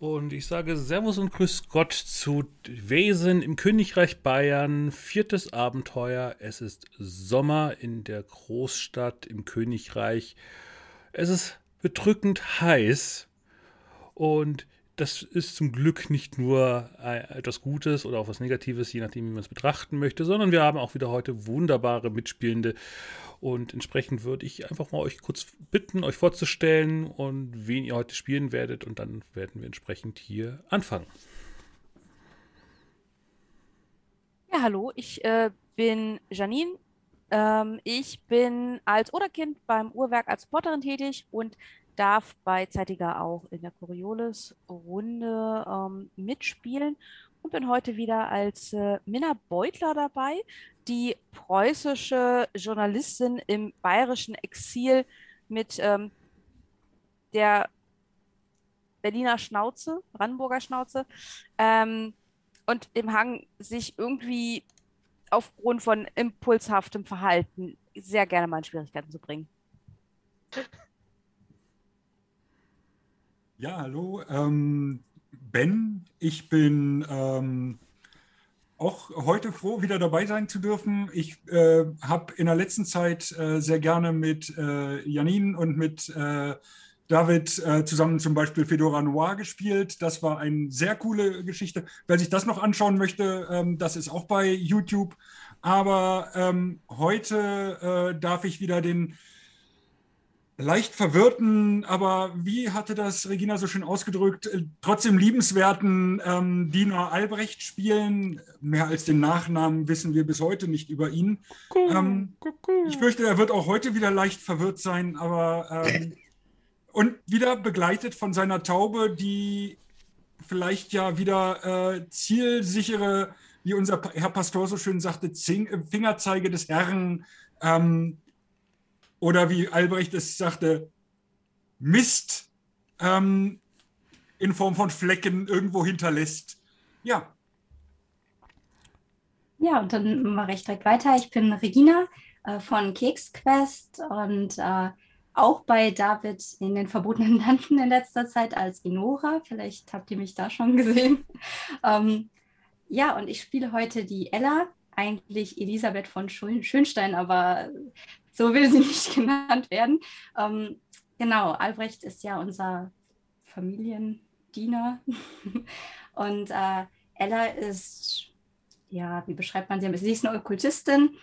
Und ich sage Servus und Grüß Gott zu Wesen im Königreich Bayern. Viertes Abenteuer. Es ist Sommer in der Großstadt im Königreich. Es ist bedrückend heiß. Und das ist zum Glück nicht nur etwas Gutes oder auch was Negatives, je nachdem, wie man es betrachten möchte, sondern wir haben auch wieder heute wunderbare Mitspielende. Und entsprechend würde ich einfach mal euch kurz bitten, euch vorzustellen und wen ihr heute spielen werdet. Und dann werden wir entsprechend hier anfangen. Ja, hallo, ich äh, bin Janine. Ähm, ich bin als Oderkind beim Uhrwerk als Supporterin tätig und darf beidseitiger auch in der Coriolis-Runde ähm, mitspielen und bin heute wieder als äh, Minna Beutler dabei, die preußische Journalistin im bayerischen Exil mit ähm, der Berliner Schnauze, Brandenburger Schnauze ähm, und dem Hang, sich irgendwie aufgrund von impulshaftem Verhalten sehr gerne mal in Schwierigkeiten zu bringen. Ja, hallo. Ähm, ben, ich bin ähm, auch heute froh, wieder dabei sein zu dürfen. Ich äh, habe in der letzten Zeit äh, sehr gerne mit äh, Janine und mit äh, David äh, zusammen zum Beispiel Fedora Noir gespielt. Das war eine sehr coole Geschichte. Wer sich das noch anschauen möchte, ähm, das ist auch bei YouTube. Aber ähm, heute äh, darf ich wieder den leicht verwirrten, aber wie hatte das Regina so schön ausgedrückt, äh, trotzdem liebenswerten ähm, Dina Albrecht spielen. Mehr als den Nachnamen wissen wir bis heute nicht über ihn. Ähm, ich fürchte, er wird auch heute wieder leicht verwirrt sein, aber ähm, und wieder begleitet von seiner Taube, die vielleicht ja wieder äh, zielsichere, wie unser Herr Pastor so schön sagte, Zing Fingerzeige des Herrn ähm, oder wie Albrecht es sagte, Mist ähm, in Form von Flecken irgendwo hinterlässt. Ja. Ja, und dann mache ich direkt weiter. Ich bin Regina äh, von Keksquest und äh, auch bei David in den verbotenen Landen in letzter Zeit als Inora. Vielleicht habt ihr mich da schon gesehen. ähm, ja, und ich spiele heute die Ella, eigentlich Elisabeth von Schönstein, aber so will sie nicht genannt werden. Ähm, genau, Albrecht ist ja unser Familiendiener. Und äh, Ella ist, ja, wie beschreibt man sie? Sie ist eine Okkultistin,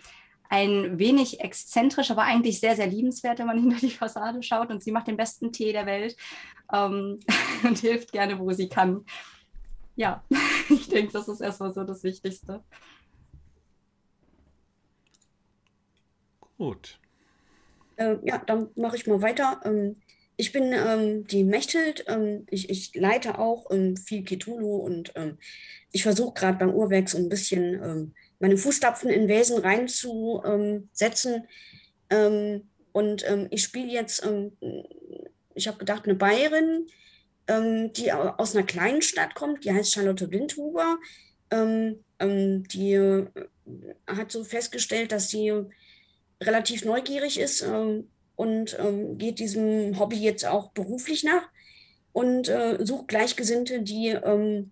ein wenig exzentrisch, aber eigentlich sehr, sehr liebenswert, wenn man hinter die Fassade schaut. Und sie macht den besten Tee der Welt ähm, und hilft gerne, wo sie kann. Ja, ich denke, das ist erstmal so das Wichtigste. Gut. Äh, ja, dann mache ich mal weiter. Ähm, ich bin ähm, die Mechthild. Ähm, ich, ich, leite auch ähm, viel Cthulhu und ähm, ich versuche gerade beim Urwerk so ein bisschen ähm, meine Fußstapfen in Wesen reinzusetzen. und ich spiele jetzt, ich habe gedacht, eine Bayerin, die aus einer kleinen Stadt kommt, die heißt Charlotte Windhuber. die äh, hat so festgestellt, dass sie relativ neugierig ist ähm, und ähm, geht diesem Hobby jetzt auch beruflich nach und äh, sucht Gleichgesinnte, die ähm,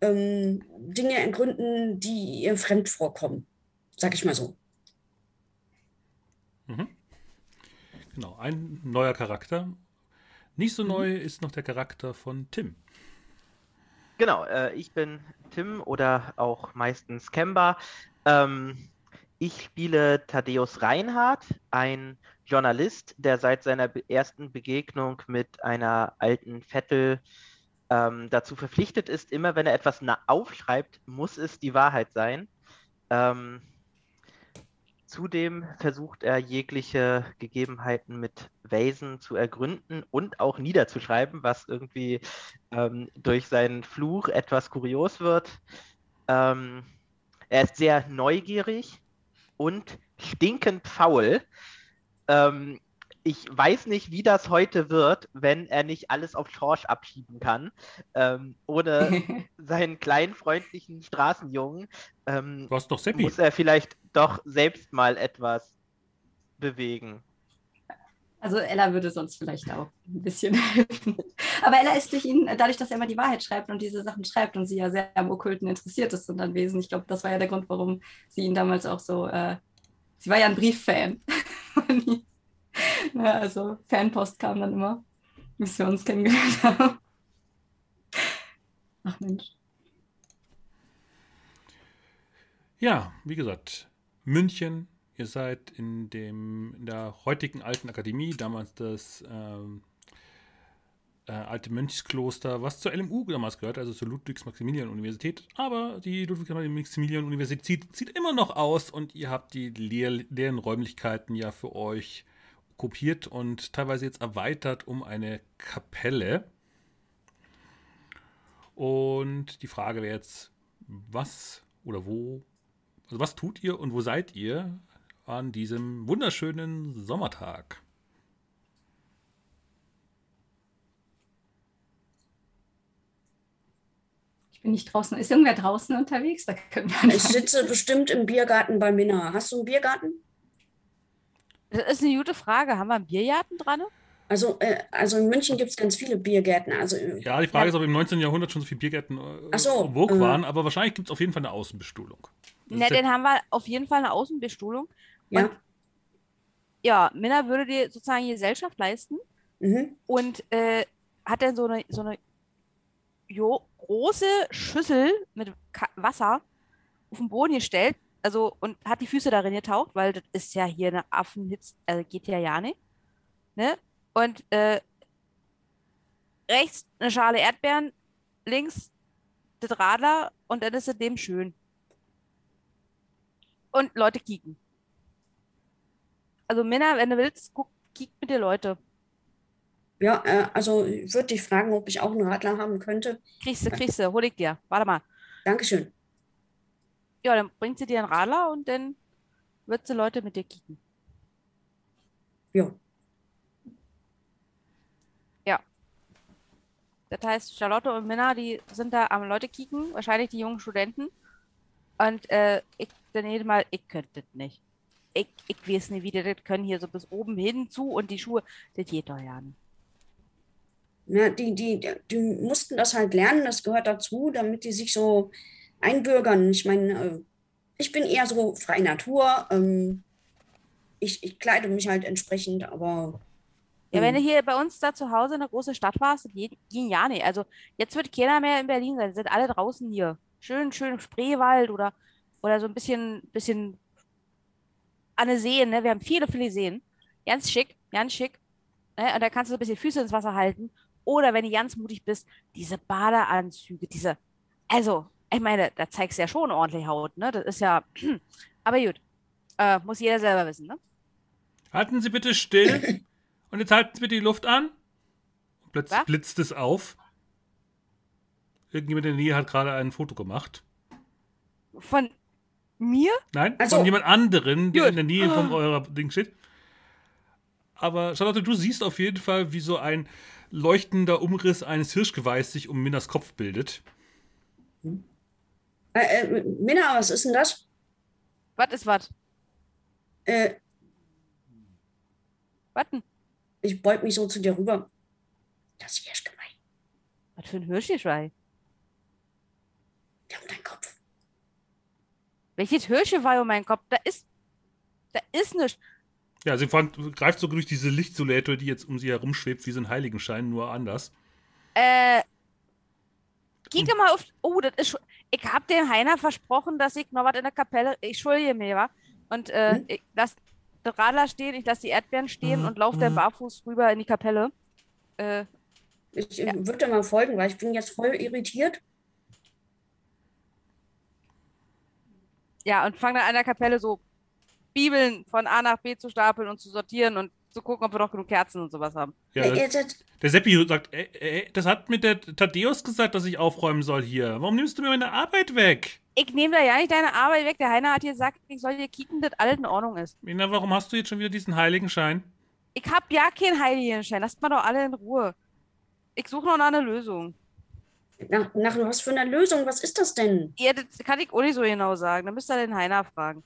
ähm, Dinge ergründen, die ihr fremd vorkommen. Sag ich mal so. Mhm. Genau, ein neuer Charakter. Nicht so mhm. neu ist noch der Charakter von Tim. Genau, äh, ich bin Tim oder auch meistens Kemba. Ähm, ich spiele Thaddeus Reinhardt, ein Journalist, der seit seiner ersten Begegnung mit einer alten Vettel ähm, dazu verpflichtet ist, immer wenn er etwas aufschreibt, muss es die Wahrheit sein. Ähm, zudem versucht er jegliche Gegebenheiten mit Wesen zu ergründen und auch niederzuschreiben, was irgendwie ähm, durch seinen Fluch etwas kurios wird. Ähm, er ist sehr neugierig, und stinkend faul. Ähm, ich weiß nicht, wie das heute wird, wenn er nicht alles auf Schorsch abschieben kann. Ähm, ohne seinen kleinen, freundlichen Straßenjungen ähm, doch muss er vielleicht doch selbst mal etwas bewegen. Also Ella würde sonst vielleicht auch ein bisschen helfen. Aber Ella ist durch ihn, dadurch, dass er immer die Wahrheit schreibt und diese Sachen schreibt und sie ja sehr am Okkulten interessiert ist und an Wesen. Ich glaube, das war ja der Grund, warum sie ihn damals auch so, äh, sie war ja ein Brieffan. ja, also Fanpost kam dann immer, bis wir uns kennengelernt haben. Ach Mensch. Ja, wie gesagt, München, ihr seid in, dem, in der heutigen alten Akademie, damals das ähm, äh, alte Mönchskloster, was zur LMU damals gehört, also zur Ludwigs-Maximilian-Universität. Aber die Ludwigs-Maximilian-Universität sieht immer noch aus und ihr habt die leer, leeren Räumlichkeiten ja für euch kopiert und teilweise jetzt erweitert um eine Kapelle. Und die Frage wäre jetzt, was oder wo also was tut ihr und wo seid ihr an diesem wunderschönen Sommertag? Ich bin nicht draußen. Ist irgendwer draußen unterwegs? Da können wir ich sitze bestimmt im Biergarten bei Minna. Hast du einen Biergarten? Das ist eine gute Frage. Haben wir einen Biergarten dran? Also, äh, also in München gibt es ganz viele Biergärten. Also, äh, ja, die Frage ja. ist, ob im 19. Jahrhundert schon so viele Biergärten äh, so, Vogue waren, aber wahrscheinlich gibt es auf jeden Fall eine Außenbestuhlung. Na, dann haben wir auf jeden Fall eine Außenbestuhlung. Ja. Und ja, Minna würde dir sozusagen die Gesellschaft leisten mhm. und äh, hat dann so eine, so eine jo, große Schüssel mit Ka Wasser auf den Boden gestellt, also und hat die Füße darin getaucht, weil das ist ja hier eine Affenhitze, also geht ja ja nicht. Ne? Und äh, rechts eine Schale Erdbeeren, links das Radler und dann ist es dem schön und Leute kicken. Also Männer, wenn du willst, guck, kick mit dir Leute. Ja, äh, also ich würde dich fragen, ob ich auch einen Radler haben könnte. Kriegst du, kriegst du, hol ich dir. Warte mal. Dankeschön. Ja, dann bringt sie dir einen Radler und dann wird sie Leute mit dir kicken. Ja. Ja. Das heißt, Charlotte und Minna, die sind da am Leute kicken, wahrscheinlich die jungen Studenten. Und äh, ich dann Mal, ich könnte das nicht. Ich, ich weiß nicht, wie die das können, hier so bis oben hin zu und die Schuhe, das geht doch ja nicht. Ja, die, die, die mussten das halt lernen, das gehört dazu, damit die sich so einbürgern. Ich meine, äh, ich bin eher so freie Natur. Ähm, ich, ich kleide mich halt entsprechend, aber. Ja, wenn du hier bei uns da zu Hause in einer großen Stadt warst, ging ja nicht. Also jetzt wird keiner mehr in Berlin sein, sind alle draußen hier. Schön, schön Spreewald oder oder so ein bisschen, bisschen an der Seen, ne? Wir haben viele, viele Seen. Ganz schick, ganz schick. Ne? Und da kannst du so ein bisschen Füße ins Wasser halten. Oder wenn du ganz mutig bist, diese Badeanzüge, diese, also, ich meine, da zeigst du ja schon ordentlich Haut, ne? Das ist ja, aber gut. Äh, muss jeder selber wissen, ne? Halten Sie bitte still. Und jetzt halten Sie bitte die Luft an. Und plötzlich Was? blitzt es auf. Irgendjemand in der Nähe hat gerade ein Foto gemacht. Von mir? Nein, also, von jemand anderen, der gut. in der Nähe von ah. eurer Ding steht. Aber Charlotte, du siehst auf jeden Fall, wie so ein leuchtender Umriss eines Hirschgeweißs sich um Minnas Kopf bildet. Äh, äh, Minna, was ist denn das? Was ist was? Äh. Was denn? Ich beug mich so zu dir rüber. Das Hirschgeweih. Was für ein Hirschgeweih? Der um deinen Kopf. Welches Hirsche war um meinen Kopf? Da ist. Da ist nichts. Ja, sie fand, greift sogar durch diese Lichtsolate, die jetzt um sie herumschwebt, wie so ein Heiligenschein, nur anders. Äh. Geh mal auf. Oh, das ist schon. Ich hab dem Heiner versprochen, dass ich noch was in der Kapelle. Ich entschuldige mich, wa? Und äh, hm? ich lass den Radler stehen, ich lasse die Erdbeeren stehen hm. und laufe dann hm. barfuß rüber in die Kapelle. Äh, ich ja. würde dir mal folgen, weil ich bin jetzt voll irritiert. Ja, und fangen dann an der Kapelle so Bibeln von A nach B zu stapeln und zu sortieren und zu gucken, ob wir noch genug Kerzen und sowas haben. Ja, der Seppi sagt, ey, ey, das hat mit der Thaddeus gesagt, dass ich aufräumen soll hier. Warum nimmst du mir meine Arbeit weg? Ich nehme da ja nicht deine Arbeit weg. Der Heiner hat hier gesagt, ich soll hier kicken, dass alles in Ordnung ist. Mina, warum hast du jetzt schon wieder diesen Heiligenschein? Ich hab ja keinen Heiligenschein. Lasst mal doch alle in Ruhe. Ich suche noch eine Lösung. Nach, nach was für einer Lösung? Was ist das denn? Ja, das kann ich auch nicht so genau sagen. Da müsst ihr den Heiner fragen.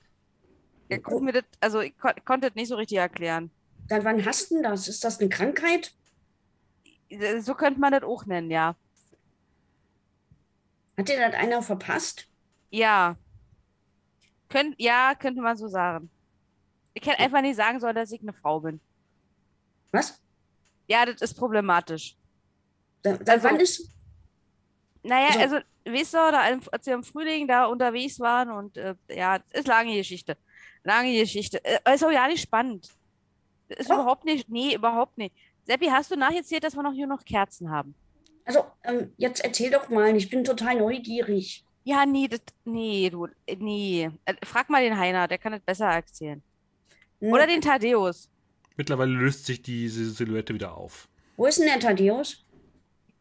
Der guckt mir das, also ich kon konnte das nicht so richtig erklären. Seit wann hast du das? Ist das eine Krankheit? So könnte man das auch nennen, ja. Hat dir das einer verpasst? Ja. Könnt, ja, könnte man so sagen. Ich hätte einfach nicht sagen sollen, dass ich eine Frau bin. Was? Ja, das ist problematisch. Da, seit Also- wann ist. Naja, Also- also, weißt du, da, als wir im Frühling da unterwegs waren und äh, ja, das ist lange Geschichte. Lange Geschichte. Äh, ist auch ja nicht spannend. Ist Doch. überhaupt nicht, nee, überhaupt nicht. Seppi, hast du nacherzählt, dass wir noch hier noch Kerzen haben? Also, ähm, jetzt erzähl doch mal, ich bin total neugierig. Ja, nee, das, nee, du, nee. Äh, Frag mal den Heiner, der kann das besser erzählen. Hm, Oder den Thaddeus. Mittlerweile löst sich diese Silhouette wieder auf. Wo ist denn der Thaddeus?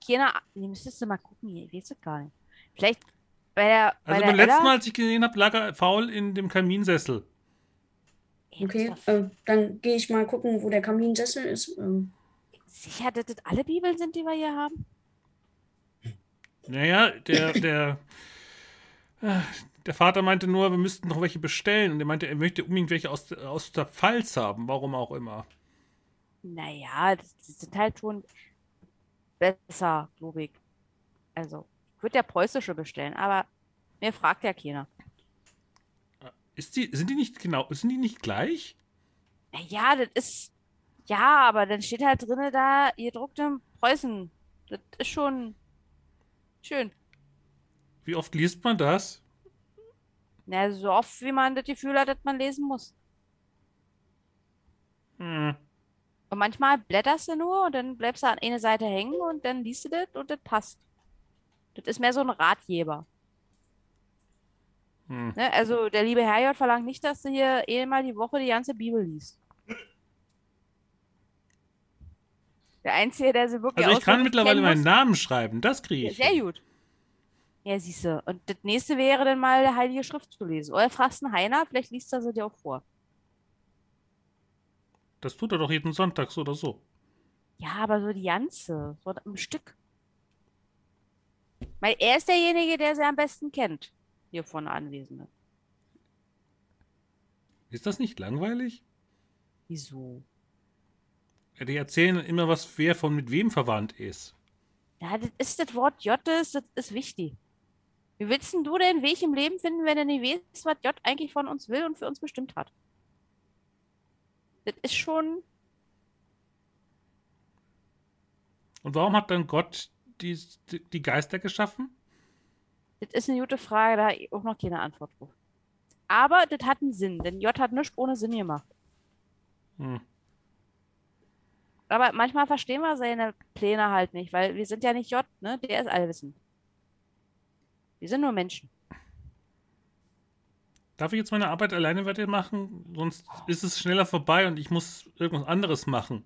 Keiner, nee, müsstest du mal gucken, hier, ich weiß es gar nicht. Vielleicht bei der, bei Also beim letzten Ella? Mal, als ich gesehen habe, lag er faul in dem Kaminsessel. Okay, ähm, dann gehe ich mal gucken, wo der Kaminsessel ist. Ähm, sicher, dass das alle Bibeln sind, die wir hier haben? Naja, der, der, äh, der Vater meinte nur, wir müssten noch welche bestellen. Und er meinte, er möchte unbedingt welche aus, aus der Pfalz haben, warum auch immer. Naja, das, sind halt schon besser, glaube ich. Also, ich würde ja preußische bestellen, aber mir fragt ja keiner. Ist die, sind die nicht genau, sind die nicht gleich? Naja, das ist. Ja, aber dann steht halt drinne da, ihr druckt in Preußen. Das ist schon schön. Wie oft liest man das? Na, so oft, wie man das Gefühl hat, dass man lesen muss. Hm. Und manchmal blätterst du nur und dann bleibst du an einer Seite hängen und dann liest du das und das passt. Das ist mehr so ein Ratgeber. Hm. Ne? Also der liebe Herrgott verlangt nicht, dass du hier einmal die Woche die ganze Bibel liest. Der Einzige, der sie wirklich Also ich kann mittlerweile meinen Namen schreiben, das kriege Ja, ich. sehr hin. gut. Ja, siehst du. Und das nächste wäre dann mal der Heilige Schrift zu lesen. Oder fragst einen Heiner, vielleicht liest er sie dir auch vor. Das tut er doch jeden Sonntag so oder so. Ja, aber so die ganze, so im Stück. Weil er ist derjenige, der sie am besten kennt. Hier von Anwesenden. Ist das nicht langweilig? Wieso? Ja, Die erzählen immer, was wer von mit wem verwandt ist. Ja, das ist das Wort Jottes, das ist wichtig. Wie willst denn du den Weg im Leben finden, wenn du nicht weißt, was J eigentlich von uns will und für uns bestimmt hat? Das ist schon. Und warum hat dann Gott die, die, Geister geschaffen? Das ist eine gute Frage, da habe ich auch noch keine Antwort drauf. Aber das hat einen Sinn, denn J hat nichts ohne Sinn gemacht. Hm. Aber manchmal verstehen wir seine Pläne halt nicht, weil wir sind ja nicht J, ne? Der ist allwissend. Wir sind nur Menschen. Darf ich jetzt meine Arbeit alleine weitermachen? Sonst ist es schneller vorbei und ich muss irgendwas anderes machen.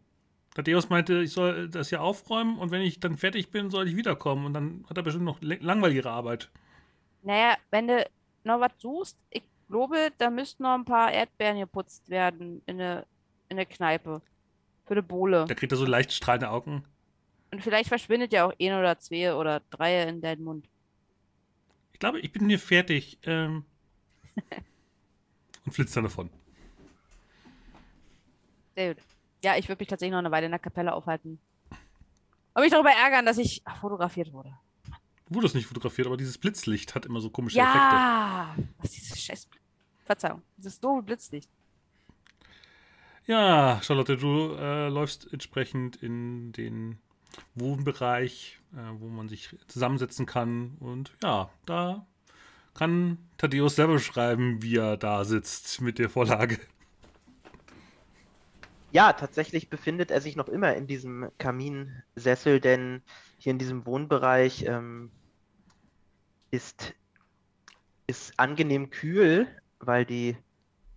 Thaddeus meinte, ich soll das hier aufräumen und wenn ich dann fertig bin, soll ich wiederkommen. Und dann hat er bestimmt noch langweiligere Arbeit. Naja, wenn du noch was suchst, ich glaube, da müssten noch ein paar Erdbeeren geputzt werden in der in der Kneipe. Für eine Bohle. Da kriegt er so leicht strahlende Augen. Und vielleicht verschwindet ja auch ein oder zwei oder drei in deinen Mund. Ich glaube, ich bin hier fertig. Ähm und flitzt dann davon. Sehr gut. Ja, ich würde mich tatsächlich noch eine Weile in der Kapelle aufhalten. Und mich darüber ärgern, dass ich fotografiert wurde. Wurde es nicht fotografiert, aber dieses Blitzlicht hat immer so komische Effekte. Ja! Was ist dieses Scheiß. Verzeihung. Dieses doofe Blitzlicht. Ja, Charlotte, du äh, läufst entsprechend in den Wohnbereich, äh, wo man sich zusammensetzen kann. Und ja, da kann Thaddeus selber schreiben, wie er da sitzt mit der Vorlage. Ja, tatsächlich befindet er sich noch immer in diesem Kaminsessel, denn hier in diesem Wohnbereich ähm, ist, ist angenehm kühl, weil die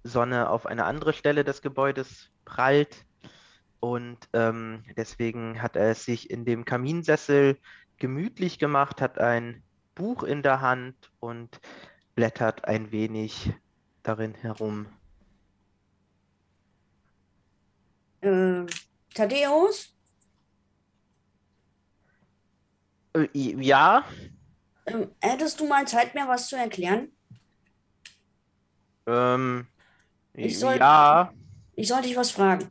Sonne auf eine andere Stelle des Gebäudes prallt. Und ähm, deswegen hat er es sich in dem Kaminsessel gemütlich gemacht, hat ein Buch in der Hand und blättert ein wenig darin herum. äh, Thaddeus, Äh, ja, ähm, hättest du mal Zeit, mir was zu erklären? ähm, Ich soll- ja, Ich soll dich was fragen.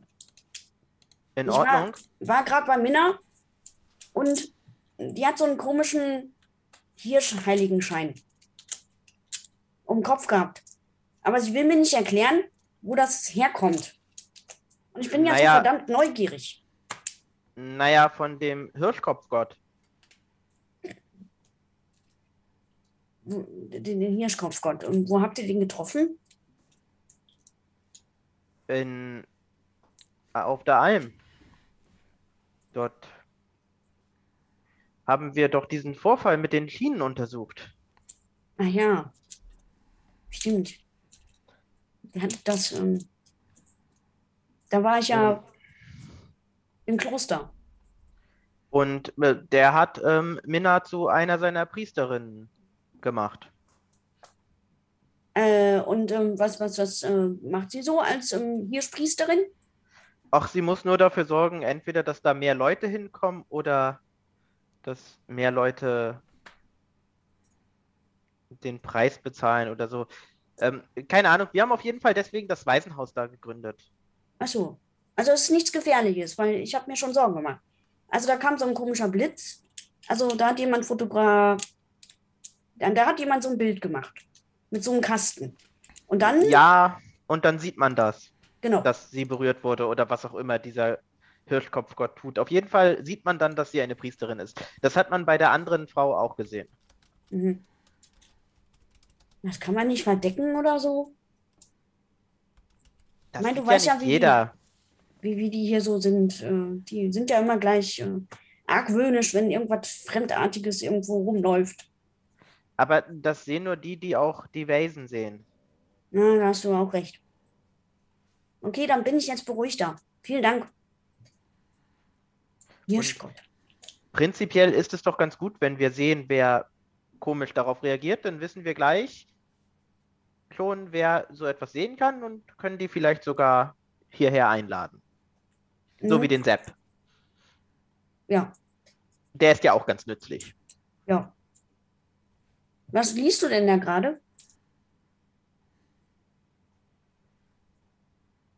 In Ich Ordnung. war, war gerade bei Minna und die hat so einen komischen Hirschheiligenschein um den Kopf gehabt. Aber sie will mir nicht erklären, wo das herkommt. Und ich bin ja Naja. so verdammt neugierig. Naja, von dem Hirschkopfgott. Den, den Hirschkopfgott. Und wo habt ihr den getroffen? In, auf der Alm. Dort haben wir doch diesen Vorfall mit den Schienen untersucht. Ach ja. Stimmt. Das. Ähm, da war ich ja im Kloster. Und äh, der hat ähm, Minna zu einer seiner Priesterinnen gemacht. Äh, und ähm, was, was, was äh, macht sie so als ähm, Hirschpriesterin? Ach, sie muss nur dafür sorgen, entweder, dass da mehr Leute hinkommen oder dass mehr Leute den Preis bezahlen oder so. Ähm, keine Ahnung, wir haben auf jeden Fall deswegen das Waisenhaus da gegründet. Ach so. Also es ist nichts Gefährliches, weil ich habe mir schon Sorgen gemacht. Also da kam so ein komischer Blitz. Also da hat jemand Fotograf. Da, da hat jemand so ein Bild gemacht. Mit so einem Kasten. Und dann, Ja, und dann sieht man das, genau. dass sie berührt wurde oder was auch immer dieser Hirschkopfgott tut. Auf jeden Fall sieht man dann, dass sie eine Priesterin ist. Das hat man bei der anderen Frau auch gesehen. Mhm. Das kann man nicht verdecken oder so. Das meine, du weißt ja, nicht wie- jeder. Wie, wie die hier so sind. Äh, die sind ja immer gleich äh, argwöhnisch, wenn irgendwas Fremdartiges irgendwo rumläuft. Aber das sehen nur die, die auch die Waisen sehen. Na, da hast du auch recht. Okay, dann bin ich jetzt beruhigter. Vielen Dank. Hirschgott. Prinzipiell ist es doch ganz gut, wenn wir sehen, wer komisch darauf reagiert, dann wissen wir gleich schon, wer so etwas sehen kann und können die vielleicht sogar hierher einladen. So Mhm. wie den Sepp. Ja, Der ist ja auch ganz nützlich. ja. Was liest du denn da gerade?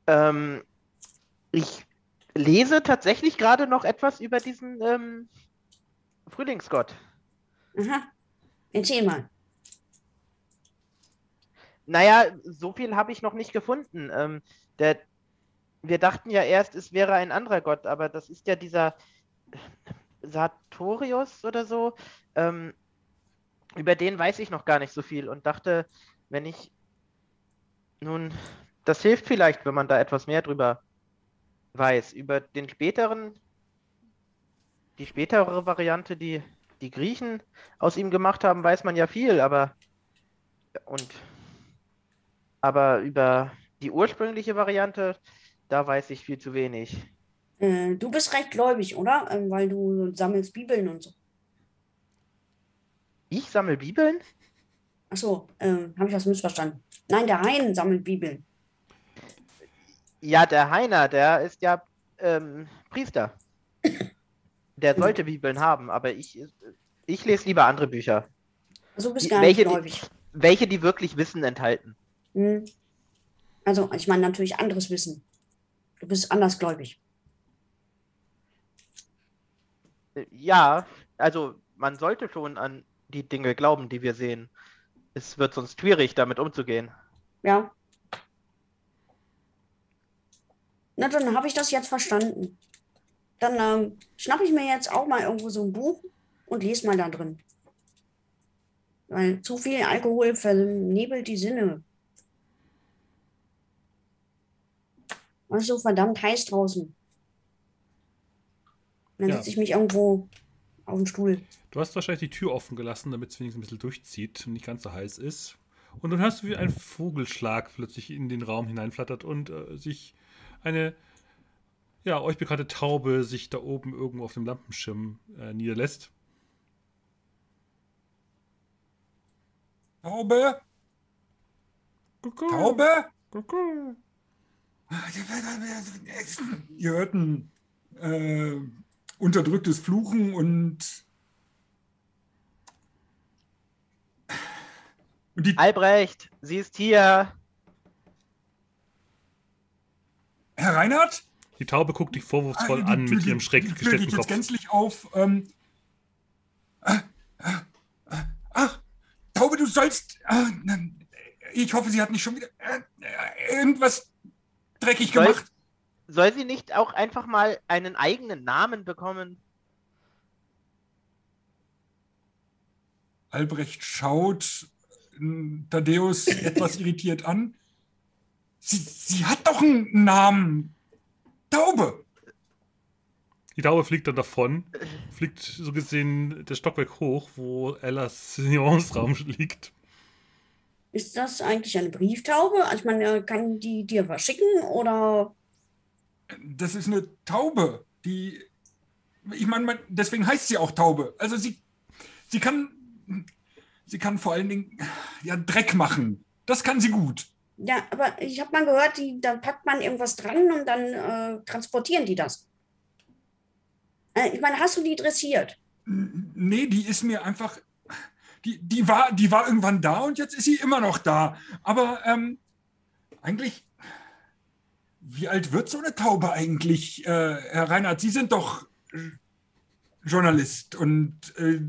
Ähm, ich lese tatsächlich gerade noch etwas über diesen ähm, Frühlingsgott. Aha. Erzähl mal. Naja, so viel habe ich noch nicht gefunden. Ähm, der, wir dachten ja erst, es wäre ein anderer Gott, aber das ist ja dieser Sartorius oder so. Ähm, über den weiß ich noch gar nicht so viel und dachte, wenn ich nun, das hilft vielleicht, wenn man da etwas mehr drüber weiß. Über den späteren, die spätere Variante, die die Griechen aus ihm gemacht haben, weiß man ja viel, aber und aber über die ursprüngliche Variante, da weiß ich viel zu wenig. Äh, du bist recht gläubig, oder? Ähm, weil du sammelst Bibeln und so. Ich sammle Bibeln? Achso, ähm, habe ich das missverstanden? Nein, der Hein sammelt Bibeln. Ja, der Heiner, der ist ja ähm, Priester. Der sollte Bibeln haben, aber ich, ich lese lieber andere Bücher. Also du bist Die- gar welche nicht die- gläubig. Welche, die wirklich Wissen enthalten. Hm. Also, ich meine natürlich anderes Wissen. Du bist andersgläubig. Ja, also man sollte schon an die Dinge glauben, die wir sehen. Es wird sonst schwierig, damit umzugehen. Ja. Na, dann habe ich das jetzt verstanden. Dann ähm, schnappe ich mir jetzt auch mal irgendwo so ein Buch und lese mal da drin. Weil zu viel Alkohol vernebelt die Sinne. Es ist so verdammt heiß draußen. Dann Ja. setze ich mich irgendwo auf den Stuhl. Du hast wahrscheinlich die Tür offen gelassen, damit es wenigstens ein bisschen durchzieht und nicht ganz so heiß ist. Und dann hörst du, wie ein Vogelschlag plötzlich in den Raum hineinflattert und äh, sich eine, ja, euch bekannte Taube sich da oben irgendwo auf dem Lampenschirm äh, niederlässt. Taube? Kuckuck, Taube? kuckuck. Ihr hört ein äh, unterdrücktes Fluchen und, und die Albrecht, sie ist hier. Herr Reinhardt? Die Taube guckt dich vorwurfsvoll Ah, die an mit ihrem schräg gestellten geht jetzt Kopf. gänzlich auf. Ähm, äh, äh, äh, ach, Taube, du sollst. Äh, nein, ich hoffe, sie hat nicht schon wieder äh, äh, irgendwas dreckig Soll- gemacht. Soll sie nicht auch einfach mal einen eigenen Namen bekommen? Albrecht schaut Thaddeus etwas irritiert an. Sie, sie hat doch einen Namen. Taube. Die Taube fliegt dann davon, fliegt so gesehen der Stockwerk hoch, wo Ellas Seance-Raum liegt. Ist das eigentlich eine Brieftaube? Also ich meine, kann die dir was schicken oder Das ist eine Taube, die. Ich meine, deswegen heißt sie auch Taube. Also sie, sie kann. Sie kann vor allen Dingen ja, Dreck machen. Das kann sie gut. Ja, aber ich habe mal gehört, die, da packt man irgendwas dran und dann äh, transportieren die das. Äh, ich meine, hast du die dressiert? Nee, die ist mir einfach. Die, die, war, die war irgendwann da und jetzt ist sie immer noch da. Aber ähm, eigentlich. Wie alt wird so eine Taube eigentlich, äh, Herr Reinhardt? Sie sind doch äh, Journalist und äh,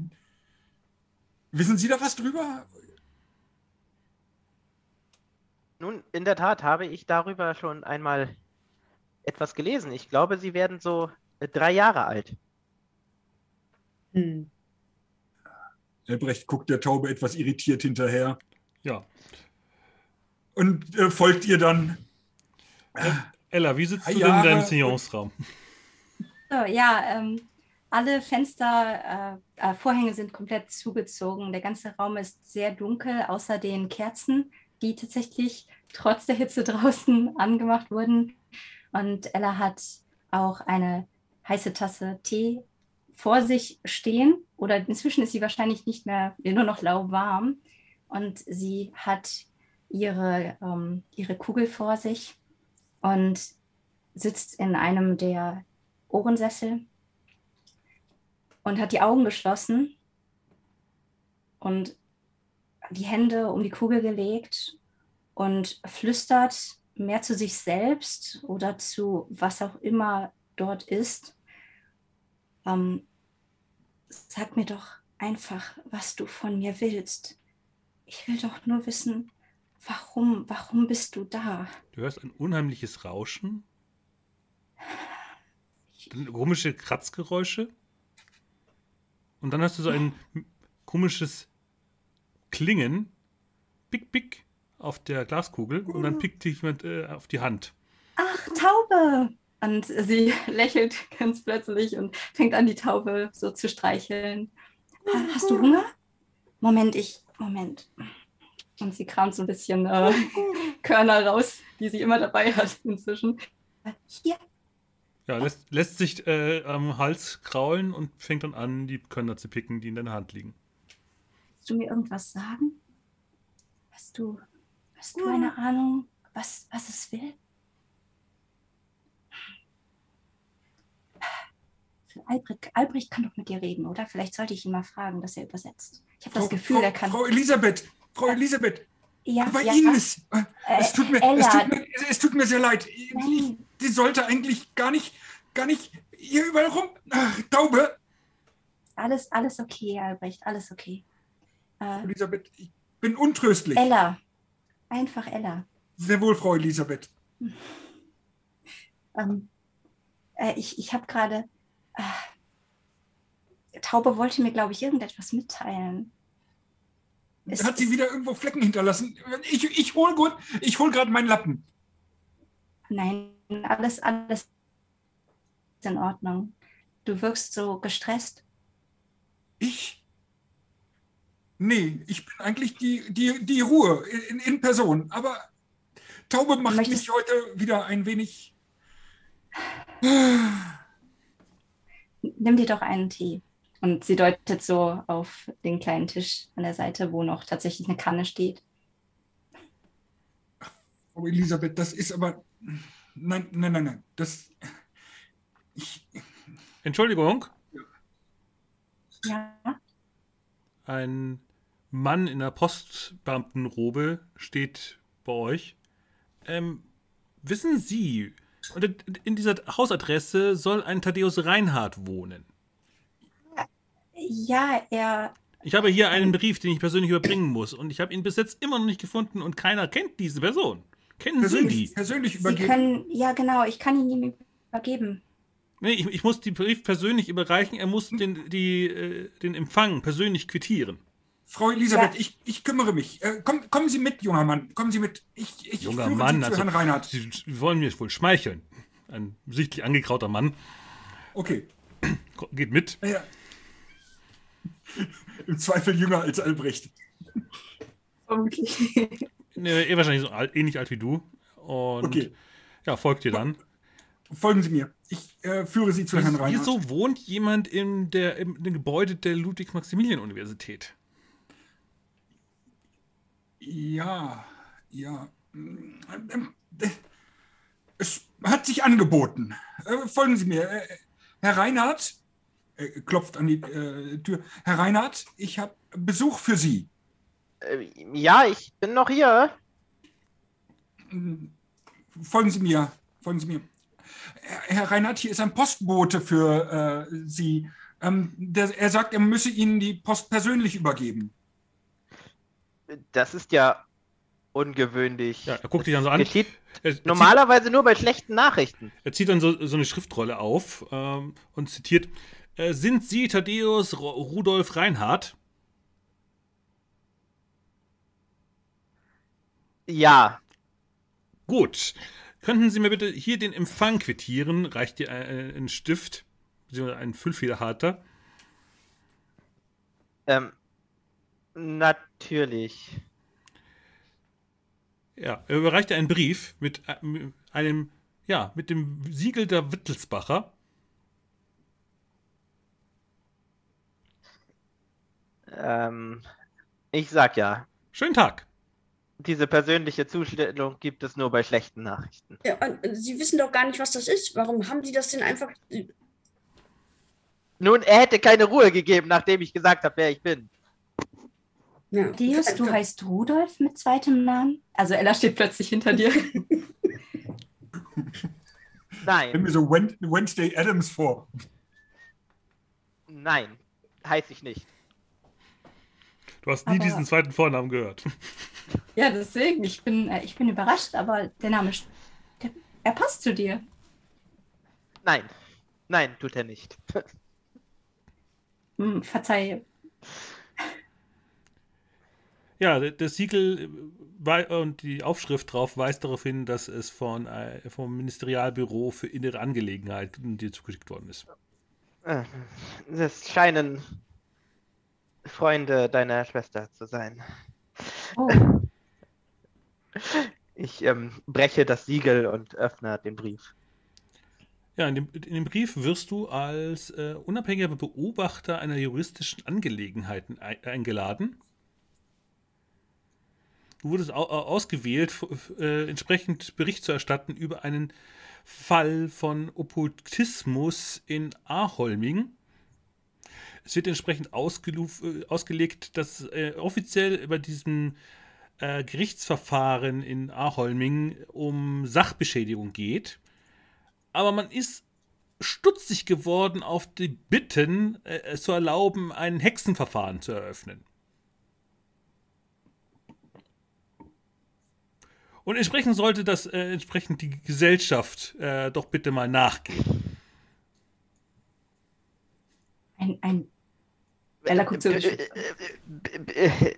wissen Sie da was drüber? Nun, in der Tat habe ich darüber schon einmal etwas gelesen. Ich glaube, sie werden so äh, drei Jahre alt. Hm. Albrecht guckt der Taube etwas irritiert hinterher Ja. und äh, folgt ihr dann. Ella, wie sitzt du denn in deinem Seance-Raum? So, ja, ähm, alle Fenster, äh, äh, Vorhänge sind komplett zugezogen. Der ganze Raum ist sehr dunkel, außer den Kerzen, die tatsächlich trotz der Hitze draußen angemacht wurden. Und Ella hat auch eine heiße Tasse Tee vor sich stehen. Oder inzwischen ist sie wahrscheinlich nicht mehr, nur noch lauwarm. Und sie hat ihre, ähm, ihre Kugel vor sich und sitzt in einem der Ohrensessel und hat die Augen geschlossen und die Hände um die Kugel gelegt und flüstert mehr zu sich selbst oder zu was auch immer dort ist. Ähm, sag mir doch einfach, was du von mir willst. Ich will doch nur wissen, warum, warum bist du da? Du hörst ein unheimliches Rauschen. Komische Kratzgeräusche. Und dann hast du so ein komisches Klingen. Pick, pick auf der Glaskugel. Und dann pickt dich jemand äh, auf die Hand. Ach, Taube! Und sie lächelt ganz plötzlich und fängt an, die Taube so zu streicheln. "Ha- Hast du Hunger? Moment, ich. Moment. Und sie kramt so ein bisschen äh, Körner raus, die sie immer dabei hat inzwischen. Hier, Ja, lässt, lässt sich äh, am Hals kraulen und fängt dann an, die Körner zu picken, die in deiner Hand liegen. Willst du mir irgendwas sagen? Hast du, hast du eine Ahnung, was, was es will? Albrecht, Albrecht kann doch mit dir reden, oder? Vielleicht sollte ich ihn mal fragen, dass er übersetzt. Ich habe das Gefühl, Frau, er kann. Frau Elisabeth, Frau Elisabeth, ja, bei ja, Ihnen ist. Äh, es, Äh, tut mir, es, tut mir, es tut mir sehr leid. Ich, die sollte eigentlich gar nicht, gar nicht hier überall rum. Ach, Taube, alles, alles okay, Albrecht, alles okay. Äh, Elisabeth, ich bin untröstlich. Ella. Einfach Ella. Sehr wohl, Frau Elisabeth. Ähm, äh, ich ich habe gerade. Äh, Taube wollte mir, glaube ich, irgendetwas mitteilen. Es- Hat sie wieder irgendwo Flecken hinterlassen? Ich, ich hole gut, ich hol gerade meinen Lappen. Nein, alles, alles ist in Ordnung. Du wirkst so gestresst. Ich? Nee, ich bin eigentlich die, die, die Ruhe in, in Person. Aber Taube macht Möchtest- mich heute wieder ein wenig. Nimm dir doch einen Tee. Und sie deutet so auf den kleinen Tisch an der Seite, wo noch tatsächlich eine Kanne steht. Frau Elisabeth, das ist aber. Nein, nein, nein, nein. Das. Ich, Entschuldigung, Ja, ein Mann in einer Postbeamtenrobe steht bei euch. Ähm, wissen Sie, in dieser Hausadresse soll ein Thaddeus Reinhardt wohnen. Ja, er. Ich habe hier einen Brief, den ich persönlich überbringen muss. Und ich habe ihn bis jetzt immer noch nicht gefunden und keiner kennt diese Person. Kennen Sie die? Persönlich, persönlich Sie übergeben. können. Ja, genau, ich kann ihn ihm übergeben. Nee, ich, ich muss den Brief persönlich überreichen. Er muss den, die, äh, den Empfang persönlich quittieren. Frau Elisabeth, Ja. ich, ich kümmere mich. Äh, komm, kommen Sie mit, junger Mann. Kommen Sie mit. Ich, ich Junger führe Mann, Sie zu also, Herrn Reinhardt. Sie wollen mir wohl schmeicheln. Ein sichtlich angekrauter Mann Okay. Geht mit. Ja. Im Zweifel jünger als Albrecht. Okay. Nee, eh wahrscheinlich so alt, ähnlich alt wie du. Und Okay. ja, folgt dir dann. Folgen Sie mir. Ich äh, führe Sie zu Herrn Reinhardt. Wieso wohnt jemand in der, im, dem Gebäude der Ludwig-Maximilian-Universität? Ja, ja. Es hat sich angeboten. Äh, folgen Sie mir. Äh, Herr Reinhardt, äh, klopft an die Tür. Herr Reinhardt, ich habe Besuch für Sie. Ja, ich bin noch hier. Folgen Sie mir. Folgen Sie mir. Herr Herr Reinhardt, hier ist ein Postbote für äh, Sie. Ähm, der, er sagt, er müsse Ihnen die Post persönlich übergeben. Das ist ja ungewöhnlich. Ja, er guckt dich dann so an. Geschieht Er, er, normalerweise nur bei schlechten Nachrichten. zieht, er zieht dann so, so eine Schriftrolle auf ähm, und zitiert: äh, Sind Sie Thaddeus Rudolf Reinhardt? Ja, Gut. Könnten Sie mir bitte hier den Empfang quittieren? Reicht dir ein, ein Stift, beziehungsweise ein Füllfederhalter? ähm, natürlich. Ja, er überreicht dir einen Brief mit äh, einem, ja, mit dem Siegel der Wittelsbacher. Ähm, ich sag ja, Schönen Tag. diese persönliche Zustellung gibt es nur bei schlechten Nachrichten. Ja, äh, Sie wissen doch gar nicht, was das ist. Warum haben Sie das denn einfach. Nun, er hätte keine Ruhe gegeben, nachdem ich gesagt habe, wer ich bin. Ja. Dios, du heißt Rudolf mit zweitem Namen? Also Ella steht plötzlich hinter dir. Nein, mir so Wednesday Adams vor. nein, heiße ich nicht. Du hast nie Aber- diesen zweiten Vornamen gehört. ja, deswegen, ich bin, äh, ich bin überrascht, aber der Name, der, er passt zu dir. Nein, nein, tut er nicht. Hm, verzeih. Ja, das Siegel äh, und die Aufschrift drauf weist darauf hin, dass es von, äh, vom Ministerialbüro für innere Angelegenheiten dir zugeschickt worden ist. Äh, Das scheinen Freunde deiner Schwester zu sein. Oh, Ich ähm, breche das Siegel und öffne den Brief. Ja, in dem, in dem Brief wirst du als äh, unabhängiger Beobachter einer juristischen Angelegenheiten ei- eingeladen. Du wurdest au au- ausgewählt, äh, entsprechend Bericht zu erstatten über einen Fall von Okkultismus in Aholming. Es wird entsprechend äh, ausgelegt, dass äh, offiziell bei diesem Gerichtsverfahren in Aholming um Sachbeschädigung geht. Aber man ist stutzig geworden auf die Bitten, es zu erlauben, ein Hexenverfahren zu eröffnen. Und entsprechend sollte das äh, entsprechend die Gesellschaft äh, doch bitte mal nachgehen. ein, ein. Ella guckt so. Äh, äh, äh,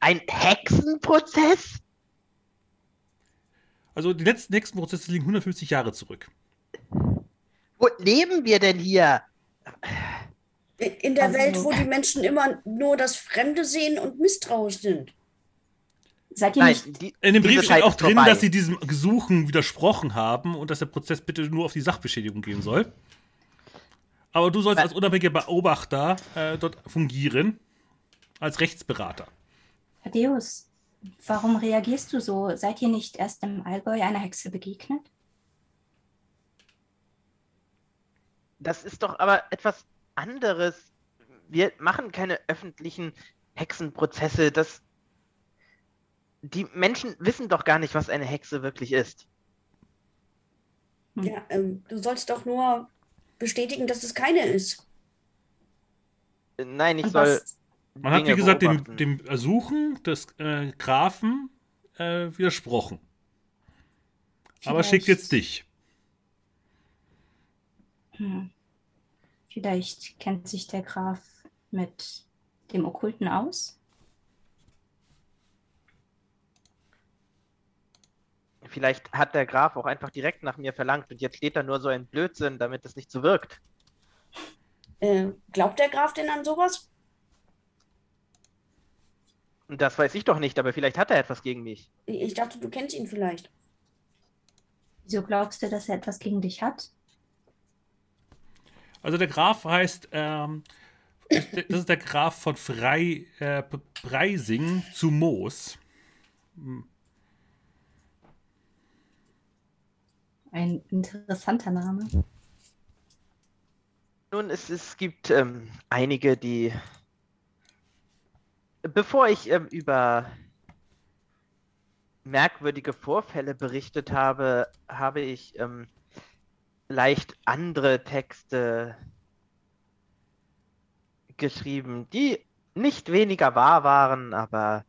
Ein Hexenprozess? Also die letzten Hexenprozesse liegen 150 Jahre zurück. Wo leben wir denn hier? In der Also- Welt, wo die Menschen immer nur das Fremde sehen und misstrauisch sind. Seid ihr Nein, nicht. die, In dem Brief steht Zeit auch drin, vorbei. dass sie diesem Gesuchen widersprochen haben und dass der Prozess bitte nur auf die Sachbeschädigung gehen soll. Aber du sollst als unabhängiger Beobachter äh, dort fungieren, als Rechtsberater. Thaddeus, warum reagierst du so? Seid ihr nicht erst im Allgäu einer Hexe begegnet? Das ist doch aber etwas anderes. Wir machen keine öffentlichen Hexenprozesse. Das. Die Menschen wissen doch gar nicht, was eine Hexe wirklich ist. Hm. Ja, ähm, du sollst doch nur bestätigen, dass es keine ist. Nein, ich Und soll. was, Man hat, wie gesagt, dem, beobachten. dem Ersuchen des äh, Grafen äh, widersprochen. Aber schickt Vielleicht- jetzt dich. hm. Vielleicht kennt sich der Graf mit dem Okkulten aus. Vielleicht hat der Graf auch einfach direkt nach mir verlangt und jetzt steht da nur so ein Blödsinn, damit es nicht so wirkt. Äh, glaubt der Graf denn an sowas? Das weiß ich doch nicht, aber vielleicht hat er etwas gegen mich. Ich dachte, du kennst ihn vielleicht. Wieso glaubst du, dass er etwas gegen dich hat? Also der Graf heißt, ähm, das ist der Graf von Frei, äh, Preising zu Moos. Ein interessanter Name. Nun, es, es gibt ähm, einige, die. Bevor ich ähm, über merkwürdige Vorfälle berichtet habe, habe ich ähm, leicht andere Texte geschrieben, die nicht weniger wahr waren, aber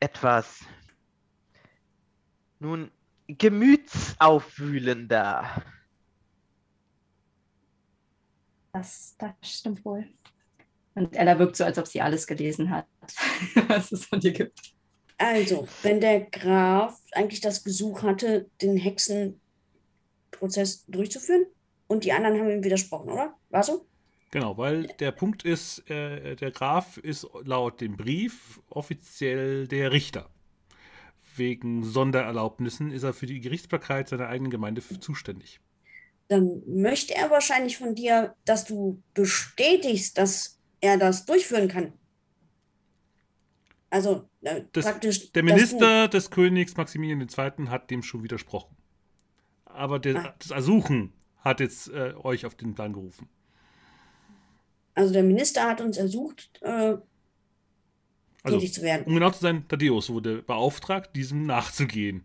etwas, nun, gemütsaufwühlender. Das, das stimmt wohl. Und Ella wirkt so, als ob sie alles gelesen hat, was es von dir gibt. Also, wenn der Graf eigentlich das Gesuch hatte, den Hexenprozess durchzuführen und die anderen haben ihm widersprochen, oder? War so? Genau, weil der Punkt ist, äh, der Graf ist laut dem Brief offiziell der Richter. Wegen Sondererlaubnissen ist er für die Gerichtsbarkeit seiner eigenen Gemeinde zuständig. Dann möchte er wahrscheinlich von dir, dass du bestätigst, dass er das durchführen kann. Also äh, Das- praktisch, Der Minister des Königs Maximilian II. hat dem schon widersprochen. Aber der, Ah. das Ersuchen hat jetzt äh, euch auf den Plan gerufen. Also der Minister hat uns ersucht, äh, Also, tätig zu werden. um genau zu sein, Thaddeus wurde beauftragt, diesem nachzugehen.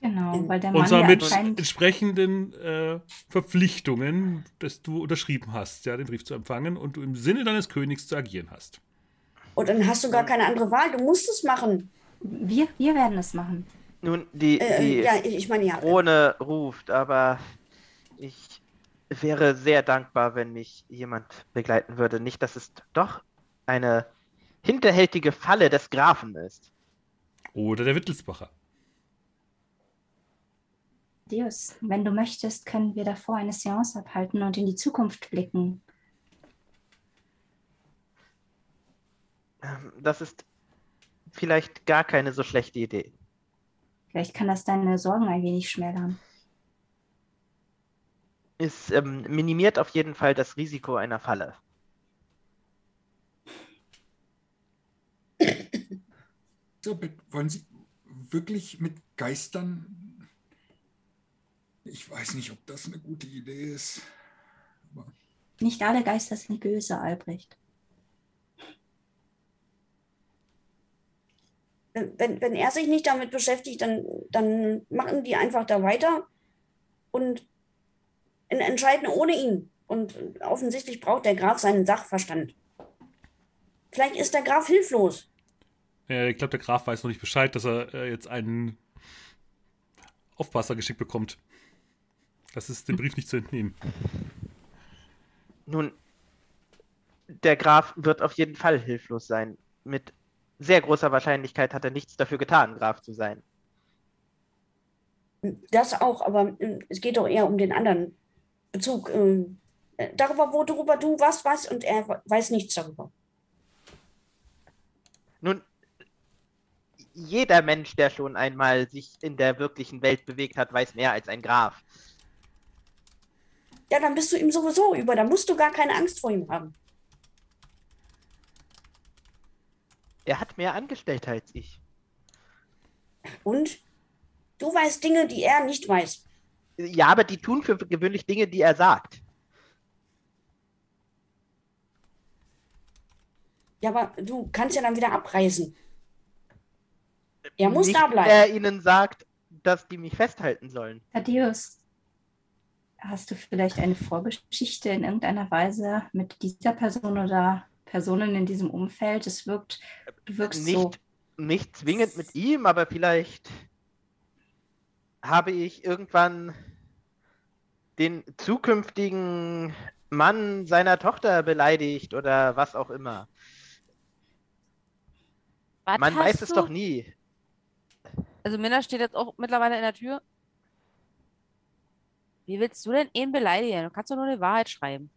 Genau, weil der Und Mann zwar ja mit entsprechenden äh, Verpflichtungen, dass du unterschrieben hast, ja, den Brief zu empfangen und du im Sinne deines Königs zu agieren hast. Und dann hast du gar keine andere Wahl, du musst es machen. wir, wir werden es machen. Nun, die, Äh, die ja, ich ich meine ja. Krone ruft, aber ich wäre sehr dankbar, wenn mich jemand begleiten würde. Nicht, dass es doch eine hinterhältige Falle des Grafen ist. Oder der Wittelsbacher. Deus, wenn du möchtest, können wir davor eine Seance abhalten und in die Zukunft blicken. Ähm, Das ist vielleicht gar keine so schlechte Idee. Vielleicht kann das deine Sorgen ein wenig schmälern. Es ähm, minimiert auf jeden Fall das Risiko einer Falle. Wollen Sie wirklich mit Geistern? Ich weiß nicht, ob das eine gute Idee ist. Aber Nicht alle Geister sind böse, Albrecht. wenn, wenn er sich nicht damit beschäftigt, dann, dann machen die einfach da weiter und en- entscheiden ohne ihn. Und offensichtlich braucht der Graf seinen Sachverstand. Vielleicht ist der Graf hilflos. Äh, ich glaube, der Graf weiß noch nicht Bescheid, dass er äh, jetzt einen Aufpasser geschickt bekommt. Das ist dem Brief nicht zu entnehmen. Nun, der Graf wird auf jeden Fall hilflos sein. Mit sehr großer Wahrscheinlichkeit hat er nichts dafür getan, Graf zu sein. Das auch, aber äh, es geht doch eher um den anderen Bezug. äh, äh, Darüber, worüber du was weißt und er weiß nichts darüber. Nun, jeder Mensch, der schon einmal sich in der wirklichen Welt bewegt hat, weiß mehr als ein Graf. Ja, dann bist du ihm sowieso über. Da musst du gar keine Angst vor ihm haben. Er hat mehr Angestellte als ich. Und du weißt Dinge, die er nicht weiß. Ja, aber die tun für gewöhnlich Dinge, die er sagt. Ja, aber du kannst ja dann wieder abreisen. Er muss Nicht, da bleiben. Er ihnen sagt, dass die mich festhalten sollen. Thaddeus, hast du vielleicht eine Vorgeschichte in irgendeiner Weise mit dieser Person oder Personen in diesem Umfeld? Es wirkt, du wirkst nicht, so. nicht zwingend mit ihm, aber vielleicht habe ich irgendwann den zukünftigen Mann seiner Tochter beleidigt oder was auch immer. Was Man weiß es du? doch nie. Also Minna steht jetzt auch mittlerweile in der Tür. Wie willst du denn ihn beleidigen? Du kannst doch nur die Wahrheit schreiben.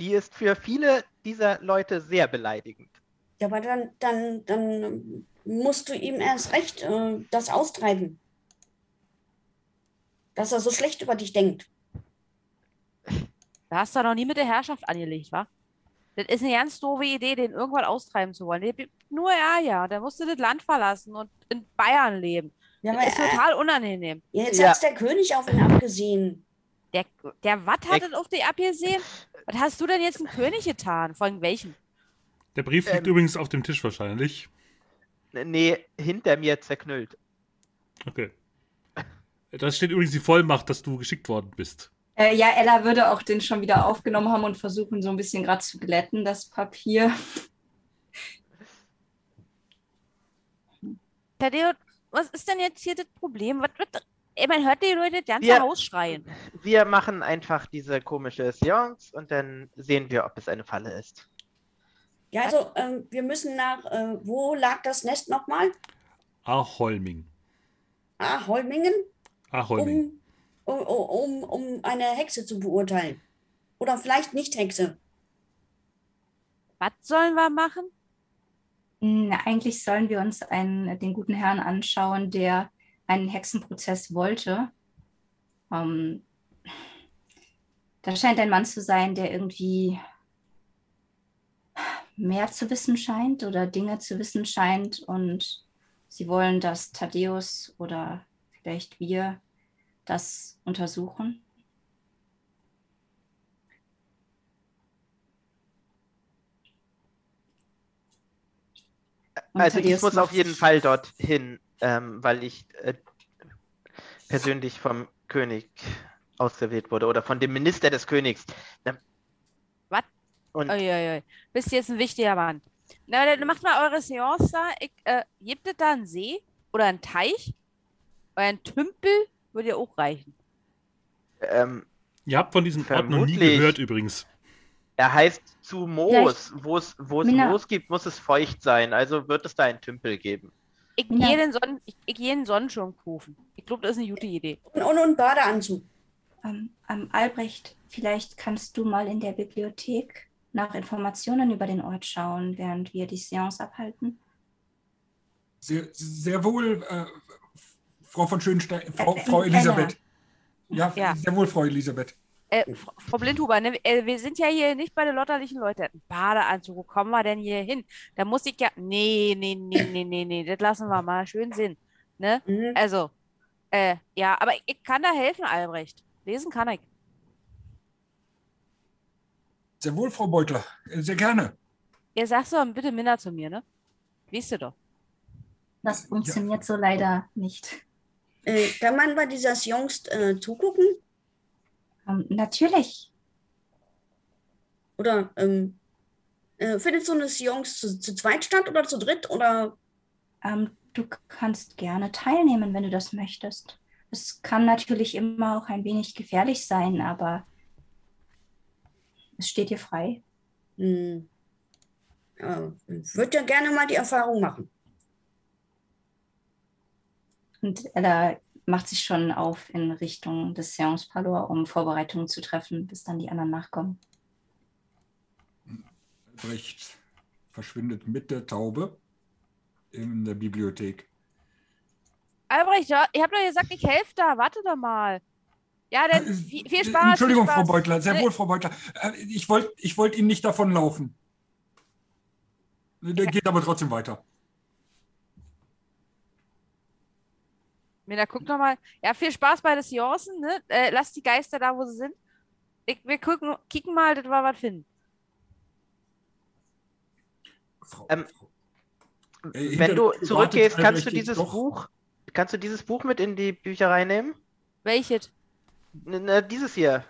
Die ist für viele dieser Leute sehr beleidigend. Ja, aber dann, dann, dann musst du ihm erst recht äh, das austreiben. Dass er so schlecht über dich denkt. Da hast du noch nie mit der Herrschaft angelegt, wa? Das ist eine ganz doofe Idee, den irgendwann austreiben zu wollen. Nur Ärger. Der musste das Land verlassen und in Bayern leben. Ja, Das aber ist äh, total unangenehm. jetzt Ja. hat's der König auf ihn abgesehen. Der, der was hat denn auf dich abgesehen? Was hast du denn jetzt dem König getan? Von welchen? Der Brief liegt Ähm. übrigens auf dem Tisch wahrscheinlich. Nee, hinter mir zerknüllt. Okay. Da steht übrigens die Vollmacht, dass du geschickt worden bist. Äh, ja, Ella würde auch den schon wieder aufgenommen haben und versuchen, so ein bisschen gerade zu glätten, das Papier. Tadeo, was ist denn jetzt hier das Problem? Was, ey, man hört die Leute das ganze Wir- Haus schreien. Wir machen einfach diese komische Seance und dann sehen wir, ob es eine Falle ist. Ja, also ähm, wir müssen nach, äh, wo lag das Nest nochmal? Aholming. Ah, Holmingen, Aholming. um, um, um, um eine Hexe zu beurteilen. Oder vielleicht nicht Hexe. Was sollen wir machen? Hm, Eigentlich sollen wir uns einen, den guten Herrn anschauen, der einen Hexenprozess wollte. Ähm, da scheint ein Mann zu sein, der irgendwie mehr zu wissen scheint oder Dinge zu wissen scheint. Und sie wollen, dass Thaddeus oder vielleicht wir das untersuchen. Also ich muss auf jeden Fall dorthin, ähm, weil ich äh, persönlich vom König ausgewählt wurde oder von dem Minister des Königs. Ähm, Was? Bist jetzt ein wichtiger Mann. Na, dann macht mal eure Seance da. Ich, äh, gibt es da einen See oder einen Teich? Oder ein Tümpel? Würde ja auch reichen. ähm, Ihr habt von diesem Ort noch nie gehört übrigens. er heißt zu Moos. Wo es wo es Minna. Moos gibt, muss es feucht sein. Also wird es da einen Tümpel geben. Ich Ja. gehe den, Sonnen, ich, ich gehe den Sonnenschirm kaufen. Ich glaube, das ist eine gute Idee. Und, und, und Badeanzug. Ähm, ähm, Albrecht, vielleicht kannst du mal in der Bibliothek nach Informationen über den Ort schauen, während wir die Seance abhalten. Sehr, sehr wohl, äh, Frau von Schönstein, Frau, Äh, Frau. Elisabeth. Ja, Ja. sehr wohl, Frau Elisabeth. Äh, Frau Blindhuber, ne, äh, wir sind ja hier nicht bei den lotterlichen Leuten. Badeanzug, wo kommen wir denn hier hin? Da muss ich ja. Nee, nee, nee, nee, nee, nee, das lassen wir mal. Schön Sinn. Ne? Mhm. Also, äh, ja, aber ich kann da helfen, Albrecht. Lesen kann ich. Sehr wohl, Frau Beutler. Äh, Sehr gerne. Ihr sagst doch bitte Minna zu mir, ne? Weißt du doch. Das funktioniert so leider nicht. Äh, kann man bei dieser Seance äh, zugucken? Ähm, natürlich. Oder ähm, äh, findet so eine Seance zu, zu zweit statt oder zu dritt? Oder Ähm, du kannst gerne teilnehmen, wenn du das möchtest. Es kann natürlich immer auch ein wenig gefährlich sein, aber es steht dir frei. hm, ja, ich würde ja gerne mal die Erfahrung machen. Und Ella macht sich schon auf in Richtung des Seance Parlour, um Vorbereitungen zu treffen, bis dann die anderen nachkommen. Albrecht verschwindet mit der Taube in der Bibliothek. Albrecht, ja, ich hab doch gesagt, ich helfe da. Warte doch mal. Ja, dann Äh, viel, viel Spaß. Entschuldigung, viel Frau Spaß. Beutler, sehr wohl, Frau Beutler. Äh, Ich wollte ich wollt Ihnen nicht davonlaufen. Der geht aber trotzdem weiter. Minna, guck noch mal. Ja, viel Spaß bei den Seancen, ne? Äh, lass die Geister da, wo sie sind. Ich, wir gucken, kicken mal, dass wir was finden. Frau, Ähm, Frau. Äh, Wenn du zurückgehst, kannst du dieses doch. Buch, kannst du dieses Buch mit in die Bücherei nehmen? Welches? N n- dieses hier.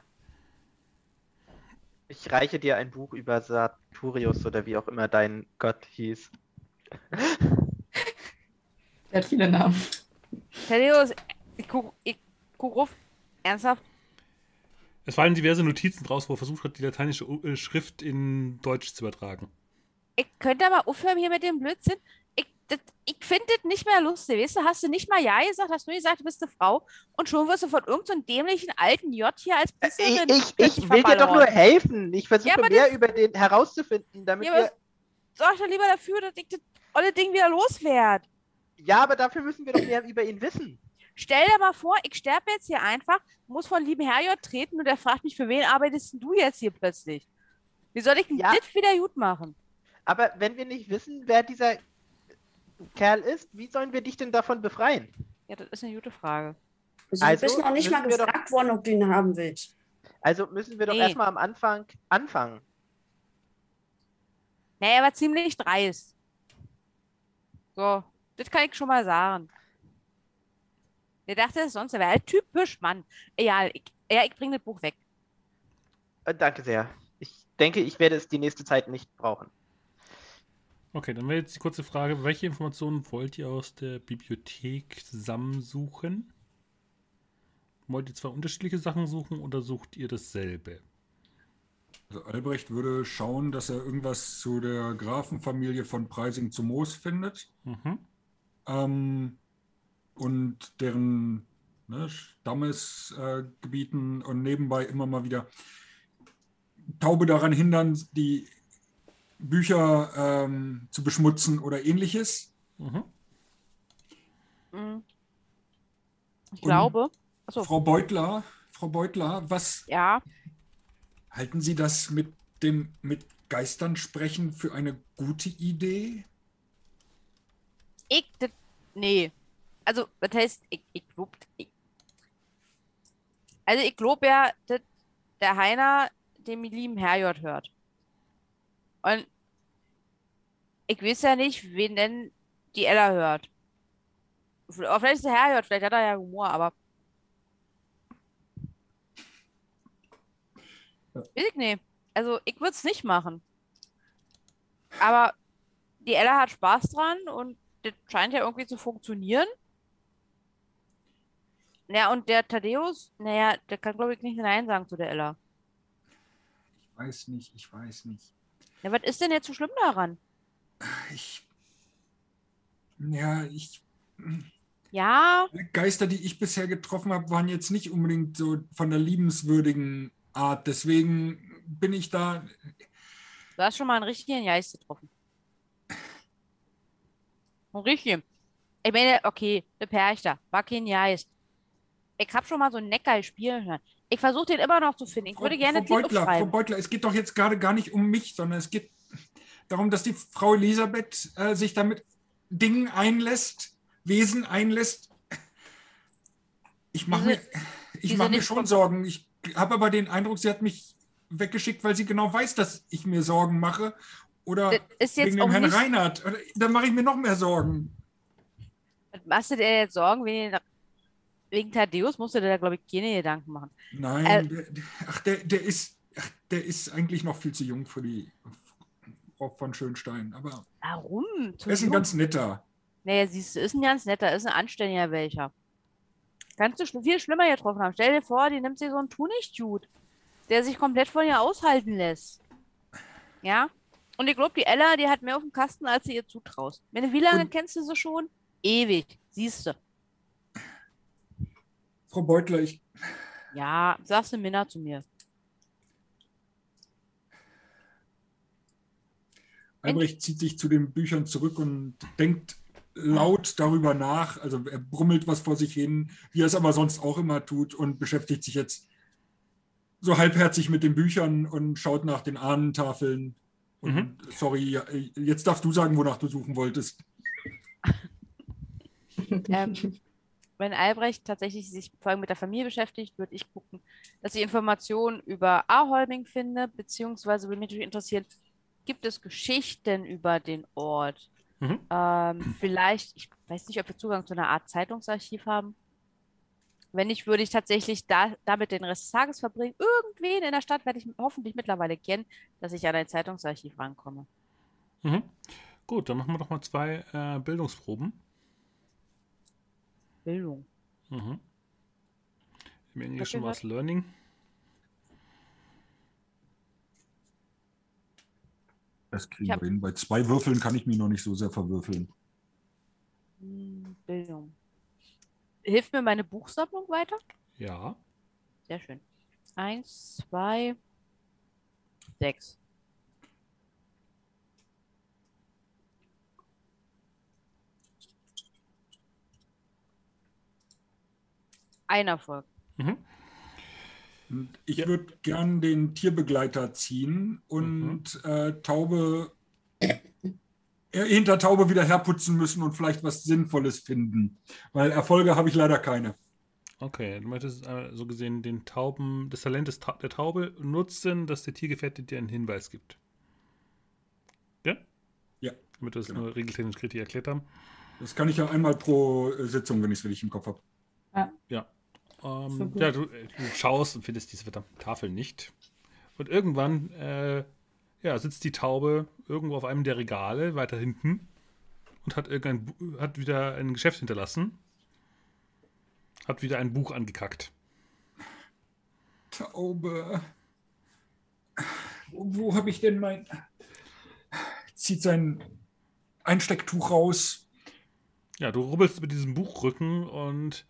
Ich reiche dir ein Buch über Sartorius oder wie auch immer dein Gott hieß. Der hat viele Namen. Thaddeus, ich guck, ich guck ruf. Ernsthaft? Es fallen diverse Notizen draus, wo er versucht hat, die lateinische äh, Schrift in Deutsch zu übertragen. Ich könnte aber aufhören hier mit dem Blödsinn. Ich, das- ich finde das nicht mehr lustig. Weißt du, hast du nicht mal Ja gesagt, hast nur gesagt, du bist eine Frau und schon wirst du von irgendeinem dämlichen alten J hier als Ich, Priesterin ich, ich plötzlich will dir doch nur helfen. Ich versuche Ja, mehr das- über den herauszufinden, damit Ja, wir. sorg doch lieber dafür, dass ich das olle Ding wieder loswerde. Ja, aber dafür müssen wir doch mehr über ihn wissen. Stell dir mal vor, ich sterbe jetzt hier einfach, muss von lieben Herrgott treten und er fragt mich, für wen arbeitest du jetzt hier plötzlich? Wie soll ich denn Ja. das wieder gut machen? Aber wenn wir nicht wissen, wer dieser Kerl ist, wie sollen wir dich denn davon befreien? Ja, das ist eine gute Frage. Also, Also, du bist noch nicht mal müssen wir doch- gefragt worden, ob du ihn haben willst. Also müssen wir doch Nee. erstmal am Anfang anfangen. Naja, er war ziemlich dreist. So, das kann ich schon mal sagen. Der dachte es sonst, wäre halt typisch Mann. Egal, ich, ja, ich bringe das Buch weg. Äh, danke sehr. Ich denke, ich werde es die nächste Zeit nicht brauchen. Okay, dann wäre jetzt die kurze Frage, welche Informationen wollt ihr aus der Bibliothek zusammensuchen? Wollt ihr zwei unterschiedliche Sachen suchen oder sucht ihr dasselbe? Also Albrecht würde schauen, dass er irgendwas zu der Grafenfamilie von Preising zu Moos findet. Mhm. Ähm, und deren ne, Stammesgebieten äh, und nebenbei immer mal wieder Taube daran hindern, die Bücher ähm, zu beschmutzen oder ähnliches. Mhm. Mhm. Ich glaube. Achso, Frau Beutler, Frau Beutler, was ja. halten Sie das mit dem mit Geistern sprechen für eine gute Idee? Ich, das, nee. Also, das heißt, ich, ich glaub, ich, also ich glaube ja, dass der Heiner dem lieben Herrgott hört. Und ich weiß ja nicht, wen denn die Ella hört. Vielleicht ist der Herrgott, vielleicht hat er ja Humor, aber. Ja. Ich nicht. Also, ich würde es nicht machen. Aber die Ella hat Spaß dran und das scheint ja irgendwie zu funktionieren. Ja, und der Thaddeus, naja, der kann, glaube ich, nicht Nein sagen zu der Ella. Ich weiß nicht, ich weiß nicht. Ja, was ist denn jetzt so schlimm daran? Ich, ja, ich, Ja, Geister, die ich bisher getroffen habe, waren jetzt nicht unbedingt so von der liebenswürdigen Art. Deswegen bin ich da. du hast schon mal einen richtigen Geist getroffen. Einen richtigen. Ich meine, okay, der Perchter, war kein Geist. Ich habe schon mal so einen Neckar spielen hören. Ich versuche den immer noch zu finden. Ich würde gerne Frau Beutler, Frau. Beutler, es geht doch jetzt gerade gar nicht um mich, sondern es geht darum, dass die Frau Elisabeth äh, sich damit Dingen einlässt, Wesen einlässt. Ich mache mir, ich mach mir schon Sorgen. Ich habe aber den Eindruck, sie hat mich weggeschickt, weil sie genau weiß, dass ich mir Sorgen mache. Oder jetzt wegen dem Herrn Reinhardt. Dann mache ich mir noch mehr Sorgen. machst du dir jetzt Sorgen wegen, wegen Thaddeus, musst du dir da, glaube ich, keine Gedanken machen. Nein, Äh, der, ach, der, der ist, ach, der ist eigentlich noch viel zu jung für die Frau von Schönstein. Aber Warum? Zu er ist ein jung? ganz netter. Naja, siehst du, ist ein ganz netter, ist ein anständiger welcher. Kannst du viel schlimmer getroffen haben. Stell dir vor, die nimmt sich so einen Tunichtjud, der sich komplett von ihr aushalten lässt. Ja? Und ich glaube, die Ella, die hat mehr auf dem Kasten, als sie ihr zutraust. Meine, wie lange Und- kennst du sie schon? Ewig, siehst du. Frau Beutler, ich, Ja, sagst du Minna zu mir. Albrecht zieht sich zu den Büchern zurück und denkt laut darüber nach. Also er brummelt was vor sich hin, wie er es aber sonst auch immer tut und beschäftigt sich jetzt so halbherzig mit den Büchern und schaut nach den Ahnentafeln. Und Mhm. sorry, jetzt darfst du sagen, wonach du suchen wolltest. Ähm, wenn Albrecht tatsächlich sich vor allem mit der Familie beschäftigt, würde ich gucken, dass ich Informationen über Aholming finde, beziehungsweise würde mich natürlich interessieren, gibt es Geschichten über den Ort? Mhm. Ähm, vielleicht, ich weiß nicht, ob wir Zugang zu einer Art Zeitungsarchiv haben. Wenn nicht, würde ich tatsächlich da, damit den Rest des Tages verbringen. Irgendwen in der Stadt werde ich hoffentlich mittlerweile kennen, dass ich an ein Zeitungsarchiv rankomme. Mhm. Gut, dann machen wir doch mal zwei äh, Bildungsproben. Bildung. Mhm. Im Englischen war es Learning. Das kriegen wir hin. Bei zwei Würfeln kann ich mich noch nicht so sehr verwürfeln. Hm, Bildung. Hilft mir meine Buchsammlung weiter? Ja. Sehr schön. Eins, zwei, sechs. Ein Erfolg. Mhm. Ich Ja. würde gern den Tierbegleiter ziehen und äh, Taube hinter Taube wieder herputzen müssen und vielleicht was Sinnvolles finden. Weil Erfolge habe ich leider keine. Okay, du möchtest äh, so gesehen den Tauben, das Talent des Ta der Taube nutzen, dass der Tiergefährte dir einen Hinweis gibt. Ja? Ja, Damit wir das genau. nur regeltechnisch richtig erklärt haben. Das kann ich ja einmal pro äh, Sitzung, wenn ich es richtig im Kopf habe. Ja. Ähm, So ja, du, äh, du schaust und findest diese Tafel nicht. Und irgendwann äh, ja, sitzt die Taube irgendwo auf einem der Regale weiter hinten und hat, irgendein, hat wieder ein Geschäft hinterlassen. Hat wieder ein Buch angekackt. Taube. Wo, wo habe ich denn mein. Zieht sein Einstecktuch raus. Ja, du rubbelst mit diesem Buchrücken und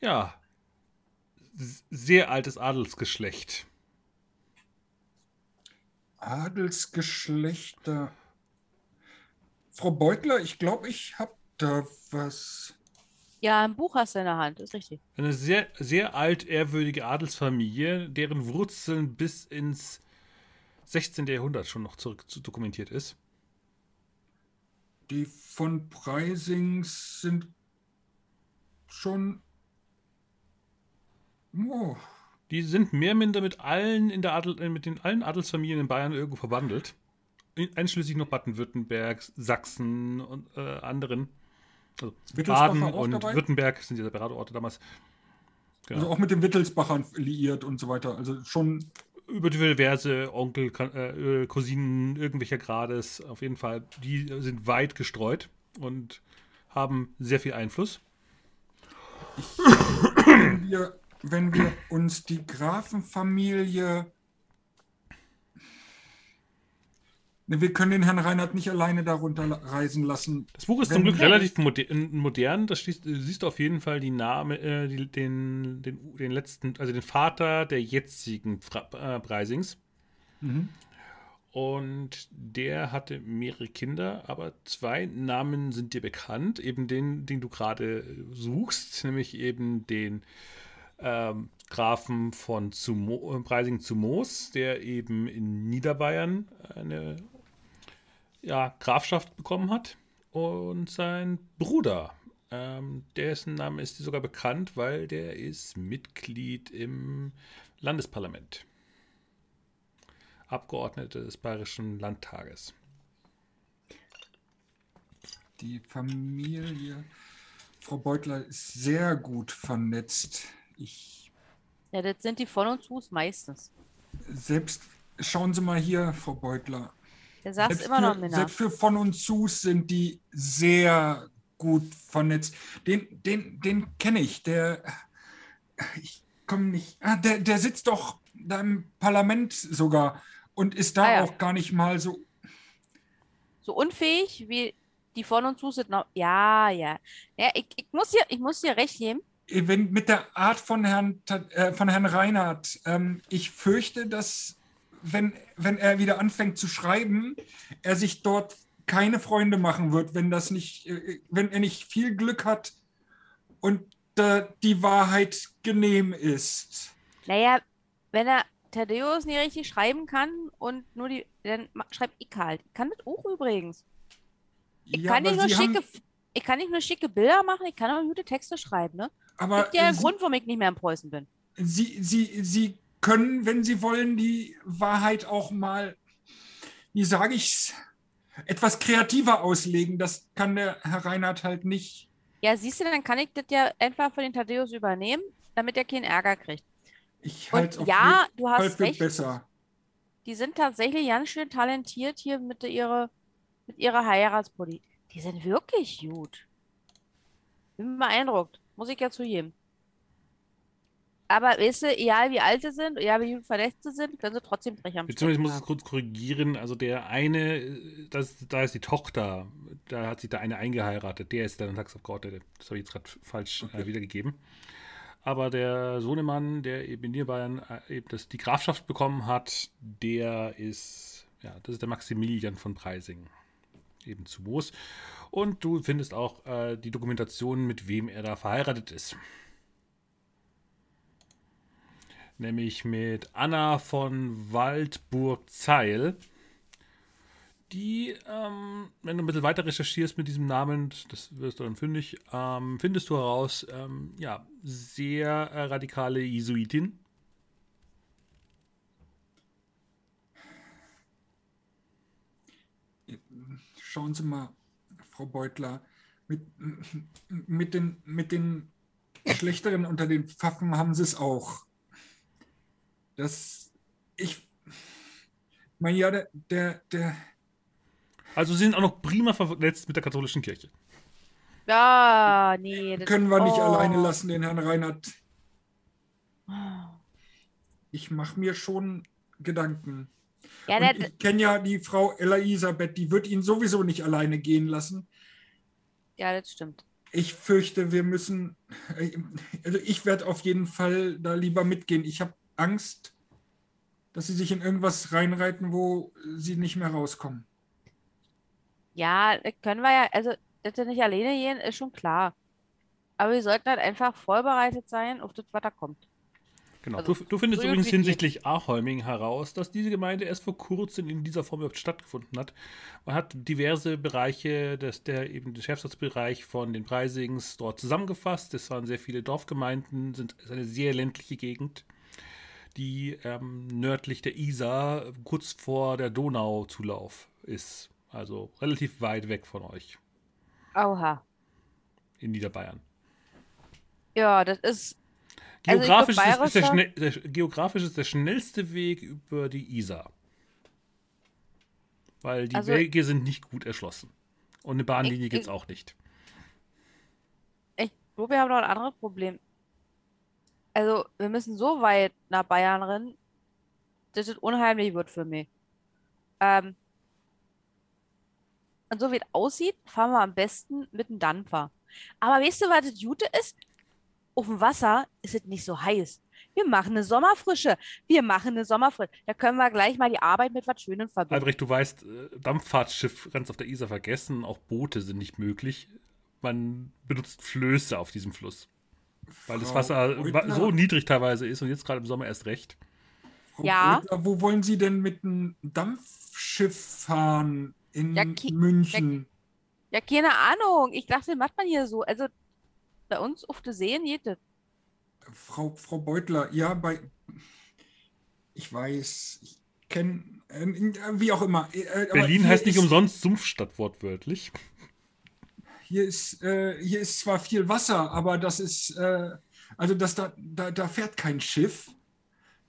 ja, sehr altes Adelsgeschlecht. Adelsgeschlechter. Frau Beutler, ich glaube, ich habe da was. Ja, ein Buch hast du in der Hand, ist richtig. Eine sehr, sehr alt ehrwürdige Adelsfamilie, deren Wurzeln bis ins 16. Jahrhundert schon noch zurück zu dokumentiert ist. Die von Preisings sind schon. Oh, Die sind mehr oder minder mit allen in der Adel, äh, mit den allen Adelsfamilien in Bayern irgendwo verbandelt. In- Einschließlich noch Baden-Württemberg, Sachsen und äh, anderen. Also Baden und dabei? Württemberg sind die separate Orte damals. Genau. Also auch mit den Wittelsbachern liiert und so weiter. Also schon. über diverse Onkel, Kan- äh, Cousinen irgendwelcher Grades, auf jeden Fall, die sind weit gestreut und haben sehr viel Einfluss. Wenn wir, wenn wir uns die Grafenfamilie. Wir können den Herrn Reinhardt nicht alleine darunter reisen lassen. Das Buch ist Wenn- zum Glück relativ moder modern. Da schließt, du siehst auf jeden Fall die Name, äh, die, den, den, den letzten, also den Vater der jetzigen Fra äh, Preisings. Mhm. Und der hatte mehrere Kinder, aber zwei Namen sind dir bekannt, eben den, den du gerade suchst, nämlich eben den ähm, Grafen von Zumo, äh, Preising zu Moos, der eben in Niederbayern eine ja, Grafschaft bekommen hat. Und sein Bruder, ähm, dessen Name ist sogar bekannt, weil der ist Mitglied im Landesparlament. Abgeordnete des Bayerischen Landtages. Die Familie. Frau Beutler ist sehr gut vernetzt. Ich Ja, das sind die von und zus meistens. selbst. Schauen Sie mal hier, Frau Beutler. Der sagt Selbst immer noch Männer. selbst für von uns Zus sind die sehr gut vernetzt. Den, den, den kenne ich. Der, ich komme nicht. Ah, der, der sitzt doch da im Parlament sogar und ist da Ah, ja. auch gar nicht mal so. So unfähig wie die von und zus sind noch. Ja, ja. Ja, ich, ich, muss hier, ich muss hier recht geben. Wenn mit der Art von Herrn, äh, von Herrn Reinhardt, ähm, ich fürchte, dass wenn, wenn er wieder anfängt zu schreiben, er sich dort keine Freunde machen wird, wenn das nicht, äh, wenn er nicht viel Glück hat und äh, die Wahrheit genehm ist. Naja, wenn er Thaddeus nicht richtig schreiben kann und nur die, dann ma- schreib ich halt. Ich kann das auch übrigens. Ich Ja, kann nicht nur Sie schicke, ich kann nicht nur schicke Bilder machen, ich kann auch gute Texte schreiben, ne? Aber Gibt ja einen Grund, warum ich nicht mehr in Preußen bin. Sie, Sie, Sie können, wenn Sie wollen, die Wahrheit auch mal, wie sage ich's, etwas kreativer auslegen. Das kann der Herr Reinhardt halt nicht. Ja, siehst du, dann kann ich das ja einfach für den Thaddeus übernehmen. damit er keinen Ärger kriegt. Ich halte auf ja, du hast recht. besser. Die sind tatsächlich ganz schön talentiert hier mit ihrer, mit ihrer Heiratspolitik. Die sind wirklich gut. Bin beeindruckt, muss ich ja zugeben. Aber weißt du, egal wie alt sie sind, egal wie verletzt sie sind, können sie trotzdem Brecher am Beziehungsweise ich muss es kurz korrigieren. Also der eine, äh, das, da ist die Tochter, da hat sich da eine eingeheiratet. Der ist dann Taxabgott, das habe ich jetzt gerade falsch äh, wiedergegeben. Aber der Sohnemann, der eben in Niederbayern äh, eben das, die Grafschaft bekommen hat, der ist, ja, das ist der Maximilian von Preising, eben zu Moos. Und du findest auch äh, die Dokumentation, mit wem er da verheiratet ist. Nämlich mit Anna von Waldburg-Zeil. Die, ähm, wenn du ein bisschen weiter recherchierst mit diesem Namen, das wirst du dann fündig, ähm, findest du heraus, ähm, ja, sehr äh, radikale Jesuitin. Schauen Sie mal, Frau Beutler, mit, mit, den, mit den Schlechteren unter den Pfaffen haben Sie es auch. Das, ich, mein ja, der, der, der, Also sie sind auch noch prima vernetzt mit der katholischen Kirche. Ja, nee. das- können wir nicht oh. alleine lassen, den Herrn Reinhardt. Ich mache mir schon Gedanken. Ja, ich kenne ja die Frau Elisabeth, die wird ihn sowieso nicht alleine gehen lassen. ja, das stimmt. Ich fürchte, wir müssen, also ich werde auf jeden Fall da lieber mitgehen. Ich habe Angst, dass sie sich in irgendwas reinreiten, wo sie nicht mehr rauskommen. Ja, können wir ja, also, dass wir nicht alleine gehen, ist schon klar. Aber wir sollten halt einfach vorbereitet sein auf das, was da kommt. Genau. Also, du, du findest so übrigens hinsichtlich Aholming heraus, dass diese Gemeinde erst vor kurzem in dieser Form überhaupt stattgefunden hat. Man hat diverse Bereiche, des, der eben den Chefsatzbereich von den Preisings dort zusammengefasst. Es waren sehr viele Dorfgemeinden, sind ist eine sehr ländliche Gegend, die ähm, nördlich der Isar, kurz vor der Donauzulauf ist. Also relativ weit weg von euch Oha. in Niederbayern. Ja, das ist, Also ich glaub, Geografisch, ist, ist der der, geografisch ist der schnellste Weg über die Isar. Weil die Also- Wege sind nicht gut erschlossen. Und eine Bahnlinie gibt es auch nicht. ich glaube, wir haben noch ein anderes Problem. Also, wir müssen so weit nach Bayern rennen, dass es unheimlich wird für mich. Ähm, und so wie es aussieht, fahren wir am besten mit dem Dampfer. Aber weißt du, was das Gute ist? Auf dem Wasser ist es nicht so heiß. Wir machen eine Sommerfrische. Wir machen eine Sommerfrische. Da können wir gleich mal die Arbeit mit was Schönem verbinden. Albrecht, du weißt, äh, Dampffahrtschiff ganz auf der Isar vergessen, auch Boote sind nicht möglich. Man benutzt Flöße auf diesem Fluss. Weil das Frau Wasser Beutler, so niedrig teilweise ist und jetzt gerade im Sommer erst recht. Frau Ja. Beutler, wo wollen Sie denn mit einem Dampfschiff fahren in Ja, München? Ja, keine Ahnung. Ich dachte, macht man hier so. Also bei uns auf der Seen geht das. Frau, Frau Beutler, ja, bei. Ich weiß, ich kenne. Äh, wie auch immer. Äh, aber Berlin heißt nicht ist, umsonst Sumpfstadt wortwörtlich. Hier ist, äh, hier ist zwar viel Wasser, aber das ist. Äh, also, das, da, da, da fährt kein Schiff.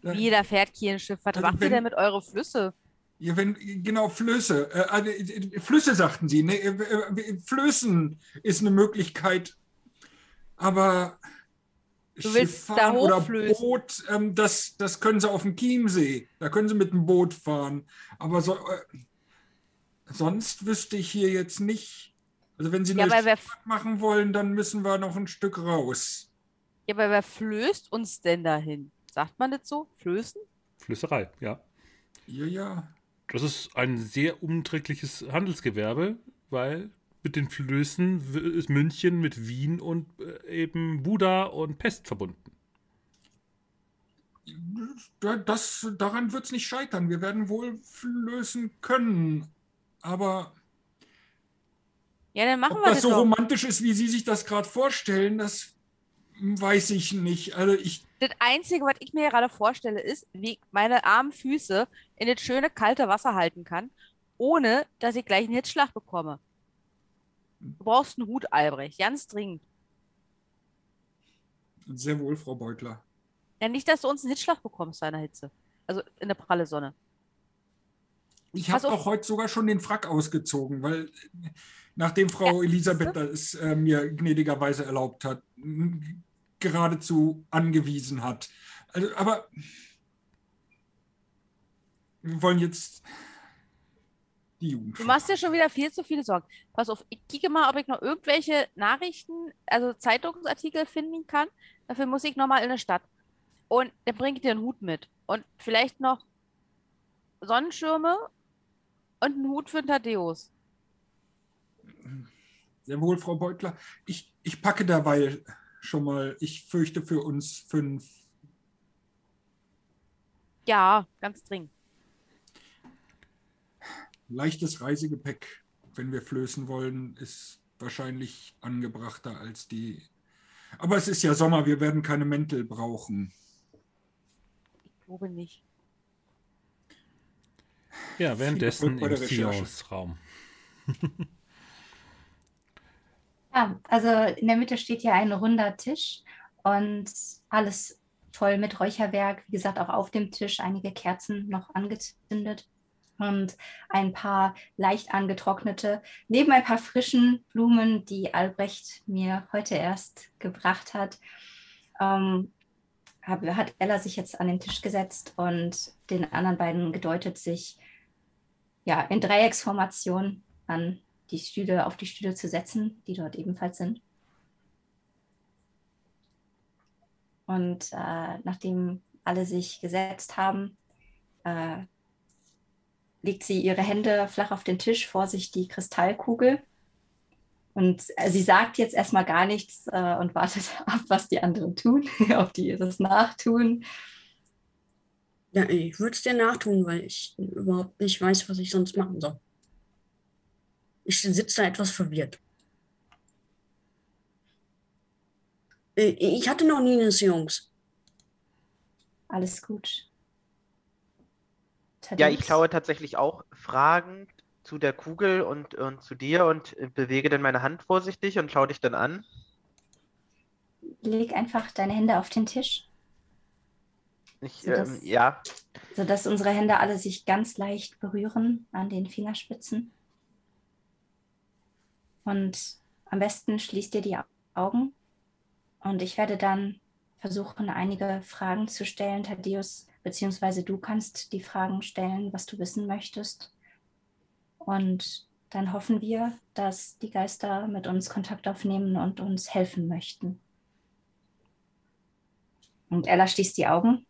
Da, Wie, da fährt kein Schiff. Was Also macht ihr wenn- denn mit eure Flüsse? Ja, wenn, genau, Flöße. Äh, also, äh, Flüsse sagten Sie. Ne, äh, äh, Flößen ist eine Möglichkeit. Aber Du willst Schiff fahren oder. Boot, ähm, das, das können Sie auf dem Chiemsee. Da können Sie mit dem Boot fahren. Aber so, äh, sonst wüsste ich hier jetzt nicht. Also wenn Sie Ja, eine wer, machen wollen, dann müssen wir noch ein Stück raus. ja, aber wer flößt uns denn dahin? Sagt man das so? Flößen? Flößerei, ja. Ja, ja. Das ist ein sehr umträgliches Handelsgewerbe, weil mit den Flößen ist München mit Wien und äh, eben Buda und Pest verbunden. Da- Das, daran wird es nicht scheitern. Wir werden wohl flößen können. Aber Ja, dann machen ob wir das das so doch. romantisch ist, wie Sie sich das gerade vorstellen, das weiß ich nicht. Also ich, Das Einzige, was ich mir gerade vorstelle, ist, wie ich meine armen Füße in das schöne kalte Wasser halten kann, ohne dass ich gleich einen Hitzschlag bekomme. Du brauchst einen Hut, Albrecht, ganz dringend. Sehr wohl, Frau Beutler. Ja, nicht, dass du uns einen Hitzschlag bekommst bei einer Hitze. Also in der pralle Sonne. Ich habe auch heute sogar schon den Frack ausgezogen, weil nachdem Frau Ja, Elisabeth das äh, mir gnädigerweise erlaubt hat, geradezu angewiesen hat. Also, aber wir wollen jetzt die Jugend. Du machst dir schon wieder viel zu viele Sorgen. Pass auf, ich kicke mal, ob ich noch irgendwelche Nachrichten, also Zeitungsartikel finden kann. Dafür muss ich nochmal in die Stadt. Und dann bringe ich dir einen Hut mit. Und vielleicht noch Sonnenschirme und einen Hut für den Thaddeus. Sehr wohl, Frau Beutler. Ich, ich packe dabei schon mal, ich fürchte für uns fünf. Ja, ganz dringend. Leichtes Reisegepäck, wenn wir flößen wollen, ist wahrscheinlich angebrachter als die. Aber es ist ja Sommer, wir werden keine Mäntel brauchen. Ich glaube nicht. Ja, währenddessen im. Sions-Raum. Ja, also in der Mitte steht hier ein runder Tisch und alles voll mit Räucherwerk. Wie gesagt, auch auf dem Tisch einige Kerzen noch angezündet und ein paar leicht angetrocknete, neben ein paar frischen Blumen, die Albrecht mir heute erst gebracht hat. Ähm, hat Ella sich jetzt an den Tisch gesetzt und den anderen beiden gedeutet, sich ja in Dreiecksformation an die Stühle, auf die Stühle zu setzen, die dort ebenfalls sind. Und äh, nachdem alle sich gesetzt haben, äh, legt sie ihre Hände flach auf den Tisch, vor sich die Kristallkugel. Und äh, sie sagt jetzt erstmal gar nichts äh, und wartet ab, was die anderen tun, ob die das nachtun. Ja, ich würde es dir nachtun, weil ich überhaupt nicht weiß, was ich sonst machen soll. Ich sitze da etwas verwirrt. Äh, Ich hatte noch nie eine Jungs. Alles gut. Ja, ich schaue tatsächlich auch fragend zu der Kugel und, und zu dir und äh, bewege dann meine Hand vorsichtig und schaue dich dann an. Leg einfach deine Hände auf den Tisch, Ich, So, das- ähm, ja, sodass unsere Hände alle sich ganz leicht berühren an den Fingerspitzen. Und am besten schließt ihr die Augen. Und ich werde dann versuchen, einige Fragen zu stellen, Thaddeus, beziehungsweise du kannst die Fragen stellen, was du wissen möchtest. Und dann hoffen wir, dass die Geister mit uns Kontakt aufnehmen und uns helfen möchten. Und Ella schließt die Augen.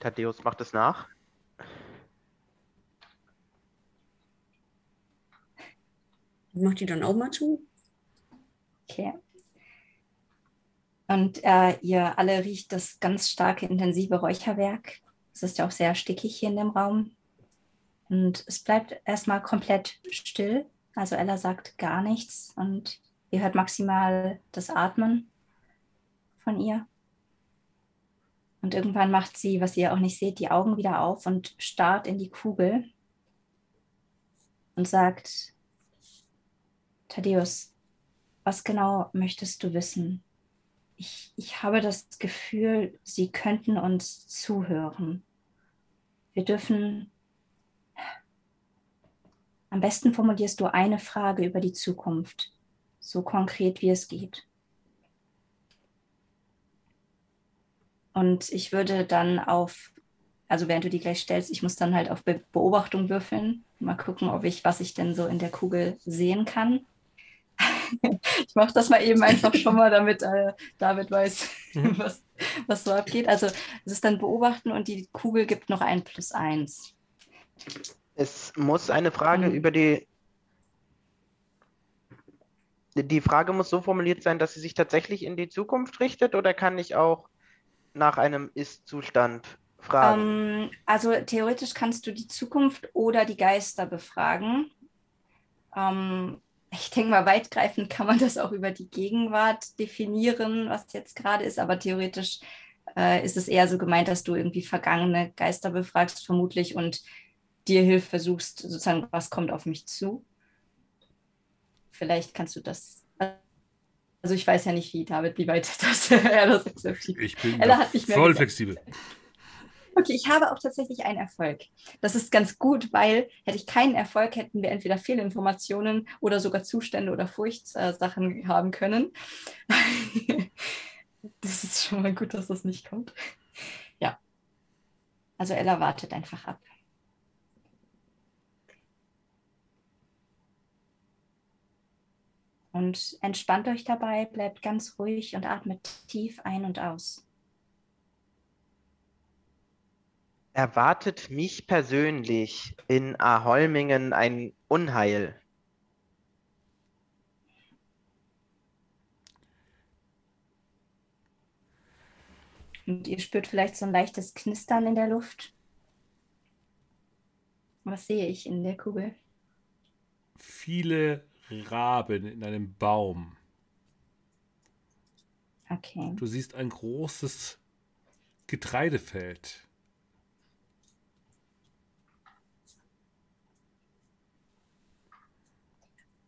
Thaddeus macht es nach. Mach die dann auch mal zu? Okay. Und äh, ihr alle riecht das ganz starke, intensive Räucherwerk. Es ist ja auch sehr stickig hier in dem Raum. Und es bleibt erstmal komplett still. Also Ella sagt gar nichts und ihr hört maximal das Atmen von ihr. Und irgendwann macht sie, was ihr auch nicht seht, die Augen wieder auf und starrt in die Kugel und sagt, Thaddeus, was genau möchtest du wissen? Ich, ich habe das Gefühl, sie könnten uns zuhören. Wir dürfen. Am besten formulierst du eine Frage über die Zukunft, so konkret wie es geht. Und ich würde dann auf, also während du die gleich stellst, ich muss dann halt auf Be Beobachtung würfeln, mal gucken, ob ich, was ich denn so in der Kugel sehen kann. Ich mache das mal eben einfach schon mal, damit äh, David weiß, Mhm. was, was so abgeht. Also es ist dann beobachten und die Kugel gibt noch ein plus eins. Es muss eine Frage Mhm. über die. Die Frage muss so formuliert sein, dass sie sich tatsächlich in die Zukunft richtet, oder kann ich auch nach einem Ist-Zustand fragen? Ähm, also theoretisch kannst du die Zukunft oder die Geister befragen. Ähm, ich denke mal, weitgreifend kann man das auch über die Gegenwart definieren, was jetzt gerade ist, aber theoretisch äh, ist es eher so gemeint, dass du irgendwie vergangene Geister befragst, vermutlich, und dir hilft, versuchst sozusagen, was kommt auf mich zu. vielleicht kannst du das. Also ich weiß ja nicht, wie David, wie weit das, er das akzeptiert. Ich bin da hat nicht voll gesagt. flexibel. Okay, ich habe auch tatsächlich einen Erfolg. Das ist ganz gut, weil hätte ich keinen Erfolg, hätten wir entweder Fehlinformationen oder sogar Zustände oder Furchtsachen haben können. das ist schon mal gut, dass das nicht kommt. Ja. Also Ella wartet einfach ab. Und entspannt euch dabei, bleibt ganz ruhig und atmet tief ein und aus. Erwartet mich persönlich in Aholmingen ein Unheil? Und ihr spürt vielleicht so ein leichtes Knistern in der Luft. Was sehe ich in der Kugel? Viele Raben in einem Baum. Okay. Du siehst ein großes Getreidefeld.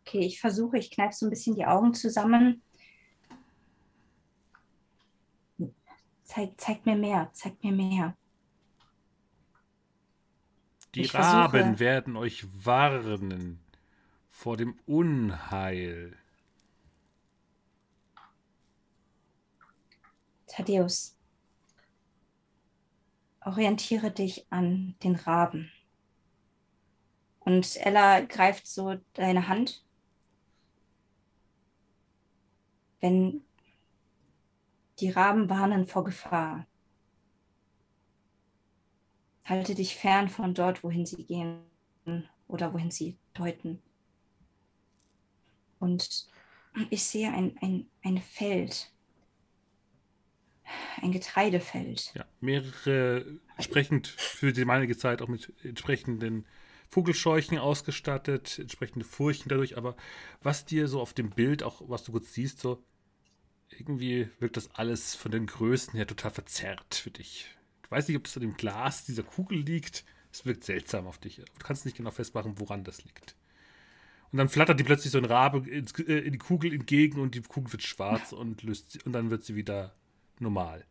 Okay, ich versuche, ich kneife so ein bisschen die Augen zusammen. Zeig, zeig mir mehr, zeig mir mehr. Die Ich versuche- Raben werden euch warnen vor dem Unheil. Thaddeus, orientiere dich an den Raben. Und Ella greift so deine Hand. Wenn die Raben warnen vor Gefahr, halte dich fern von dort, wohin sie gehen oder wohin sie deuten. Und ich sehe ein, ein, ein Feld, ein Getreidefeld. Ja, mehrere entsprechend für die damalige Zeit auch mit entsprechenden Vogelscheuchen ausgestattet, entsprechende Furchen dadurch, aber was dir so auf dem Bild, auch was du kurz siehst, so irgendwie wirkt das alles von den Größen her total verzerrt für dich. Du weißt nicht, ob es an dem Glas dieser Kugel liegt. Es wirkt seltsam auf dich. Du kannst nicht genau festmachen, woran das liegt. Und dann flattert die plötzlich so ein Rabe äh, in die Kugel entgegen und die Kugel wird schwarz und löst sie, und dann wird sie wieder normal.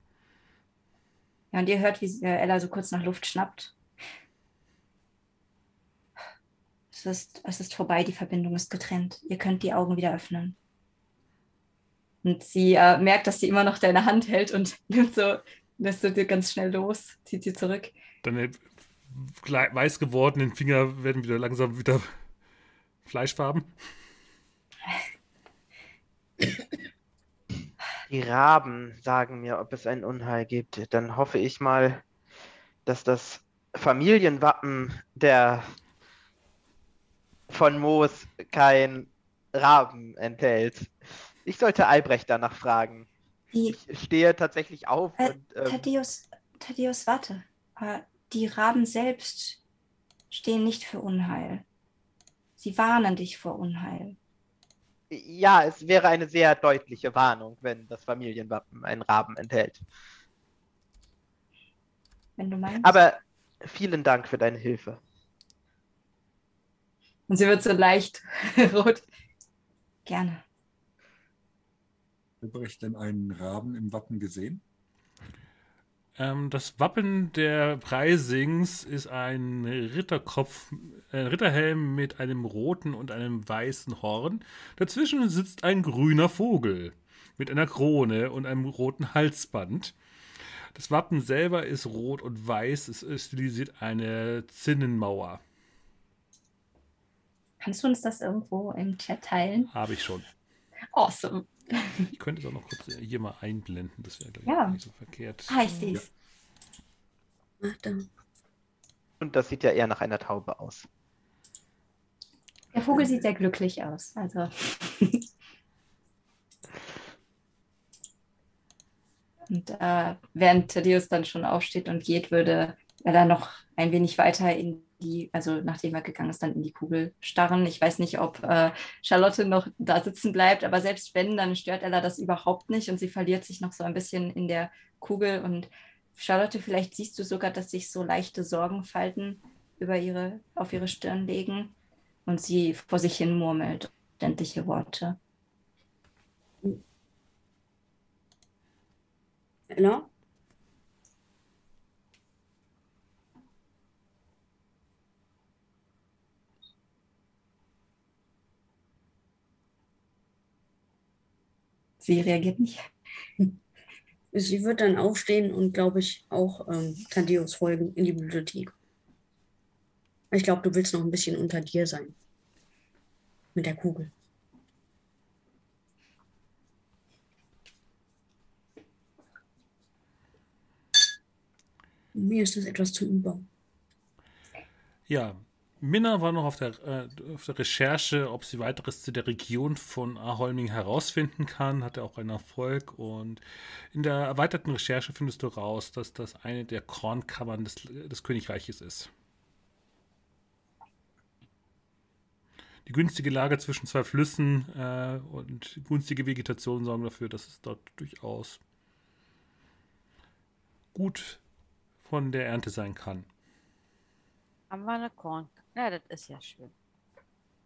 Ja, und ihr hört, wie äh, Ella so kurz nach Luft schnappt. Es ist, es ist vorbei, die Verbindung ist getrennt. Ihr könnt die Augen wieder öffnen. Und sie äh, merkt, dass sie immer noch deine Hand hält und nimmt so, lässt du dir ganz schnell los, zieht sie zurück. Deine glei- weiß gewordenen Finger werden wieder langsam wieder fleischfarben. Die Raben sagen mir, ob es ein Unheil gibt. Dann hoffe ich mal, dass das Familienwappen der von Moos kein Raben enthält. Ich sollte Albrecht danach fragen. Die, Ich stehe tatsächlich auf Äh, und ähm, Thaddeus, Thaddeus, warte. Äh, die Raben selbst stehen nicht für Unheil. Sie warnen dich vor Unheil. ja, es wäre eine sehr deutliche Warnung, wenn das Familienwappen einen Raben enthält. Wenn du meinst. Aber vielen Dank für deine Hilfe. Und sie wird so leicht rot. Gerne. Albrecht denn einen Raben im Wappen gesehen? Ähm, das Wappen der Preisings ist ein Ritterkopf, ein Ritterhelm mit einem roten und einem weißen Horn. Dazwischen sitzt ein grüner Vogel mit einer Krone und einem roten Halsband. Das Wappen selber ist rot und weiß. Es stilisiert eine Zinnenmauer. Kannst du uns das irgendwo im Chat teilen? Habe ich schon. Awesome. Ich könnte es auch noch kurz hier mal einblenden. Das wäre, Ja. nicht so verkehrt. Ah, ich sehe es. Da. Und das sieht ja eher nach einer Taube aus. Der Vogel sieht sehr glücklich aus. Also. und äh, während Thaddeus dann schon aufsteht und geht, würde er dann noch ein wenig weiter in die, also nachdem er gegangen ist, dann in die Kugel starren. Ich weiß nicht, ob äh, Charlotte noch da sitzen bleibt, aber selbst wenn, dann stört Ella das überhaupt nicht und sie verliert sich noch so ein bisschen in der Kugel. Und Charlotte, vielleicht siehst du sogar, dass sich so leichte Sorgenfalten über ihre, auf ihre Stirn legen und sie vor sich hin murmelt unverständliche Worte. Ella? Sie reagiert nicht. Sie wird dann aufstehen und, glaube ich, auch ähm, Thaddeus folgen in die Bibliothek. Ich glaube, du willst noch ein bisschen unter dir sein. Mit der Kugel. Mir ist das etwas zu über. Ja, Minna war noch auf der, äh, auf der Recherche, ob sie weiteres zu der Region von Aholming herausfinden kann. Hatte auch einen Erfolg. Und in der erweiterten Recherche findest du raus, dass das eine der Kornkammern des, des Königreiches ist. Die günstige Lage zwischen zwei Flüssen äh, und günstige Vegetation sorgen dafür, dass es dort durchaus gut von der Ernte sein kann. Haben wir eine Korn. Ja, das ist ja schön.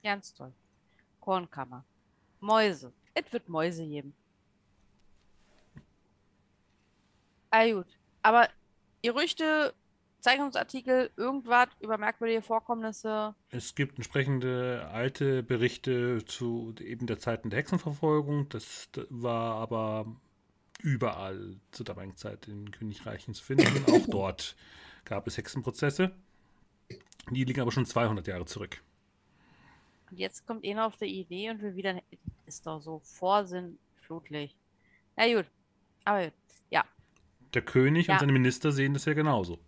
Ganz toll. Kornkammer. Mäuse. Es wird Mäuse geben. Ah, gut. Aber Gerüchte, Zeichnungsartikel, irgendwas über merkwürdige Vorkommnisse. Es gibt entsprechende alte Berichte zu eben der Zeiten der Hexenverfolgung. Das war aber überall zur damaligen Zeit in Königreichen zu finden. Auch dort gab es Hexenprozesse. Die liegen aber schon 200 Jahre zurück. Und jetzt kommt einer auf die Idee und will wieder. Ist doch so vorsinnflutlich. Na gut. Aber gut. Ja. Der König Ja. und seine Minister sehen das ja genauso.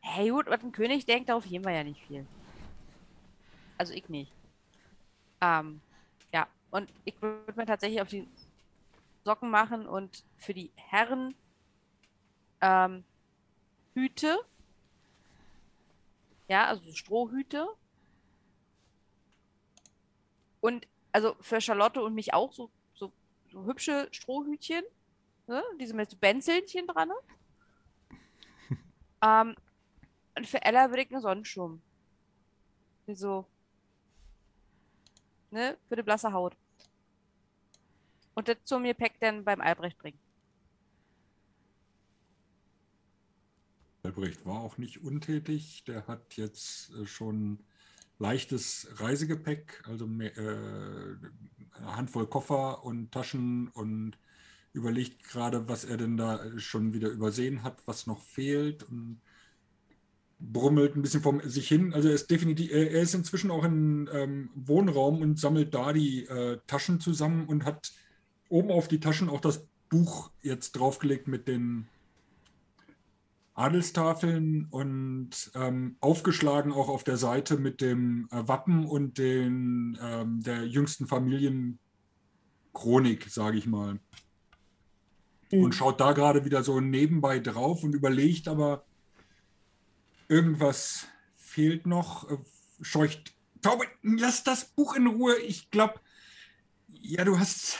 Hey, gut, was ein König denkt, darauf gehen wir ja nicht viel. Also ich nicht. Ähm, ja, und ich würde mir tatsächlich auf die Socken machen und für die Herren ähm, Hüte. Ja, also Strohhüte. Und also für Charlotte und mich auch so, so, so hübsche Strohhütchen. Ne? Diese mit so Benzelchen dran. ähm, und für Ella würde ich einen Sonnenschirm. Wieso? Ne? Für die blasse Haut. Und das zum Gepäck dann beim Albrecht bringen. Albrecht war auch nicht untätig. Der hat jetzt äh, schon leichtes Reisegepäck, also äh, eine Handvoll Koffer und Taschen und überlegt gerade, was er denn da schon wieder übersehen hat, was noch fehlt und brummelt ein bisschen vor sich hin. Also er ist definitiv, er ist inzwischen auch im ähm, Wohnraum und sammelt da die äh, Taschen zusammen und hat oben auf die Taschen auch das Buch jetzt draufgelegt mit den Adelstafeln und ähm, aufgeschlagen auch auf der Seite mit dem äh, Wappen und den ähm, der jüngsten Familienchronik, sage ich mal. Mhm. Und schaut da gerade wieder so nebenbei drauf und überlegt aber, irgendwas fehlt noch, äh, scheucht. Taube, lass das Buch in Ruhe. Ich glaube, ja, du hast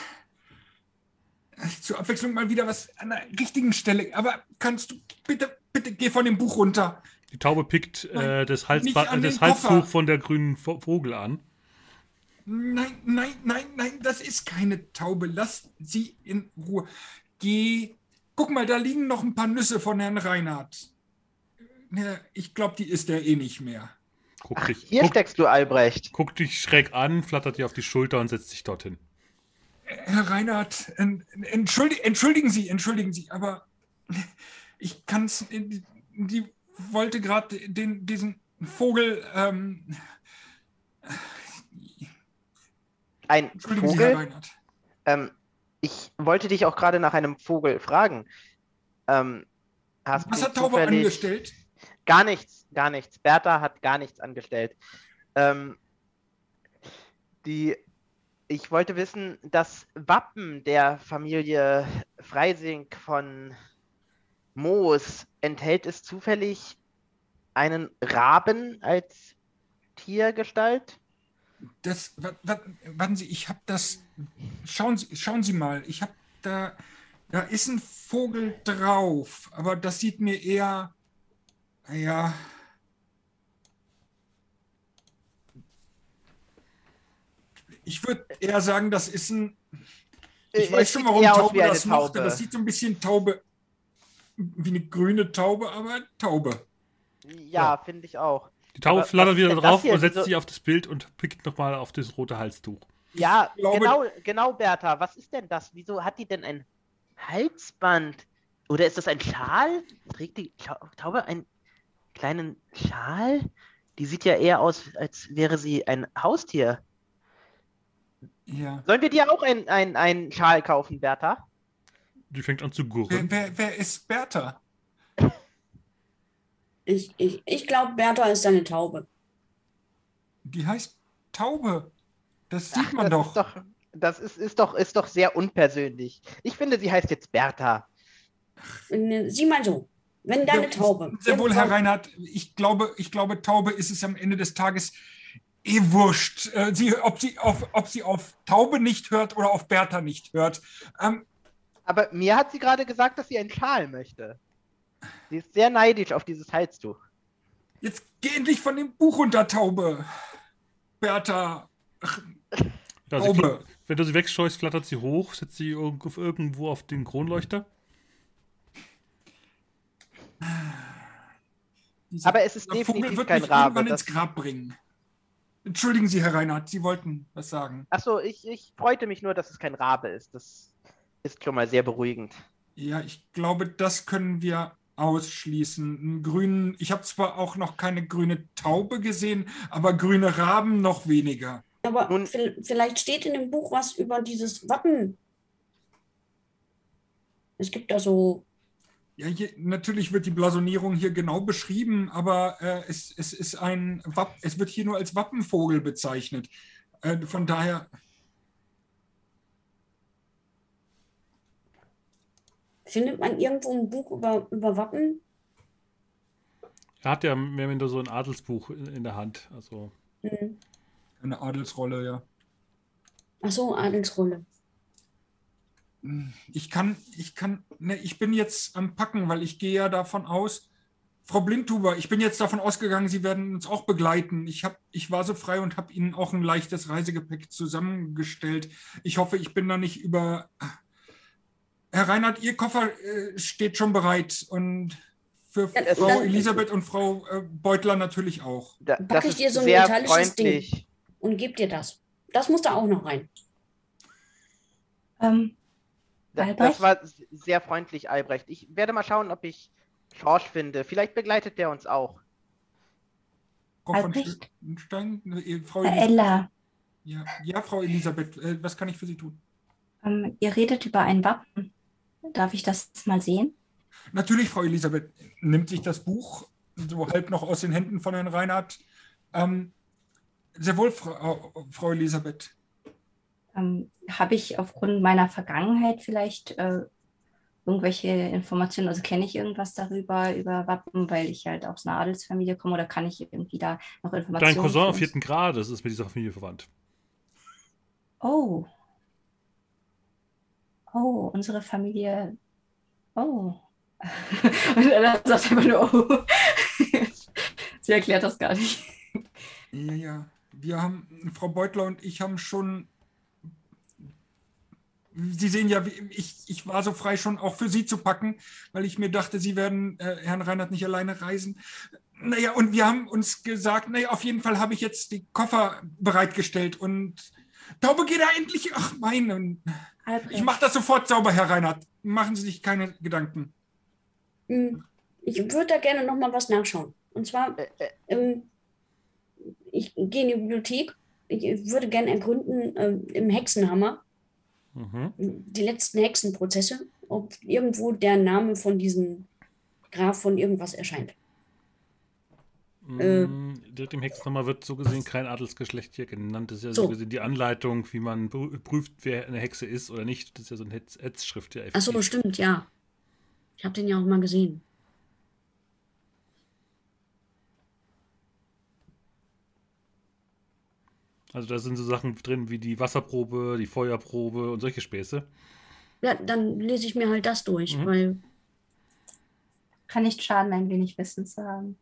äh, zur Abwechslung mal wieder was an der richtigen Stelle. Aber kannst du bitte, bitte geh von dem Buch runter. Die Taube pickt äh, das, an das. Halstuch von der grünen Vo- Vogel an. Nein, nein, nein, nein, das ist keine Taube. Lass sie in Ruhe. Geh. Guck mal, da liegen noch ein paar Nüsse von Herrn Reinhardt. Ja, ich glaube, die ist er eh nicht mehr. Guck, Ach, dich, hier guck, steckst du, Albrecht. guck dich schräg an, flattert dir auf die Schulter und setzt sich dorthin. Herr Reinhardt, en- entschuldi entschuldigen Sie, entschuldigen Sie, aber ich kann es. Die, die wollte gerade den diesen Vogel. Ähm, Ein Vogel? Ähm, ich wollte dich auch gerade nach einem Vogel fragen. Ähm, hast Was du hat Taube angestellt? Gar nichts, gar nichts. Bertha hat gar nichts angestellt. Ähm, die, ich wollte wissen, das Wappen der Familie Freising von Moos, enthält es zufällig einen Raben als Tiergestalt? Das, wa- wa- warten Sie, ich habe das. Schauen Sie, schauen Sie mal, ich habe da. Da ist ein Vogel drauf, aber das sieht mir eher. Ja. Ich würde eher sagen, das ist ein. Ich Es weiß schon, warum Taube das. Taube. Das sieht so ein bisschen Taube. Wie eine grüne Taube, aber Taube. Ja, finde ich auch. Die Taube Aber flattert wieder drauf und setzt Wieso- sich auf das Bild und pickt nochmal auf das rote Halstuch. Ja, glaube- genau, genau, Bertha. Was ist denn das? Wieso hat die denn ein Halsband? Oder ist das ein Schal? Trägt die Tau- Taube einen kleinen Schal? Die sieht ja eher aus, als wäre sie ein Haustier. Ja. Sollen wir dir auch ein- ein- einen Schal kaufen, Bertha? Die fängt an zu Wer, gurren. wer, wer ist Bertha? Ich, ich, ich glaube, Bertha ist eine Taube. Die heißt Taube. Das sieht man das doch. Ist doch das ist, ist, doch, ist doch sehr unpersönlich. Ich finde, sie heißt jetzt Bertha. Sieh mal so, wenn deine Ja, Taube. Sehr wohl, Herr Reinhardt. Ich glaube, ich glaube, Taube ist es am Ende des Tages eh wurscht. Äh, Sie, ob, sie auf, ob sie auf Taube nicht hört oder auf Bertha nicht hört. Ähm, Aber mir hat sie gerade gesagt, dass sie einen Schal möchte. Sie ist sehr neidisch auf dieses Halstuch. jetzt geh endlich von dem Buch runter, Taube. Bertha. Ach, Ja, sie Taube. fliegt- wenn du sie wegscheust, flattert sie hoch, setzt sie irgendwo, auf den Kronleuchter. Dieser- Aber es ist dieser Vogel definitiv wird kein mich Rabe. irgendwann ins Grab bringen. Entschuldigen Sie, Herr Reinhardt, Sie wollten was sagen. achso, ich, ich freute mich nur, dass es kein Rabe ist. Das ist schon mal sehr beruhigend. Ja, ich glaube, das können wir ausschließen. Einen grünen, ich habe zwar auch noch keine grüne Taube gesehen, aber grüne Raben noch weniger. Aber Nun- vi- vielleicht steht in dem Buch was über dieses Wappen. Es gibt da so. Ja, hier, natürlich wird die Blasonierung hier genau beschrieben, aber äh, es, es ist ein Wapp, es wird hier nur als Wappenvogel bezeichnet. Äh, von daher, Findet man irgendwo ein Buch über, über Wappen? Er hat ja mehr oder minder so ein Adelsbuch in in der Hand. Also, Hm. eine Adelsrolle, ja. Ach so, Adelsrolle. Ich kann, ich kann, ne, ich bin jetzt am Packen, weil ich gehe ja davon aus, Frau Blindhuber, ich bin jetzt davon ausgegangen, Sie werden uns auch begleiten. Ich, hab, ich war so frei und habe Ihnen auch ein leichtes Reisegepäck zusammengestellt. Ich hoffe, ich bin da nicht über. Herr Reinhardt, Ihr Koffer äh, steht schon bereit und für Ja, das- Frau dann- Elisabeth und Frau äh, Beutler natürlich auch. Da, das ich dir so ein metallisches Ding. freundlich. Und geb dir das. Das muss da auch noch rein. Ähm, Da, Albrecht? das war sehr freundlich, Albrecht. Ich werde mal schauen, ob ich Schorsch finde. Vielleicht begleitet der uns auch. Frau von Albrecht? Stein, äh, Frau äh, Elisabeth. Ella, Ja, ja, Frau Elisabeth, äh, was kann ich für Sie tun? ähm, ihr redet über ein Wappen. Darf ich das mal sehen? Natürlich, Frau Elisabeth nimmt sich das Buch so halb noch aus den Händen von Herrn Reinhardt. Ähm, sehr wohl, Frau, Frau Elisabeth. Ähm, habe ich aufgrund meiner Vergangenheit vielleicht äh, irgendwelche Informationen, also kenne ich irgendwas darüber, über Wappen, weil ich halt aus einer Adelsfamilie komme oder kann ich irgendwie da noch Informationen? dein Cousin auf vierten Grades ist mit dieser Familie verwandt. Oh. Oh, unsere Familie. Oh. Und er sagt einfach nur, oh. Sie erklärt das gar nicht. Ja, ja. Wir haben, Frau Beutler und ich haben schon. Sie sehen ja, ich, ich war so frei, schon auch für Sie zu packen, weil ich mir dachte, Sie werden äh, Herrn Reinhardt nicht alleine reisen. Naja, und wir haben uns gesagt, naja, auf jeden Fall habe ich jetzt die Koffer bereitgestellt und Taube, geh da endlich. Ach, mein. Ich mache das sofort sauber, Herr Reinhardt. Machen Sie sich keine Gedanken. Hm, Ich würde da gerne noch mal was nachschauen. Und zwar, Äh, äh, ähm, ich gehe in die Bibliothek. Ich würde gerne ergründen ähm, im Hexenhammer Mhm. die letzten Hexenprozesse, ob irgendwo der Name von diesem Graf von irgendwas erscheint. Äh. Mm, Direkt im Hexennummer wird so gesehen kein Adelsgeschlecht hier genannt. Das ist ja so, So. gesehen die Anleitung, wie man prü- prüft, wer eine Hexe ist oder nicht. Das ist ja so eine Hetz- Hetzschrift. Ja, Ach so, effektiv. stimmt, ja. Ich habe den ja auch mal gesehen. Also da sind so Sachen drin wie die Wasserprobe, die Feuerprobe und solche Späße. Ja, dann lese ich mir halt das durch, Mhm. weil kann nicht schaden, ein wenig Wissen zu haben.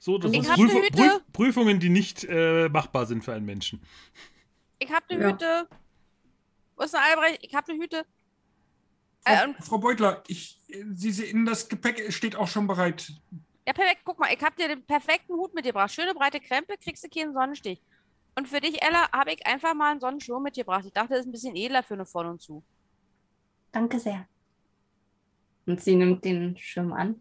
So, das Ich sind Prüf. Prüf Prüfungen, die nicht äh, machbar sind für einen Menschen. Ich hab eine Ja. Hüte. Wo ist der Albrecht? Ich hab eine Hüte. Frau, Äh, Frau Beutler, ich, Sie sehen, das Gepäck steht auch schon bereit. ja, perfekt. Guck mal, ich hab dir den perfekten Hut mitgebracht. Schöne breite Krempe, kriegst du keinen Sonnenstich. Und für dich, Ella, habe ich einfach mal einen Sonnenschirm mitgebracht. Ich dachte, das ist ein bisschen edler für eine von und zu. Danke sehr. Und sie nimmt den Schirm an.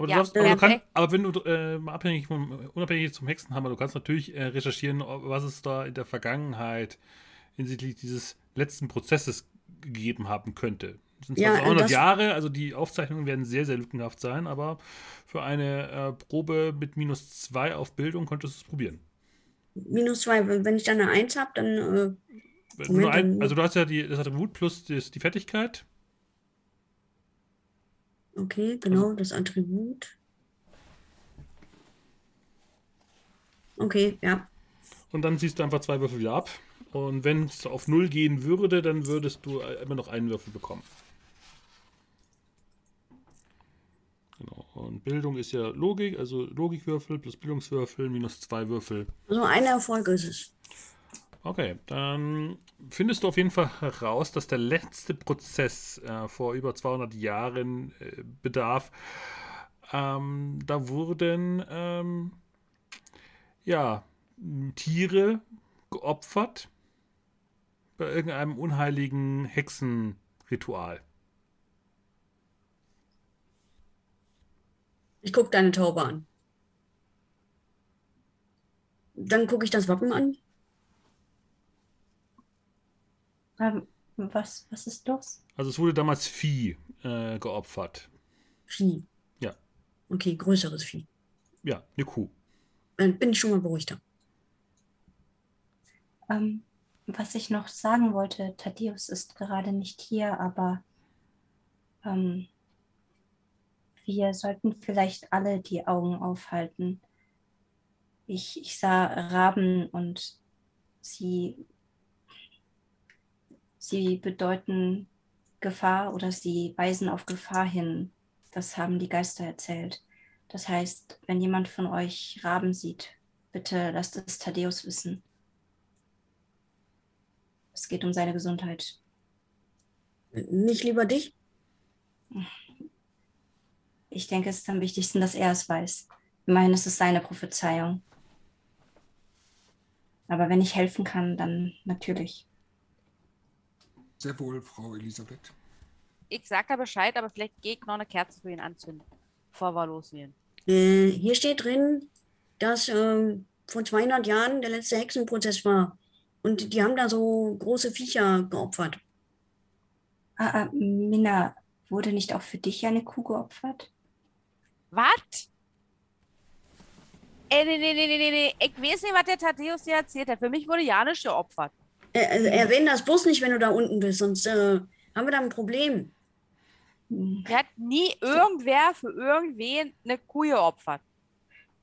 Aber, du Ja, darfst, aber, du perfekt. kannst, aber wenn du äh, mal abhängig vom, unabhängig zum Hexenhammer, du kannst natürlich äh, recherchieren, was es da in der Vergangenheit hinsichtlich dieses letzten Prozesses gegeben haben könnte. Das sind zwar Ja, äh, 200 das- Jahre, also die Aufzeichnungen werden sehr, sehr lückenhaft sein, aber für eine äh, Probe mit minus zwei auf Bildung könntest du es probieren. Minus zwei, wenn ich dann eine Eins habe, dann äh, Moment, nur ein, dann- also du hast ja die, das Attribut plus das, die Fertigkeit. Okay, genau, das Attribut. Okay, ja. Und dann ziehst du einfach zwei Würfel wieder ab. Und wenn es auf null gehen würde, dann würdest du äh, immer noch einen Würfel bekommen. Genau. Und Bildung ist ja Logik, also Logikwürfel plus Bildungswürfel minus zwei Würfel. Also ein Erfolg ist es. Okay, dann findest du auf jeden Fall heraus, dass der letzte Prozess äh, vor über 200 Jahren äh, bedarf. Ähm, da wurden ähm, ja Tiere geopfert bei irgendeinem unheiligen Hexenritual. Ich gucke deine Taube an. Dann gucke ich das Wappen an. Ähm, was, was ist los? Also es wurde damals Vieh äh, geopfert. Vieh. Ja. Okay, größeres Vieh. Ja, eine Kuh. Dann bin ich schon mal beruhigter. Ähm, was ich noch sagen wollte, Thaddeus ist gerade nicht hier, aber ähm, wir sollten vielleicht alle die Augen aufhalten. Ich, ich sah Raben und sie, sie bedeuten Gefahr oder sie weisen auf Gefahr hin. Das haben die Geister erzählt. Das heißt, wenn jemand von euch Raben sieht, bitte lasst es Thaddeus wissen. Es geht um seine Gesundheit. Nicht lieber dich? Ich denke, es ist am wichtigsten, dass er es weiß. Immerhin ist es seine Prophezeiung. Aber wenn ich helfen kann, dann natürlich. Sehr wohl, Frau Elisabeth. Ich sag da Bescheid, aber vielleicht gehe ich noch eine Kerze für ihn anzünden, bevor wir losgehen. Äh, hier steht drin, dass ähm, vor 200 Jahren der letzte Hexenprozess war. Und die haben da so große Viecher geopfert. Ah, ah, Minna, wurde nicht auch für dich eine Kuh geopfert? Was? Ey, nee, nee, nee, nee, nee, nee. Ich weiß nicht, was der Thaddeus dir erzählt hat. Für mich wurde ja nicht geopfert. Äh, also erwähne das bloß nicht, wenn du da unten bist, sonst äh, haben wir da ein Problem. Hm. Mir hat nie irgendwer für irgendwen eine Kuh geopfert.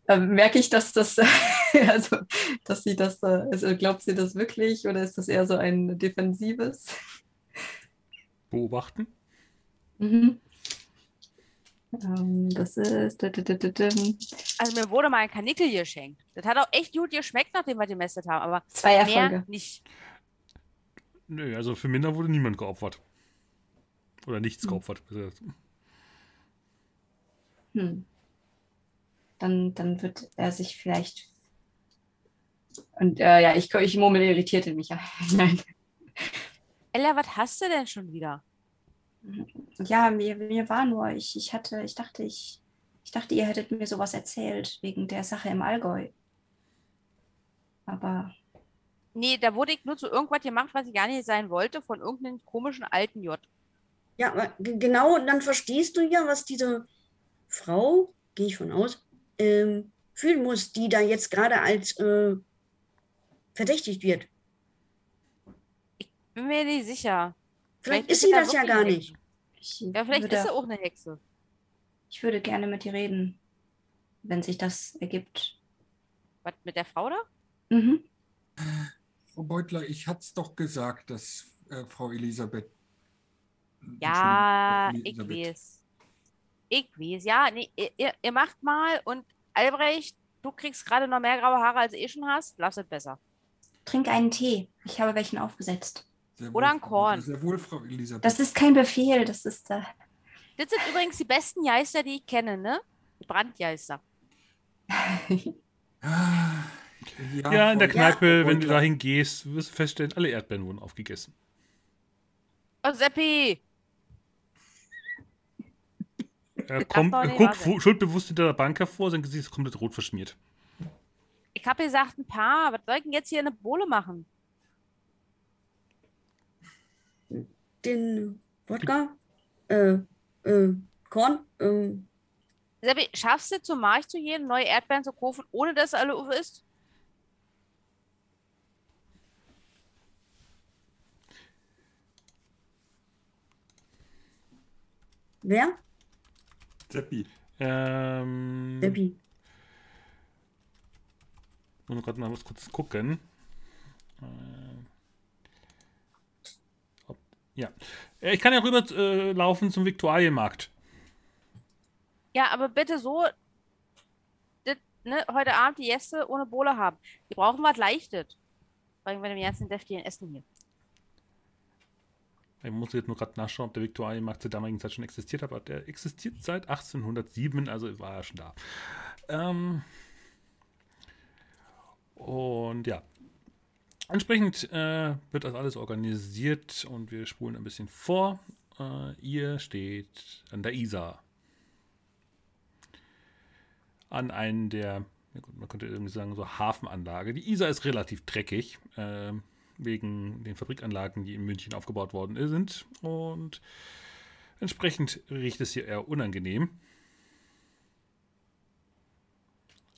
Ähm, merke ich, dass das, also, dass sie das, äh, also glaubt sie das wirklich oder ist das eher so ein defensives? Beobachten. Mhm. Ähm, das ist. Also mir wurde mal ein Kanickel geschenkt. Das hat auch echt gut geschmeckt, nachdem wir gemästet haben, aber Zwei Erfolge. mehr nicht. Nö, also für Minder wurde niemand geopfert. Oder nichts Hm. geopfert. Hm. Dann, dann wird er sich vielleicht. Und äh, ja, ich, ich murmel irritiert in mich hinein. Ella, was hast du denn schon wieder? Ja, mir, mir war nur, ich, ich hatte, ich dachte, ich, ich dachte, ihr hättet mir sowas erzählt wegen der Sache im Allgäu. Aber Nee, da wurde ich nur zu irgendwas gemacht, was ich gar nicht sein wollte, von irgendeinem komischen alten J. Ja, aber genau, dann verstehst du ja, was diese Frau, gehe ich von aus, ähm, fühlen muss, die da jetzt gerade als äh, verdächtigt wird. Bin mir nicht sicher. Vielleicht, ist sie sie da das ja gar nicht. Ich, Ja, vielleicht würde, ist sie auch eine Hexe. ich würde gerne mit ihr reden, wenn sich das ergibt. Was mit der Frau da? Mhm. Frau Beutler, ich hatte es doch gesagt, dass äh, Frau Elisabeth. Ja, ich weiß. Ich weiß, ja. Nee, ihr- ihr, ihr macht mal und Albrecht, du kriegst gerade noch mehr graue Haare, als du eh schon hast. Lass es besser. Trink einen Tee. Ich habe welchen aufgesetzt. Sehr Oder wohl, ein Korn. Sehr wohl, Frau Elisabeth. Das ist kein Befehl, das ist äh, Das sind übrigens die besten Geister, die ich kenne, ne? Die Brandgeister. Ah, Ja, in der Kneipe, wenn du dahin gehst, wirst du feststellen, alle Erdbeeren wurden aufgegessen. Oh, Seppi! Er kommt, er guckt schuldbewusst hinter der Bank hervor, sein Gesicht ist komplett rot verschmiert. Ich habe gesagt, ein paar. Was soll ich denn jetzt hier eine Bohle machen? Den Wodka, äh, äh, Korn, ähm, Seppi, schaffst du zum Markt zu gehen, neue Erdbeeren zu kaufen, ohne dass alle auf ist? Wer? Seppi. Ähm, Debbie. muss gerade mal was kurz gucken. Äh, ob, ja. Äh, Ich kann ja rüber äh, laufen zum Viktualienmarkt. Ja, aber bitte so, das, ne, heute Abend die Gäste ohne Bohle haben. Die brauchen was Leichtes. Weil wir dem ganzen deftigen Essen hier. Ich muss jetzt nur gerade nachschauen, ob der Viktualienmarkt zur damaligen Zeit schon existiert hat, aber der existiert seit 1807, also war er schon da. Ähm, und ja. Entsprechend äh, wird das alles organisiert und wir spulen ein bisschen vor. Äh, ihr steht an der Isar. An einen der, man könnte irgendwie sagen, so Hafenanlage. Die Isar ist relativ dreckig. ähm, wegen den Fabrikanlagen, die in München aufgebaut worden sind. Und entsprechend riecht es hier eher unangenehm.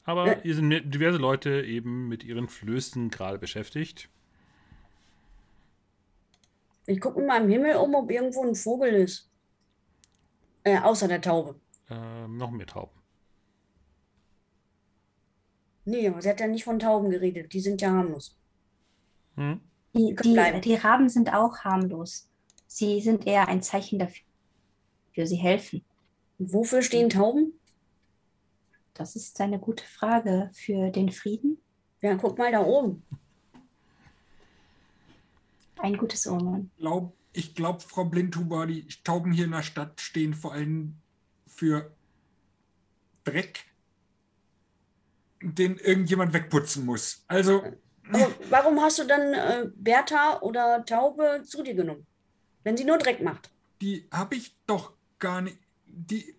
Aber hier sind diverse Leute eben mit ihren Flößen gerade beschäftigt. Ich gucke mal im Himmel um, ob irgendwo ein Vogel ist. Äh, außer der Taube. Ähm, noch mehr Tauben. Nee, aber sie hat ja nicht von Tauben geredet. Die sind ja harmlos. Hm? Die, die, die Raben sind auch harmlos. Sie sind eher ein Zeichen dafür. Sie helfen. Und wofür stehen Tauben? Das ist eine gute Frage für den Frieden. Ja, guck mal da oben. Ein gutes Omen. Glaub, ich glaube, Frau Blindhuber, die Tauben hier in der Stadt stehen vor allem für Dreck, den irgendjemand wegputzen muss. Also, Aber warum hast du dann äh, Bertha oder Taube zu dir genommen? Wenn sie nur Dreck macht. die habe ich doch gar nicht. Die,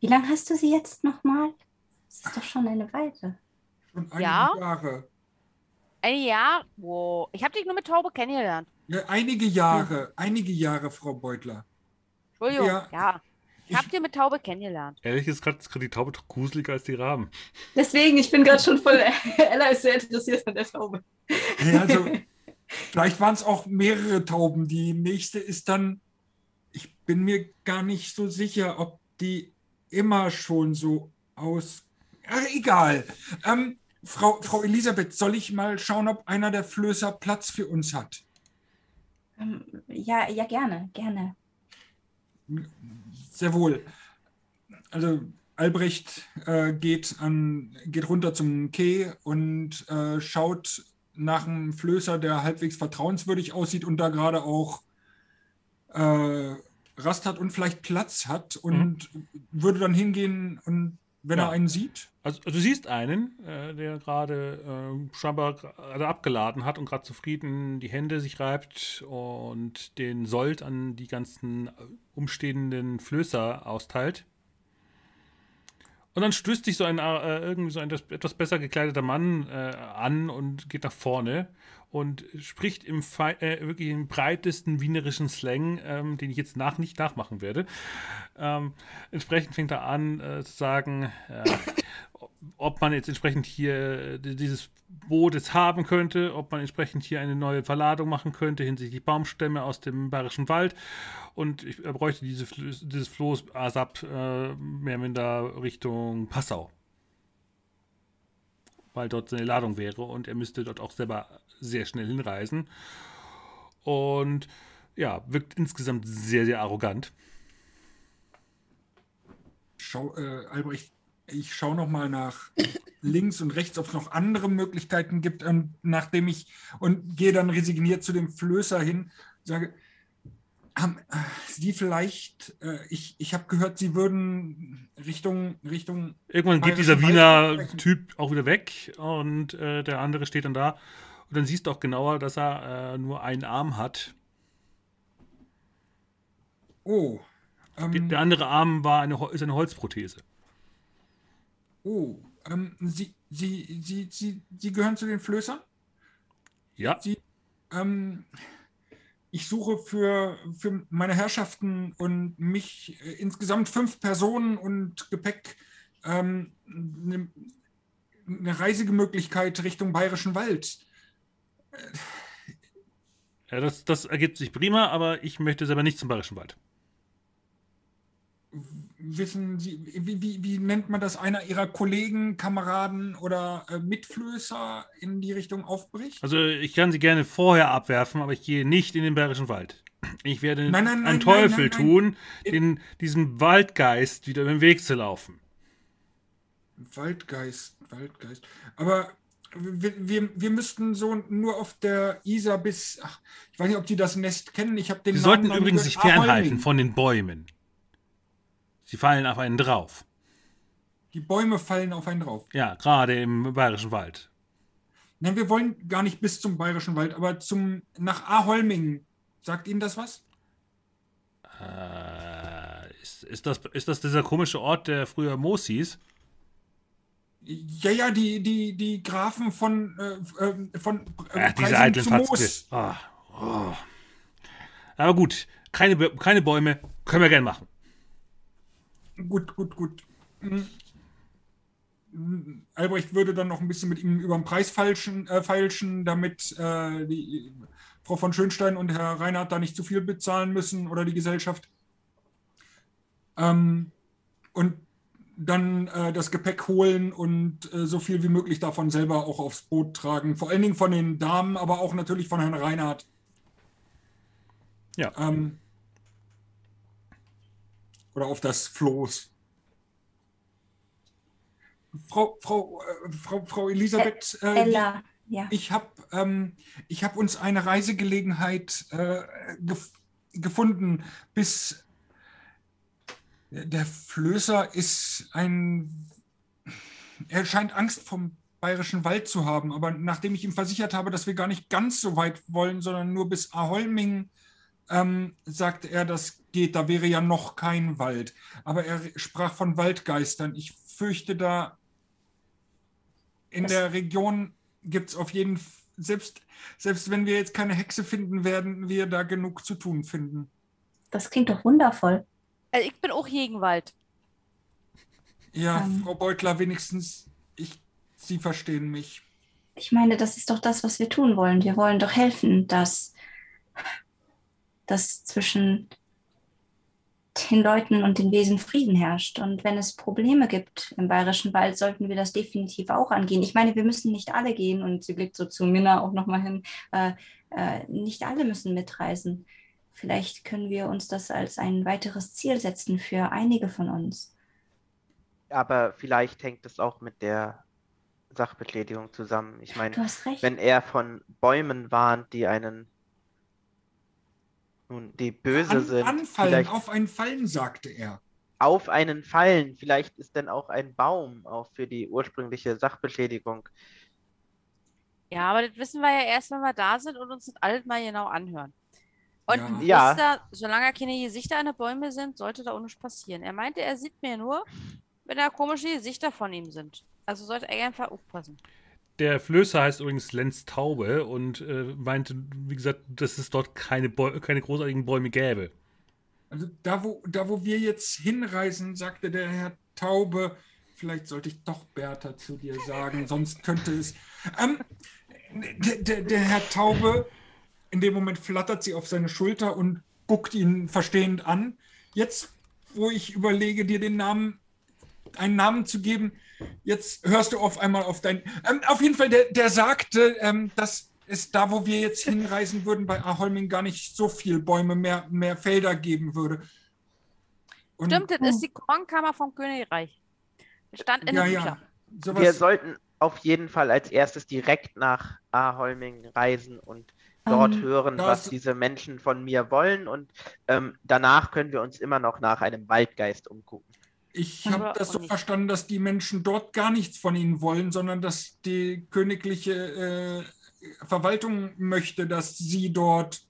Wie lange hast du sie jetzt nochmal? Das ist doch schon eine Weile. schon einige Ja? Jahre. Ein Jahr? Wow. Ich habe dich nur mit Taube kennengelernt. Ja, einige Jahre, einige Jahre, Frau Beutler. Entschuldigung. Ja. Ja. Ich habe Ich- dich mit Taube kennengelernt. Ehrlich ist gerade die Taube doch gruseliger als die Raben. Deswegen, ich bin gerade schon voll. Ella ist sehr interessiert an der Taube. Ja, also, vielleicht waren es auch mehrere Tauben. Die nächste ist dann, ich bin mir gar nicht so sicher, ob die immer schon so aus. Ach, egal. Ähm, Frau, Frau Elisabeth, soll ich mal schauen, ob einer der Flößer Platz für uns hat? Ähm, ja, ja, gerne, gerne. Sehr wohl. Also Albrecht äh, geht, an, geht runter zum Quai und äh, schaut nach einem Flößer, der halbwegs vertrauenswürdig aussieht und da gerade auch äh, Rast hat und vielleicht Platz hat und würde dann hingehen und wenn Ja. er einen sieht. Also, also du siehst einen, äh, der gerade äh, scheinbar gerade abgeladen hat und gerade zufrieden die Hände sich reibt und den Sold an die ganzen äh, umstehenden Flößer austeilt. Und dann stößt sich so ein äh, irgendwie so ein etwas besser gekleideter Mann äh, an und geht nach vorne und spricht im äh, wirklich im breitesten wienerischen Slang, ähm, den ich jetzt nach nicht nachmachen werde. Ähm, entsprechend fängt er an äh, zu sagen, äh, ob man jetzt entsprechend hier äh, dieses Boot jetzt haben könnte, ob man entsprechend hier eine neue Verladung machen könnte hinsichtlich Baumstämme aus dem Bayerischen Wald. Und ich bräuchte diese, dieses Floß ASAP äh, mehr oder minder Richtung Passau. Weil dort seine Ladung wäre und er müsste dort auch selber sehr schnell hinreisen. Und ja, wirkt insgesamt sehr, sehr arrogant. Schau, äh, Albrecht ich schaue noch mal nach links und rechts, ob es noch andere Möglichkeiten gibt, ähm, nachdem ich und gehe dann resigniert zu dem Flößer hin, sage, haben äh, Sie vielleicht, äh, ich, ich habe gehört, Sie würden Richtung, Richtung. Irgendwann geht dieser Wiener Typ auch wieder weg und äh, der andere steht dann da. Und dann siehst du auch genauer, dass er äh, nur einen Arm hat. Oh. Ähm, der andere Arm war eine, ist eine Holzprothese. Oh, ähm, Sie, Sie, Sie, Sie, Sie gehören zu den Flößern? Ja. Sie, ähm, ich suche für, für meine Herrschaften und mich äh, insgesamt fünf Personen und Gepäck ähm, eine, eine Reisemöglichkeit Richtung Bayerischen Wald. Ja, das, das ergibt sich prima, aber ich möchte selber nicht zum Bayerischen Wald. Wissen Sie, wie, wie, wie nennt man das, einer Ihrer Kollegen, Kameraden oder äh, Mitflößer in die Richtung aufbricht? Also ich kann Sie gerne vorher abwerfen, aber ich gehe nicht in den Bayerischen Wald. Ich werde Nein, nein, nein, einen Teufel tun, den, diesem Waldgeist wieder über den Weg zu laufen. Waldgeist, Waldgeist. Aber wir, wir, wir müssten so nur auf der Isar bis, ach, ich weiß nicht, ob die das Nest kennen. Ich habe den Sie Namen sollten übrigens sich fernhalten von den Bäumen. Sie fallen auf einen drauf. Die Bäume fallen auf einen drauf. Ja, gerade im Bayerischen Wald. Nein, wir wollen gar nicht bis zum Bayerischen Wald, aber zum nach Aholming. Sagt Ihnen das was? Äh, ist, ist, das, ist das dieser komische Ort, der früher Moos hieß? Ja, ja, die, die, die Grafen von, äh, äh, von äh, Ach, diese eitlen. Moos. Ah, oh. Aber gut, keine, keine Bäume können wir gern machen. Gut, gut, gut. Hm. Hm, Albrecht würde dann noch ein bisschen mit ihm über den Preis feilschen, äh, feilschen damit äh, die Frau von Schönstein und Herr Reinhardt da nicht zu viel bezahlen müssen oder die Gesellschaft. Ähm, und dann äh, das Gepäck holen und äh, so viel wie möglich davon selber auch aufs Boot tragen. Vor allen Dingen von den Damen, aber auch natürlich von Herrn Reinhardt. Ja. Ähm, oder auf das Floß. Frau, Frau, äh, Frau, Frau Elisabeth, äh, Ella, ja. ich habe ähm, ich hab uns eine Reisegelegenheit äh, gef gefunden, bis der Flößer ist ein. Er scheint Angst vom Bayerischen Wald zu haben, aber nachdem ich ihm versichert habe, dass wir gar nicht ganz so weit wollen, sondern nur bis Aholming, ähm, sagt er, das geht, da wäre ja noch kein Wald. Aber er sprach von Waldgeistern. Ich fürchte, da in Das- der Region gibt es auf jeden Fall, selbst, selbst wenn wir jetzt keine Hexe finden, werden wir da genug zu tun finden. Das klingt doch wundervoll. Also ich bin auch Gegenwald. Ja, Ähm. Frau Beutler, wenigstens, ich, Sie verstehen mich. Ich meine, das ist doch das, was wir tun wollen. Wir wollen doch helfen, dass, dass zwischen den Leuten und den Wesen Frieden herrscht. Und wenn es Probleme gibt im Bayerischen Wald, sollten wir das definitiv auch angehen. Ich meine, wir müssen nicht alle gehen und sie blickt so zu Minna auch nochmal hin. Äh, äh, nicht alle müssen mitreisen. Vielleicht können wir uns das als ein weiteres Ziel setzen für einige von uns. Aber vielleicht hängt es auch mit der Sachbeschädigung zusammen. Ich meine, wenn er von Bäumen warnt, die einen, nun, die böse An, sind, anfallen, vielleicht auf einen Fallen, sagte er. auf einen fallen, vielleicht ist denn auch ein Baum auch für die ursprüngliche Sachbeschädigung. Ja, aber das wissen wir ja erst, wenn wir da sind und uns das alles mal genau anhören. Und Ja. ihr, solange keine Gesichter an den Bäumen sind, sollte da auch nichts passieren. Er meinte, er sieht mir nur, wenn da komische Gesichter von ihm sind. Also sollte er einfach aufpassen. Der Flößer heißt übrigens Lenz Taube und äh, meinte, wie gesagt, dass es dort keine, Bäu keine großartigen Bäume gäbe. Also da wo, da, wo wir jetzt hinreisen, sagte der Herr Taube, vielleicht sollte ich doch Bertha zu dir sagen, sonst könnte es. Ähm, der, der, der Herr Taube, in dem Moment flattert sie auf seine Schulter und guckt ihn verstehend an. Jetzt, wo ich überlege, dir den Namen, einen Namen zu geben, jetzt hörst du auf einmal auf dein. Ähm, auf jeden Fall, der, der sagte, ähm, dass es da, wo wir jetzt hinreisen würden, bei Aholming gar nicht so viel Bäume, mehr, mehr Felder geben würde. Und Stimmt, das ist die Kornkammer vom Königreich. Stand in Ja, den ja. Büchern. Sowas, Wir sollten auf jeden Fall als erstes direkt nach Aholming reisen und dort Ähm, hören, was diese Menschen von mir wollen. Und ähm, danach können wir uns immer noch nach einem Waldgeist umgucken. Ich habe das so nicht. verstanden, dass die Menschen dort gar nichts von ihnen wollen, sondern dass die königliche äh, Verwaltung möchte, dass sie dort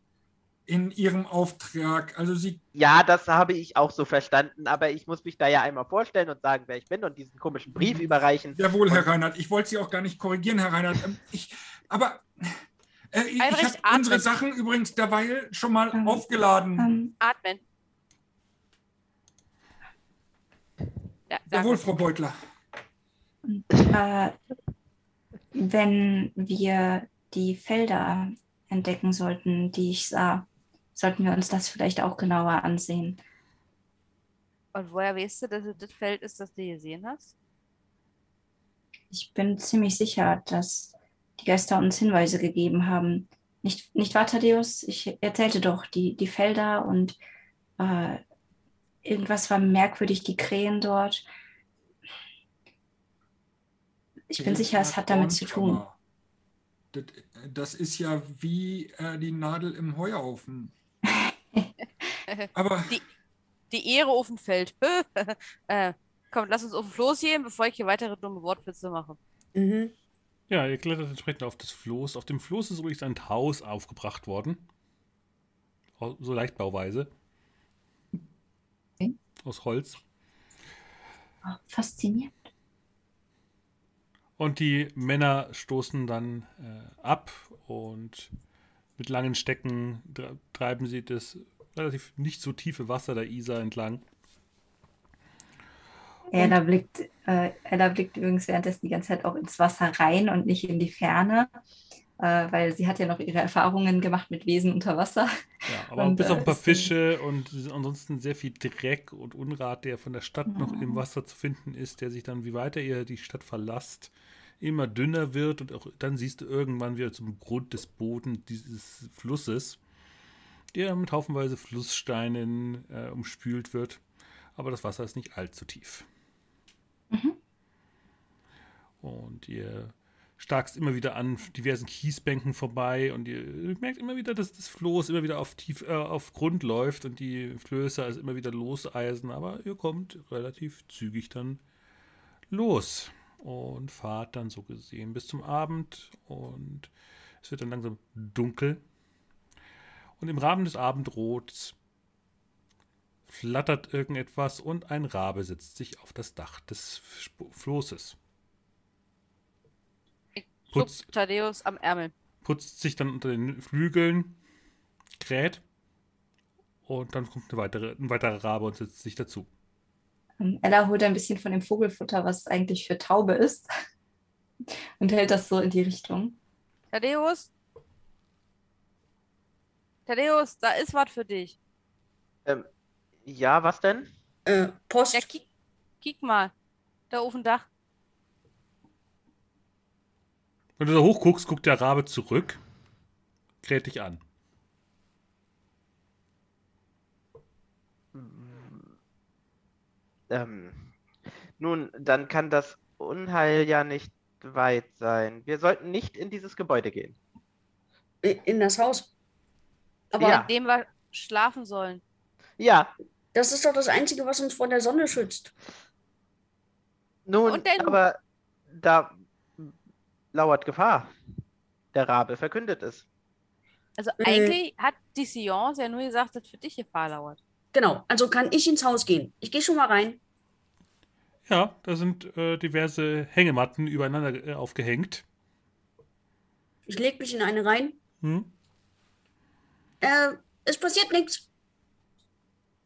in ihrem Auftrag, also sie, Ja, das habe ich auch so verstanden, aber ich muss mich da ja einmal vorstellen und sagen, wer ich bin und diesen komischen Brief überreichen. jawohl, Herr Reinhardt, ich wollte Sie auch gar nicht korrigieren, Herr Reinhardt. Ähm, Ich, aber äh, ich Albrecht, habe unsere Sachen übrigens derweil schon mal Ähm, aufgeladen. Ähm, Atmen. Ja, jawohl. Frau Beutler. äh, wenn wir die Felder entdecken sollten, die ich sah, sollten wir uns das vielleicht auch genauer ansehen. Und woher weißt du, dass es das Feld ist, das du gesehen hast? Ich bin ziemlich sicher, dass die Geister uns Hinweise gegeben haben. Nicht, nicht wahr, Thaddeus? Ich erzählte doch die, die Felder und äh, irgendwas war merkwürdig, die Krähen dort. Ich bin sicher, es hat damit zu tun. Das, das ist ja wie äh, die Nadel im Heuhaufen. Aber Die- Die Ehre auf dem Feld. äh, komm, lass uns auf den Floß gehen, bevor ich hier weitere dumme Wortwitze mache. Mhm. Ja, ihr klettert entsprechend auf das Floß. Auf dem Floß ist übrigens ein Haus aufgebracht worden. So leichtbauweise. Aus Holz. Oh, faszinierend. Und die Männer stoßen dann äh, ab und mit langen Stecken tre- treiben sie das relativ nicht so tiefe Wasser der Isar entlang. Ella blickt, äh, Ella blickt übrigens währenddessen die ganze Zeit auch ins Wasser rein und nicht in die Ferne, äh, weil sie hat ja noch ihre Erfahrungen gemacht mit Wesen unter Wasser. Ja, aber Und, bis äh, auf ein paar ist dann- Fische und ansonsten sehr viel Dreck und Unrat, der von der Stadt noch im Mhm. Wasser zu finden ist, der sich dann, wie weiter ihr die Stadt verlasst, immer dünner wird und auch dann siehst du irgendwann wieder zum Grund des Bodens dieses Flusses, der mit haufenweise Flusssteinen äh, umspült wird. Aber das Wasser ist nicht allzu tief. Mhm. Und ihr starkst immer wieder an diversen Kiesbänken vorbei und ihr merkt immer wieder, dass das Floß immer wieder auf, tief, äh, auf Grund läuft und die Flöße also immer wieder loseisen, aber ihr kommt relativ zügig dann los und fahrt dann so gesehen bis zum Abend und es wird dann langsam dunkel und im Rahmen des Abendrots flattert irgendetwas und ein Rabe setzt sich auf das Dach des Floßes. Putz. Zuckt Thaddeus am Ärmel. putzt sich dann unter den Flügeln, kräht und dann kommt eine weitere, ein weiterer Rabe und setzt sich dazu. Ella holt ein bisschen von dem Vogelfutter, was eigentlich für Taube ist, und hält das so in die Richtung. Thaddeus? Thaddeus, da ist was für dich. Ähm, ja, was denn? Äh, Post. Ja, kick, kick mal. Da auf dem Dach. Wenn du da hochguckst, guckt der Rabe zurück, kräht dich an. Ähm, nun, dann kann das Unheil ja nicht weit sein. Wir sollten nicht in dieses Gebäude gehen. In das Haus. Aber Ja. In dem wir schlafen sollen. Ja, das ist doch das Einzige, was uns vor der Sonne schützt. nun, aber da lauert Gefahr. Der Rabe verkündet es. Also Mhm. eigentlich hat die Science ja nur gesagt, dass für dich Gefahr lauert. Genau, also kann ich ins Haus gehen. Ich gehe schon mal rein. Ja, da sind äh, diverse Hängematten übereinander äh, aufgehängt. Ich lege mich in eine rein. Hm? Äh, es passiert nichts.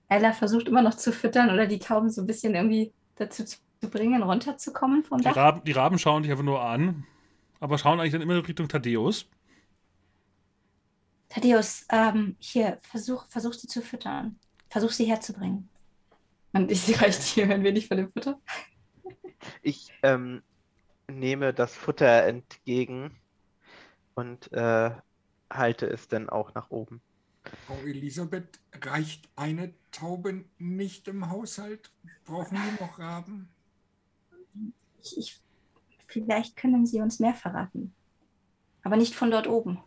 Ella versucht immer noch zu füttern oder die Tauben so ein bisschen irgendwie dazu zu bringen, runterzukommen vom Die, Dach. Raben, die Raben schauen dich einfach nur an, aber schauen eigentlich dann immer Richtung Thaddeus. Thaddeus, ähm, hier, versuch, versuch sie zu füttern. Versuch sie herzubringen. Und ich sie reicht hier ein wenig von dem Futter. Ich ähm, nehme das Futter entgegen und äh, halte es dann auch nach oben. Frau Elisabeth, reicht eine Taube nicht im Haushalt? Brauchen wir noch Raben? Ich, ich, vielleicht können Sie uns mehr verraten. Aber nicht von dort oben.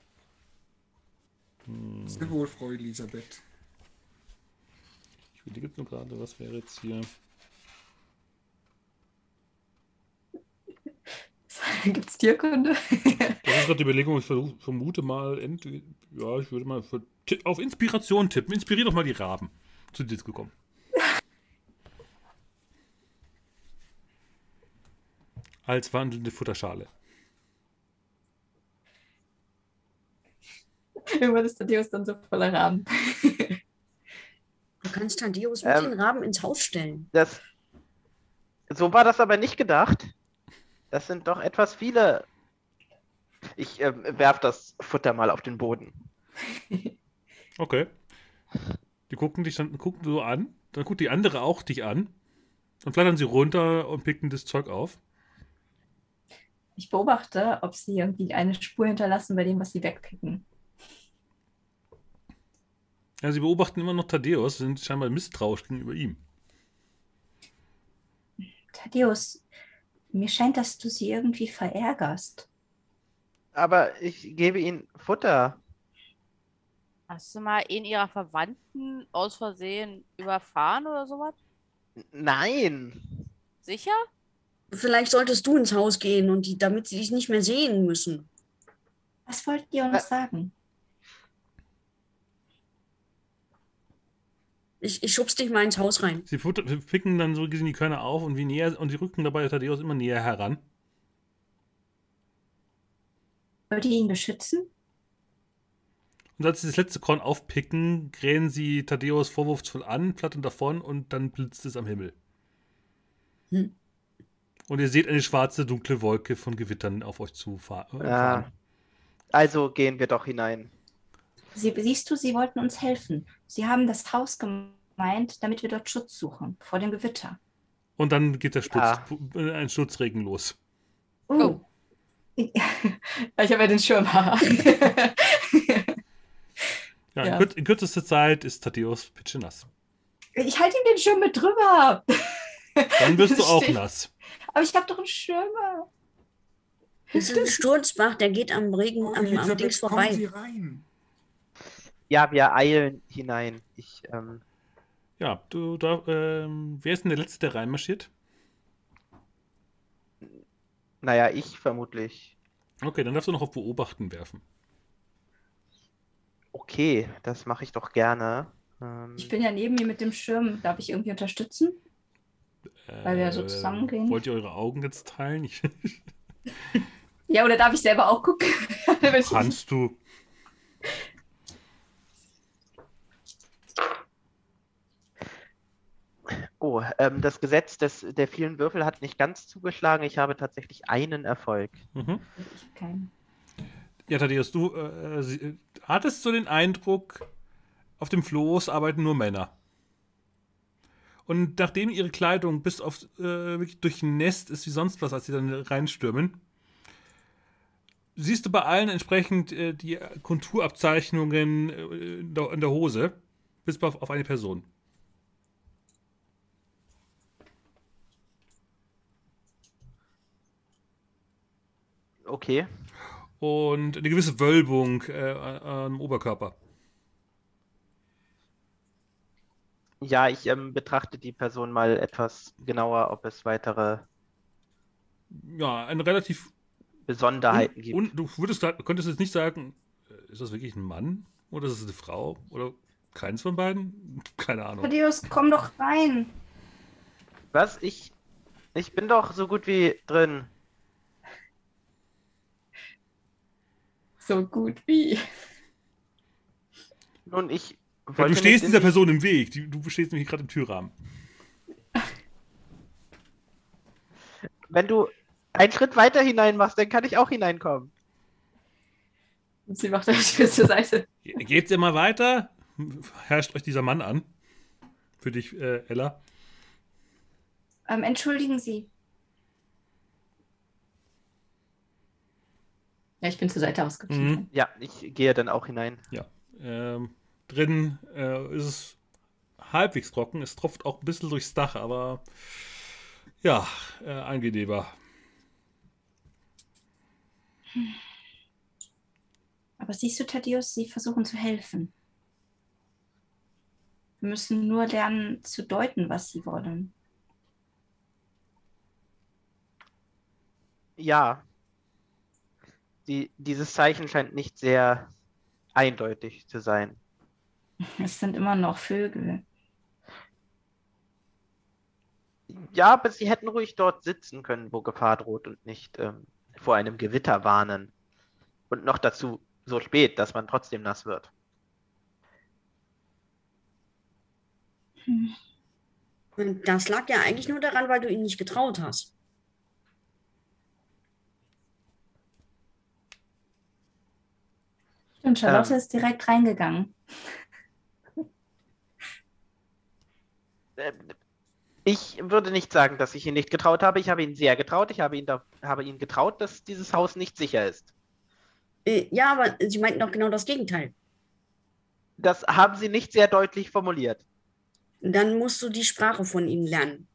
Hm, Sehr wohl, Frau Elisabeth. ich überlege nur gerade, was wäre jetzt hier. Gibt es Tierkunde? Das ist gerade die Überlegung, ich versuch, vermute mal, entweder, ja, ich würde mal auf Inspiration tippen. Inspirier doch mal die Raben. Zu dir gekommen. Als wandelnde Futterschale. Irgendwann ist Thaddeus dann so voller Rahmen. Du kannst Thaddeus mit Ähm. den Raben ins Haus stellen. Das, so war das aber nicht gedacht. Das sind doch etwas viele. Ich ähm, werf das Futter mal auf den Boden. Okay. Die gucken dich dann gucken so an. Dann guckt die andere auch dich an. Dann flattern sie runter und picken das Zeug auf. Ich beobachte, ob sie irgendwie eine Spur hinterlassen bei dem, was sie wegpicken. Ja, sie beobachten immer noch Thaddeus, sind scheinbar misstrauisch gegenüber ihm. Thaddeus, mir scheint, dass du sie irgendwie verärgerst. Aber ich gebe ihnen Futter. Hast du mal einen ihrer Verwandten aus Versehen überfahren oder sowas? Nein. Sicher? Vielleicht solltest du ins Haus gehen und die, damit sie dich nicht mehr sehen müssen. Was wollt ihr uns sagen? Ich, ich schubst dich mal ins Haus rein. Sie futter- picken dann so gesehen die Körner auf und wie näher und die rücken dabei Thaddeus immer näher heran. Wollt ihr ihn beschützen? Und als sie das letzte Korn aufpicken, krähen sie Thaddeus vorwurfsvoll an, flattern davon und dann blitzt es am Himmel. Hm. Und ihr seht eine schwarze, dunkle Wolke von Gewittern auf euch zu fahr äh, Ja. fahren. Also gehen wir doch hinein. Sie, siehst du, sie wollten uns helfen. Sie haben das Haus gemeint, damit wir dort Schutz suchen vor dem Gewitter. Und dann geht der Sturz, Ja. äh, ein Sturzregen los. Oh. ich habe ja den Schirm. Ja, In, Ja. in kürzester Zeit ist Thaddeus pitschenass. ich halte ihm den Schirm mit drüber. Dann wirst du auch nass. Aber ich habe doch einen Schirm. Das ist ein Sturzbach, der geht am Regen, Frau am, am Dings vorbei. rein. Ja, wir eilen hinein. Ich, ähm, Ja, du, da, ähm, wer ist denn der Letzte, der reinmarschiert? naja, ich vermutlich. Okay, dann darfst du noch auf Beobachten werfen. Okay, das mache ich doch gerne. Ähm, Ich bin ja neben ihm mit dem Schirm. Darf ich irgendwie unterstützen? Weil wir so zusammengehen? Äh, Wollt ihr eure Augen jetzt teilen? Ja, oder darf ich selber auch gucken? Kannst du. oh, ähm, das Gesetz des, der vielen Würfel hat nicht ganz zugeschlagen. Ich habe tatsächlich einen Erfolg. Mhm. Ich keinen. Ja, Thaddeus, du äh, sie, äh, hattest so den Eindruck, auf dem Floß arbeiten nur Männer. Und nachdem ihre Kleidung bis auf äh, wirklich durchnässt ist wie sonst was, als sie dann reinstürmen, siehst du bei allen entsprechend äh, die Konturabzeichnungen äh, in, der, in der Hose, bis auf, auf eine Person. Okay. Und eine gewisse Wölbung äh, am Oberkörper. Ja, ich ähm, betrachte die Person mal etwas genauer, ob es weitere Ja, ein relativ Besonderheiten Und, gibt. und du würdest, könntest jetzt nicht sagen, äh, ist das wirklich ein Mann oder ist es eine Frau oder keins von beiden? Keine Ahnung. Thaddeus, komm doch rein. Was? Ich, ich bin doch so gut wie drin. So gut wie. Nun, ich Wollte du stehst dieser Person im Weg. Du stehst nämlich gerade im Türrahmen. Wenn du einen Schritt weiter hinein machst, dann kann ich auch hineinkommen. Und sie macht euch bis zur Seite. Ge- Geht's immer weiter? Herrscht euch dieser Mann an? Für dich, äh, Ella. Ähm, entschuldigen Sie. Ja, ich bin zur Seite ausgewichen. Mhm. Ja, ich gehe dann auch hinein. Ja. Ähm, drin äh, ist es halbwegs trocken. Es tropft auch ein bisschen durchs Dach, aber Ja, äh, angenehmer. Aber siehst du, Thaddeus, sie versuchen zu helfen. Wir müssen nur lernen zu deuten, was sie wollen. Ja. Die, dieses Zeichen scheint nicht sehr eindeutig zu sein. Es sind immer noch Vögel. Ja, aber sie hätten ruhig dort sitzen können, wo Gefahr droht und nicht ähm, vor einem Gewitter warnen. Und noch dazu so spät, dass man trotzdem nass wird. Hm. Und das lag ja eigentlich nur daran, weil du ihn nicht getraut hast. Und Charlotte Ähm. ist direkt reingegangen. Äh, Ich würde nicht sagen, dass ich ihn nicht getraut habe. Ich habe ihn sehr getraut. Ich habe ihn, da, habe ihn getraut, dass dieses Haus nicht sicher ist. Äh, ja, aber sie meinten doch genau das Gegenteil. Das haben sie nicht sehr deutlich formuliert. Dann musst du die Sprache von ihm lernen.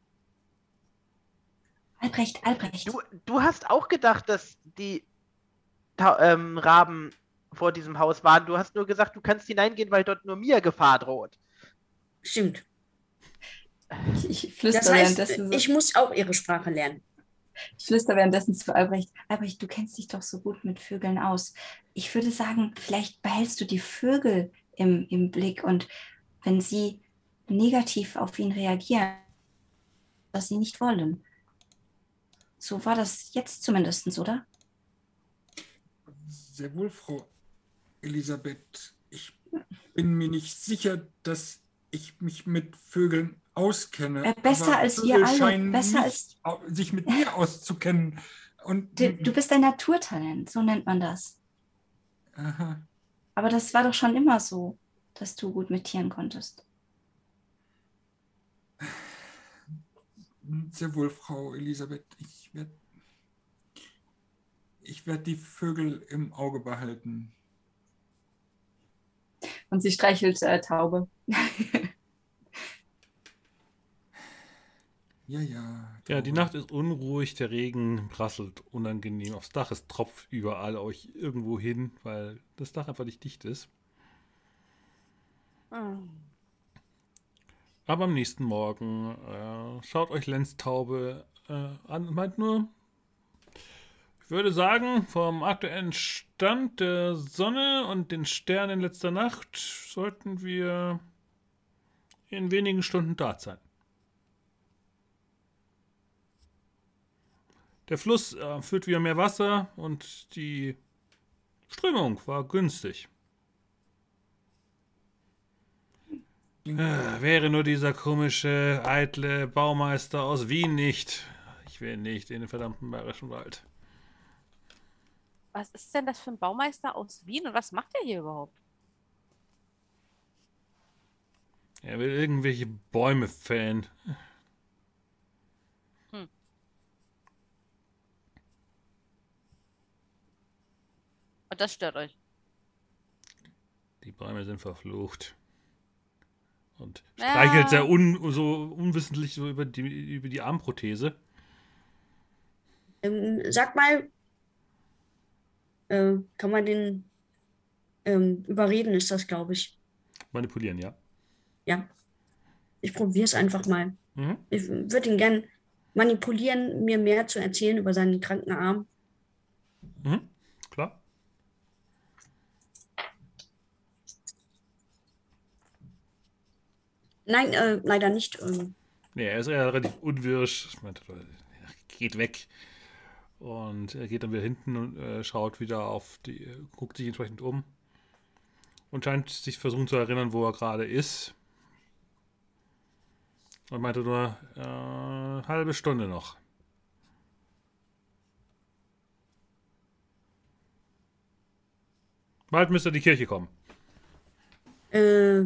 Albrecht, Albrecht. Du, du hast auch gedacht, dass die Ta ähm, Raben vor diesem Haus waren. Du hast nur gesagt, du kannst hineingehen, weil dort nur mir Gefahr droht. Stimmt. Ich, ich flüster Das heißt, währenddessen so, ich muss auch ihre Sprache lernen. ich flüster währenddessen zu Albrecht. Albrecht, du kennst dich doch so gut mit Vögeln aus. Ich würde sagen, vielleicht behältst du die Vögel im, im Blick und wenn sie negativ auf ihn reagieren, was sie nicht wollen. So war das jetzt zumindest, oder? Sehr wohl, Frau Elisabeth. Ich bin mir nicht sicher, dass ich mich mit Vögeln auskenne. Äh, besser aber als wir alle, scheinen besser au- sich mit mir auszukennen. Und Du, du bist ein Naturtalent, so nennt man das. Aha. Aber das war doch schon immer so, dass du gut mit Tieren konntest. Sehr wohl, Frau Elisabeth. Ich werde ich werd die Vögel im Auge behalten. Und sie streichelt äh, Taube. Ja, ja. Ja, die. Nacht ist unruhig, der Regen prasselt unangenehm aufs Dach, es tropft überall euch irgendwo hin, weil das Dach einfach nicht dicht ist. Hm. Aber am nächsten Morgen äh, schaut euch Lenz Taube äh, an und meint nur, ich würde sagen, vom aktuellen Stand der Sonne und den Sternen letzter Nacht sollten wir in wenigen Stunden da sein. Der Fluss äh, führt wieder mehr Wasser und die Strömung war günstig. Äh, wäre nur dieser komische, eitle Baumeister aus Wien nicht. Ich will nicht in den verdammten bayerischen Wald. Was ist denn das für ein Baumeister aus Wien und was macht er hier überhaupt? Er will irgendwelche Bäume fällen. Das stört euch. Die Bäume sind verflucht. Und Ja. streichelt sehr un, so unwissentlich so über die, über die Armprothese. Ähm, sag mal, äh, kann man den ähm, überreden, ist das, glaube ich. Manipulieren, ja. Ja. Ich probiere es einfach mal. Mhm. Ich würde ihn gern manipulieren, mir mehr zu erzählen über seinen kranken Arm. Mhm. Klar. Nein, äh, leider nicht. Ähm, Nee, er ist ja relativ unwirsch. Ich meinte, ja, geht weg. Und er geht dann wieder hinten und äh, schaut wieder auf die, guckt sich entsprechend um. Und scheint sich versuchen zu erinnern, wo er gerade ist. Und meinte nur, äh, halbe Stunde noch. Bald müsste die Kirche kommen. äh,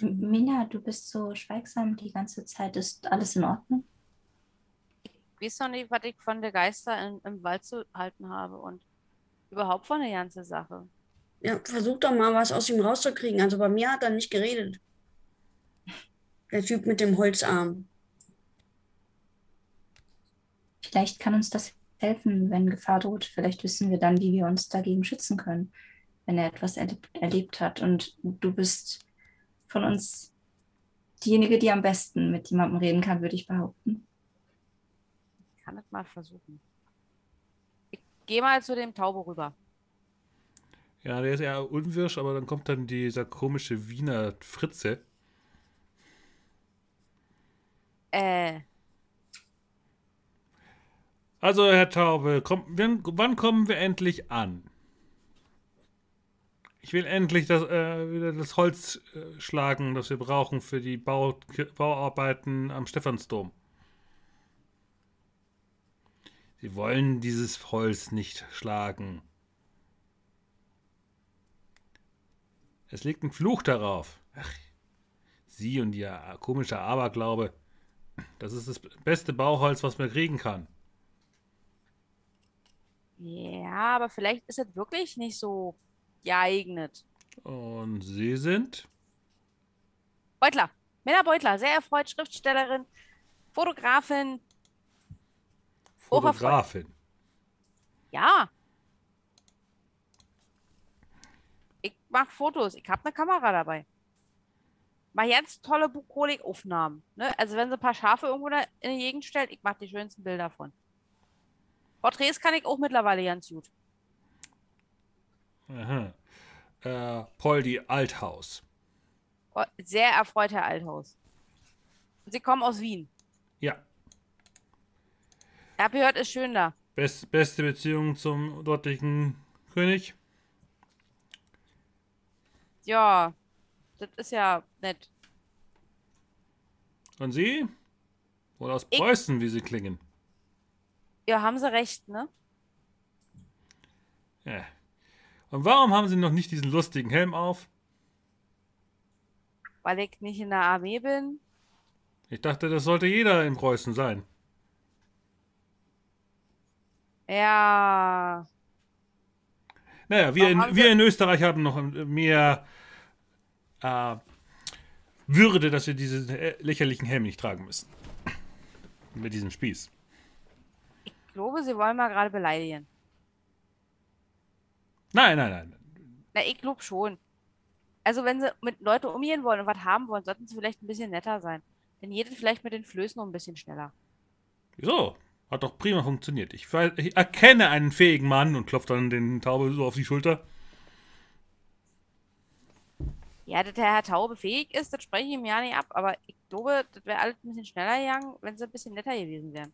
Mina, du bist so schweigsam die ganze Zeit. Ist alles in Ordnung? Ich weiß noch nicht, was ich von der Geister in, im Wald zu halten habe und überhaupt von der ganzen Sache. Ja, versuch doch mal was aus ihm rauszukriegen. Also bei mir hat er nicht geredet. Der Typ mit dem Holzarm. Vielleicht kann uns das helfen, wenn Gefahr droht. Vielleicht wissen wir dann, wie wir uns dagegen schützen können, wenn er etwas erlebt, erlebt hat. Und du bist von uns diejenige, die am besten mit jemandem reden kann, würde ich behaupten. Ich kann es mal versuchen. Ich gehe mal zu dem Taube rüber. Ja, der ist eher unwirsch, aber dann kommt dann dieser komische Wiener Fritze. Äh, Also, Herr Taube, komm, wann kommen wir endlich an? Ich will endlich das, äh, wieder das Holz äh, schlagen, das wir brauchen für die Bau, Bauarbeiten am Stephansdom. Sie wollen dieses Holz nicht schlagen. Es liegt ein Fluch darauf. Ach, Sie und Ihr komischer Aberglaube. Das ist das beste Bauholz, was man kriegen kann. ja, aber vielleicht ist es wirklich nicht so geeignet. Und Sie sind? Beutler. Minna Beutler, sehr erfreut, Schriftstellerin, Fotografin. Fotografin. Ja. Ich mache Fotos. Ich habe eine Kamera dabei. Mach ganz tolle Bukolikaufnahmen. Ne? Also wenn sie ein paar Schafe irgendwo in die Gegend stellt, ich mache die schönsten Bilder von. Porträts kann ich auch mittlerweile ganz gut. Aha. Äh, Poldi Althaus. Oh, Sehr erfreut, Herr Althaus. Sie kommen aus Wien. Ja. Ich habe gehört, ist schön da. Best, beste Beziehung zum dortigen König. Ja, das ist ja nett. Und Sie? Wohl aus Ich- Preußen, wie Sie klingen. Ja, haben Sie recht, ne? Ja. Und warum haben Sie noch nicht diesen lustigen Helm auf? Weil ich nicht in der Armee bin. Ich dachte, das sollte jeder in Preußen sein. Ja, Naja, wir, in, wir in Österreich haben noch mehr äh, Würde, dass wir diesen lächerlichen Helm nicht tragen müssen. Mit diesem Spieß. ich glaube, Sie wollen mal gerade beleidigen. Nein, nein, nein. Na, ich glaube schon. Also, wenn Sie mit Leuten umgehen wollen und was haben wollen, sollten Sie vielleicht ein bisschen netter sein. Dann geht es vielleicht mit den Flößen noch ein bisschen schneller. Wieso? Hat doch prima funktioniert. Ich, ich erkenne einen fähigen Mann und klopft dann den Taube so auf die Schulter. Ja, dass der Herr Taube fähig ist, das spreche ich ihm ja nicht ab. Aber ich glaube, das wäre alles ein bisschen schneller gegangen, wenn Sie ein bisschen netter gewesen wären.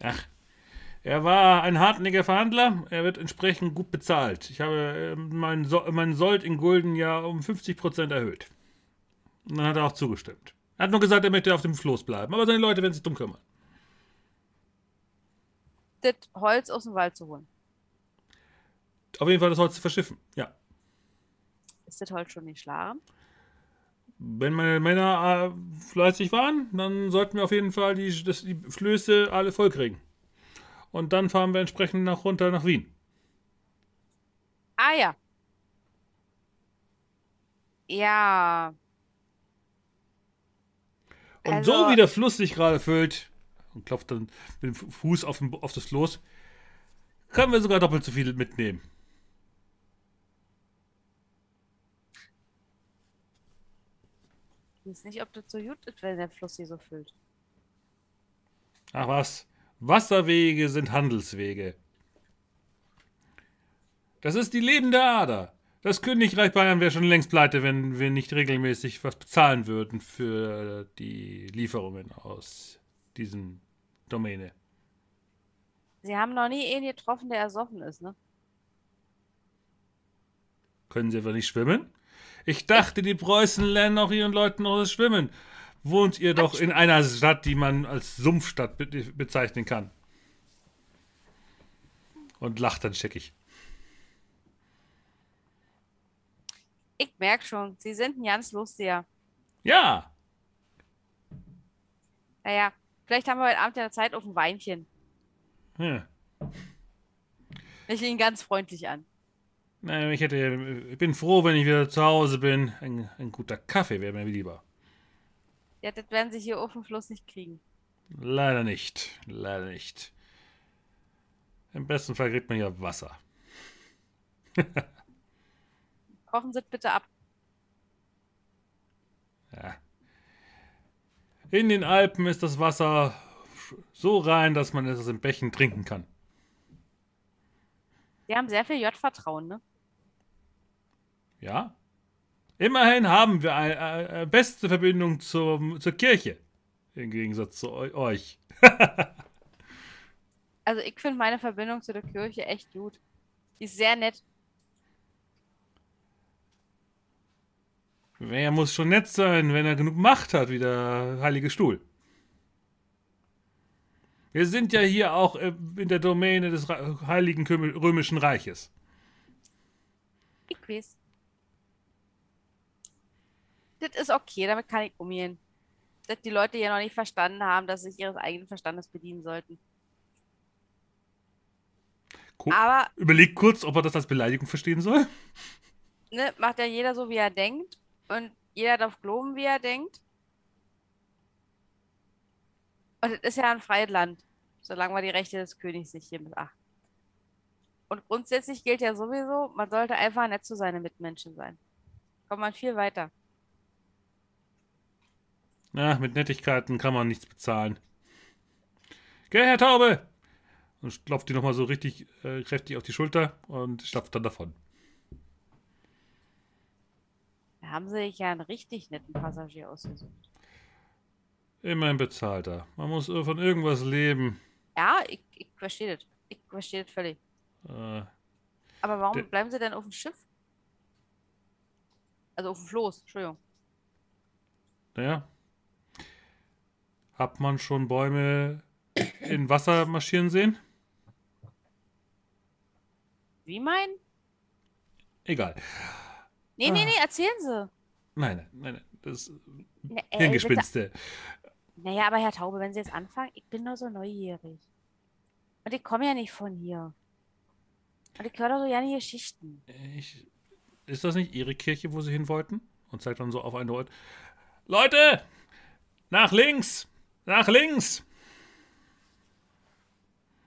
Ach, er war ein hartnäckiger Verhandler. Er wird entsprechend gut bezahlt. Ich habe äh, meinen so mein Sold in Gulden ja um 50% erhöht. Und dann hat er auch zugestimmt. Er hat nur gesagt, er möchte auf dem Floß bleiben. Aber seine Leute werden sich drum kümmern. Das Holz aus dem Wald zu holen. Auf jeden Fall das Holz zu verschiffen. Ja. Ist das Holz schon geschlagen? Wenn meine Männer äh, fleißig waren, dann sollten wir auf jeden Fall die, das, die Flöße alle vollkriegen. Und dann fahren wir entsprechend nach runter nach Wien. Ah ja. Ja. Und Also- so wie der Fluss sich gerade füllt und klopft dann mit dem Fu- Fuß auf, den, auf das Floß, können wir sogar doppelt so viel mitnehmen. Ich weiß nicht, ob das so gut ist, wenn der Fluss hier so füllt. Ach was, Wasserwege sind Handelswege. Das ist die lebende Ader. Das Königreich Bayern wäre schon längst pleite, wenn wir nicht regelmäßig was bezahlen würden für die Lieferungen aus diesem Domäne. Sie haben noch nie einen getroffen, der ersoffen ist, ne? Können Sie aber nicht schwimmen? Ich dachte, die Preußen lernen auch ihren Leuten noch das Schwimmen. Wohnt ihr doch in einer Stadt, die man als Sumpfstadt be bezeichnen kann. Und lacht dann scheckig. Ich merke schon, Sie sind ein ganz lustiger. Ja, Naja, vielleicht haben wir heute Abend ja Zeit auf ein Weinchen. ja. Ich ihn ganz freundlich an. Nein, ich hätte, ich bin froh, wenn ich wieder zu Hause bin. Ein, ein guter Kaffee wäre mir lieber. Ja, das werden sie hier auf dem Fluss nicht kriegen. Leider nicht, leider nicht. Im besten Fall kriegt man ja Wasser. Kochen Sie es bitte ab. Ja. In den Alpen ist das Wasser so rein, dass man es aus dem Bächen trinken kann. Sie haben sehr viel J-Vertrauen, ne? Ja. Immerhin haben wir eine, eine beste Verbindung zum, zur Kirche. Im Gegensatz zu eu- euch. Also ich finde meine Verbindung zu der Kirche echt gut. Die ist sehr nett. Wer muss schon nett sein, wenn er genug Macht hat, wie der Heilige Stuhl? Wir sind ja hier auch äh, in der Domäne des Heiligen Römischen Reiches. Ich weiß. Das ist okay, damit kann ich umgehen. Dass die Leute ja noch nicht verstanden haben, dass sie sich ihres eigenen Verstandes bedienen sollten. Gu- Aber Überleg kurz, ob er das als Beleidigung verstehen soll. ne, macht ja jeder so, wie er denkt. Und jeder darf glauben, wie er denkt. Und es ist ja ein freies Land, solange wir die Rechte des Königs nicht hier missachten. Und grundsätzlich gilt ja sowieso, man sollte einfach nett zu seinen Mitmenschen sein. Kommt man viel weiter. Na, mit Nettigkeiten kann man nichts bezahlen. Geh, Herr Taube! Und klopft die nochmal so richtig äh, kräftig auf die Schulter und stapft dann davon. Da haben sie sich ja einen richtig netten Passagier ausgesucht. Immerhin bezahlt er. Man muss äh, von irgendwas leben. Ja, ich, ich verstehe das. Ich verstehe das völlig. Äh, Aber warum Der- bleiben sie denn auf dem Schiff? Also auf dem Floß, Entschuldigung. naja. Hat man schon Bäume in Wasser marschieren sehen? Wie mein? Egal. Nee, nee, Ah. nee, erzählen Sie. Nein, nein, nein. nein. Das Ne, äh, Hirngespinste. bitte- Naja, aber Herr Taube, wenn Sie jetzt anfangen, ich bin doch so neugierig. Und ich komme ja nicht von hier. Und ich höre doch so gerne Geschichten. Ich, ist das nicht Ihre Kirche, wo Sie hin wollten? Und zeigt dann so auf einen Ort. Leute! Nach links! Nach links!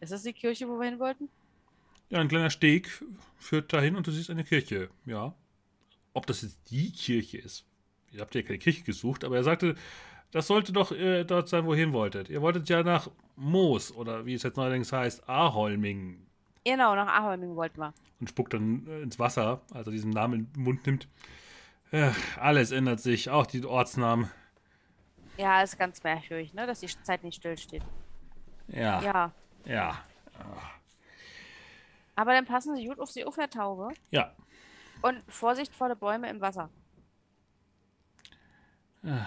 Ist das die Kirche, wo wir hin wollten? Ja, ein kleiner Steg führt dahin und du siehst eine Kirche. Ja. Ob das jetzt die Kirche ist. Ihr habt ja keine Kirche gesucht, aber er sagte, das sollte doch äh, dort sein, wo ihr hin wolltet. Ihr wolltet ja nach Moos oder wie es jetzt neuerdings heißt, Aholming. Genau, nach Aholming wollten wir. Und spuckt dann äh, ins Wasser, als er diesen Namen in den Mund nimmt. Äh, alles ändert sich, auch die Ortsnamen. Ja, ist ganz merkwürdig, ne, dass die Zeit nicht stillsteht. Ja, Ja. ja, Aber dann passen Sie gut auf Sie auf, Herr Taube. ja. Und Vorsicht vor den Bäumen im Wasser. Nee,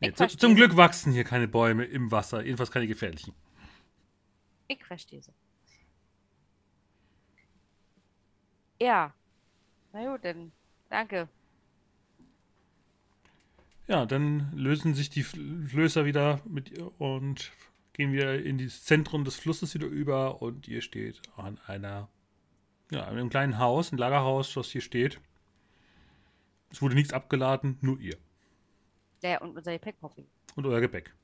Ich zu, zum. Glück wachsen hier keine Bäume im Wasser, jedenfalls keine gefährlichen. Ich verstehe Sie. Ja. Na gut, dann danke. Ja, dann lösen sich die Fl- Flößer wieder mit und gehen wieder in das Zentrum des Flusses wieder über und ihr steht an einer, ja, an einem kleinen Haus, ein Lagerhaus, das hier steht. Es wurde nichts abgeladen, nur ihr Der und unser Gepäck hoffe ich. und euer Gepäck.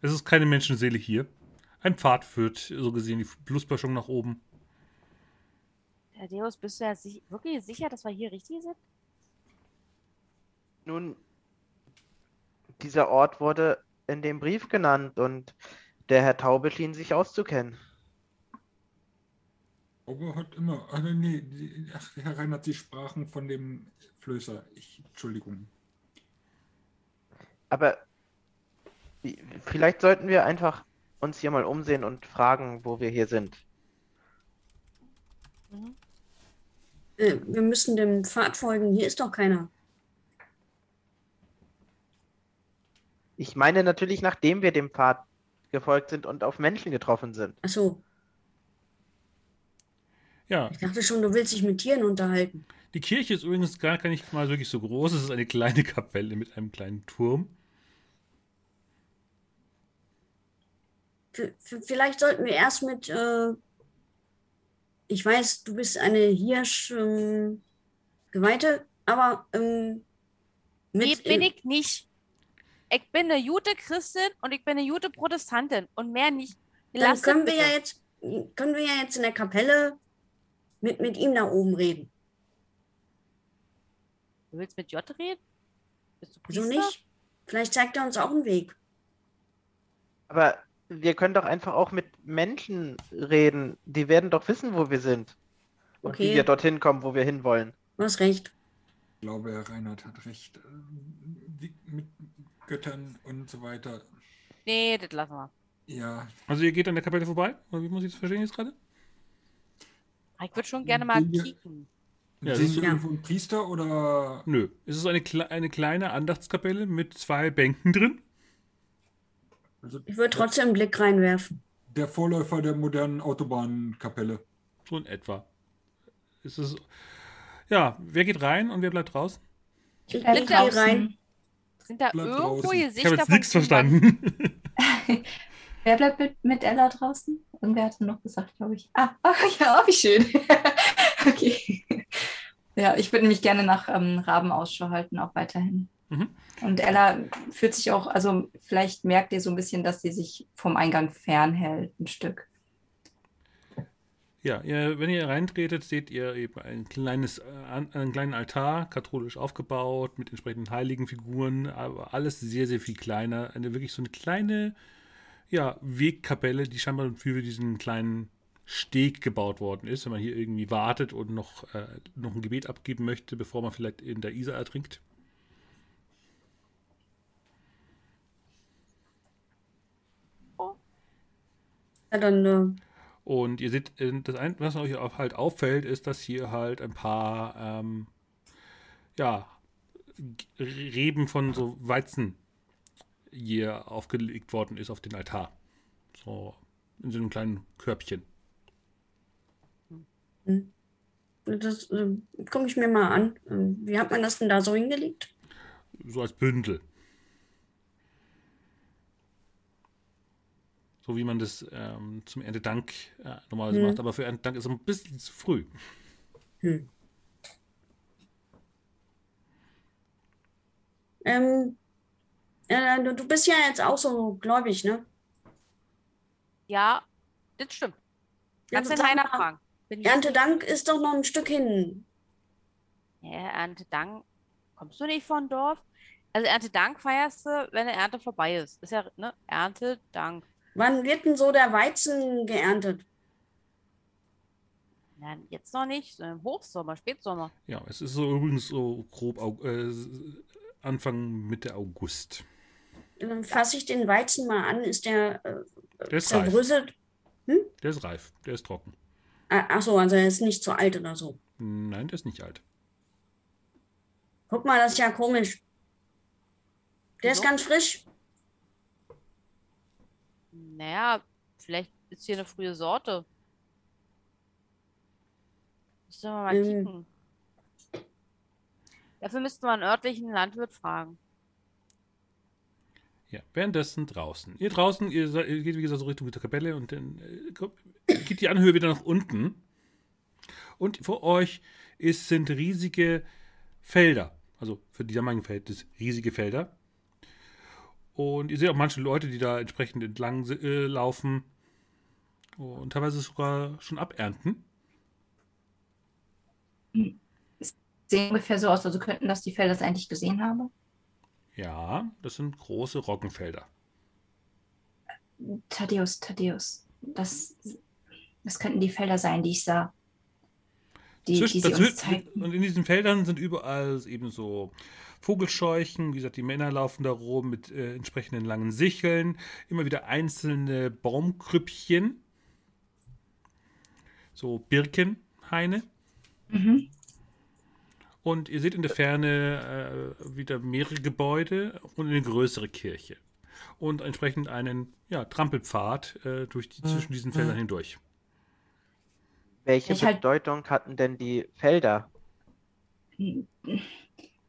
Es ist keine Menschenseele hier. Ein Pfad führt so gesehen die Plusböschung nach oben. Herr Deus, bist du ja wirklich sicher, dass wir hier richtig sind? Nun, dieser Ort wurde in dem Brief genannt und der Herr Taube schien sich auszukennen. Auge hat immer. Ah, nee, die- ach, Herr Reinhardt, Sie sprachen von dem Flößer. Ich, Entschuldigung. Aber vielleicht sollten wir einfach uns hier mal umsehen und fragen, wo wir hier sind. Äh, wir müssen dem Pfad folgen. Hier ist doch keiner. Ich meine natürlich, nachdem wir dem Pfad gefolgt sind und auf Menschen getroffen sind. Ach so, Ja, ich dachte schon, du willst dich mit Tieren unterhalten. die Kirche ist übrigens gar nicht mal wirklich so groß. Es ist eine kleine Kapelle mit einem kleinen Turm. V vielleicht sollten wir erst mit, äh, ich weiß, du bist eine Hirsch-Geweihte, aber ähm, Nee, mit, bin äh, ich nicht. Ich bin eine gute Christin und ich bin eine gute Protestantin und mehr nicht. dann Lasst können wir ja jetzt, können wir ja jetzt in der Kapelle mit, mit ihm da oben reden. Du willst mit J reden? Bist du Wieso nicht? Vielleicht zeigt er uns auch einen Weg. Aber wir können doch einfach auch mit Menschen reden. Die werden doch wissen, wo wir sind. Und wie Okay. wir dorthin kommen, wo wir hinwollen. Du hast recht. Ich glaube, Herr Reinhardt hat recht. Ähm, Wie mit Göttern und so weiter. Nee, das lassen wir. Ja, Also ihr geht an der Kapelle vorbei? Oder wie muss ich das verstehen jetzt gerade? Ich würde schon gerne mal kicken. Ja, sehen ist- wir irgendwo einen Priester oder Nö. Es ist eine, kle eine kleine Andachtskapelle mit zwei Bänken drin. also Ich würde trotzdem einen Blick reinwerfen. der Vorläufer der modernen Autobahnkapelle? So in etwa. Es ist. Ja, wer geht rein und wer bleibt draußen? Ich blicke hier rein. Sind da Bleib irgendwo draußen. Ich habe Gesichter jetzt nichts verstanden. Wer bleibt mit, mit Ella draußen? Irgendwer hatte noch gesagt, glaube ich. Ah, oh, ja, oh, wie schön. okay. Ja, ich würde nämlich gerne nach ähm, Raben Ausschau halten, auch weiterhin. Mhm. Und Ella fühlt sich auch, also vielleicht merkt ihr so ein bisschen, dass sie sich vom Eingang fernhält, ein Stück. Ja, ihr, wenn ihr reintretet, seht ihr eben ein kleines, äh, einen kleinen Altar, katholisch aufgebaut, mit entsprechenden heiligen Figuren, aber alles sehr, sehr viel kleiner. Eine wirklich so eine kleine ja, Wegkapelle, die scheinbar für diesen kleinen Steg gebaut worden ist, wenn man hier irgendwie wartet und noch, äh, noch ein Gebet abgeben möchte, bevor man vielleicht in der Isar ertrinkt. Ja, dann äh, Und ihr seht, äh, das Einzige, was euch halt auffällt, ist, dass hier halt ein paar, ähm, ja, Reben von so Weizen hier aufgelegt worden ist auf den Altar. So in so einem kleinen Körbchen. das äh, gucke ich mir mal an. Wie hat man das denn da so hingelegt? So als Bündel. So wie man das ähm, zum Erntedank äh, normalerweise Hm. macht. Aber für Erntedank ist es ein bisschen zu früh. Hm. Ähm, äh, du, du bist ja jetzt auch so gläubig, ne? Ja, das stimmt. Ja, Kannst den sag Heiner fragen. Erntedank ist doch noch ein Stück hin. Ja, Erntedank. Kommst du nicht von Dorf? Also Erntedank feierst du, wenn eine Ernte vorbei ist. Ist ja, ne? Erntedank. Wann wird denn so der Weizen geerntet? Nein, jetzt noch nicht. so Im Hochsommer, Spätsommer. Ja, es ist so übrigens so grob äh, Anfang Mitte August. Dann fasse ich den Weizen mal an. Ist der äh, Der ist reif. zerbröselt? Der ist reif. Der ist trocken. Ah, Ach so, also er ist nicht so alt oder so. Nein, der ist nicht alt. Guck mal, das ist ja komisch. Der ist Wieso? ganz frisch. Naja, vielleicht ist hier eine frühe Sorte. Müssen wir mal Ähm. kicken. Dafür müssten wir einen örtlichen Landwirt fragen. Ja, währenddessen draußen. Ihr draußen, ihr, ihr geht wie gesagt so Richtung der Kapelle und dann äh, kommt- geht die Anhöhe wieder nach unten. Und vor euch ist, sind riesige Felder. Also für die damaligen Verhältnisse riesige Felder. Und ihr seht auch manche Leute, die da entsprechend entlang äh, laufen und teilweise sogar schon abernten. Sehen ungefähr so aus, also könnten das die Felder, das ich eigentlich gesehen habe. Ja, das sind große Roggenfelder. Thaddeus, Thaddeus, das, das könnten die Felder sein, die ich sah. Die, Zwischen- die sie uns zeigten. und in diesen Feldern sind überall eben so Vogelscheuchen. Wie gesagt, die Männer laufen da rum mit äh, entsprechenden langen Sicheln. Immer wieder einzelne Baumkrüppchen. So Birkenhaine. Mhm. Und ihr seht in der Ferne äh, wieder mehrere Gebäude und eine größere Kirche. Und entsprechend einen ja, Trampelpfad äh, durch die, zwischen diesen Feldern hindurch. Welche Ich halt- Bedeutung hatten denn die Felder?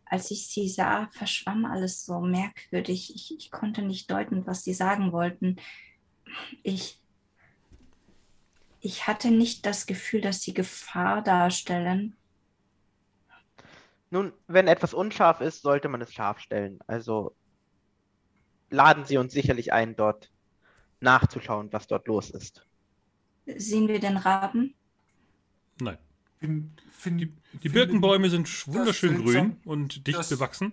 Als ich sie sah, verschwamm alles so merkwürdig. Ich, ich konnte nicht deuten, was sie sagen wollten. Ich, ich hatte nicht das Gefühl, dass sie Gefahr darstellen. Nun, wenn etwas unscharf ist, sollte man es scharf stellen. Also laden Sie uns sicherlich ein, dort nachzuschauen, was dort los ist. Sehen wir den Raben? Nein. Fin, fin, Die, die Birkenbäume sind wunderschön seltsam, grün und dicht dass- bewachsen.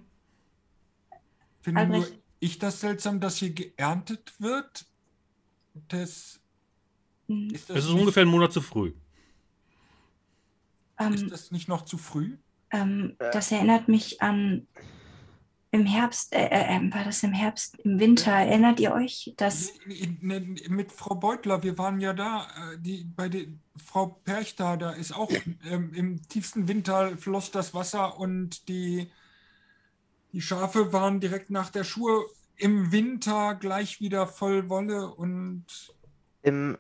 Finde nur ich das seltsam, dass hier geerntet wird? Das, Hm, ist, das Es ist nicht, ungefähr einen Monat zu früh. Ähm, ist das nicht noch zu früh? ähm, das erinnert mich an im Herbst, äh, äh, äh, war das im Herbst, im Winter, erinnert ihr euch, nee, Mit Frau Beutler, wir waren ja da, äh, die, bei der Frau Perch da, da ist auch ähm, im tiefsten Winter floss das Wasser und die, die Schafe waren direkt nach der Schuhe im Winter gleich wieder voll Wolle und Im,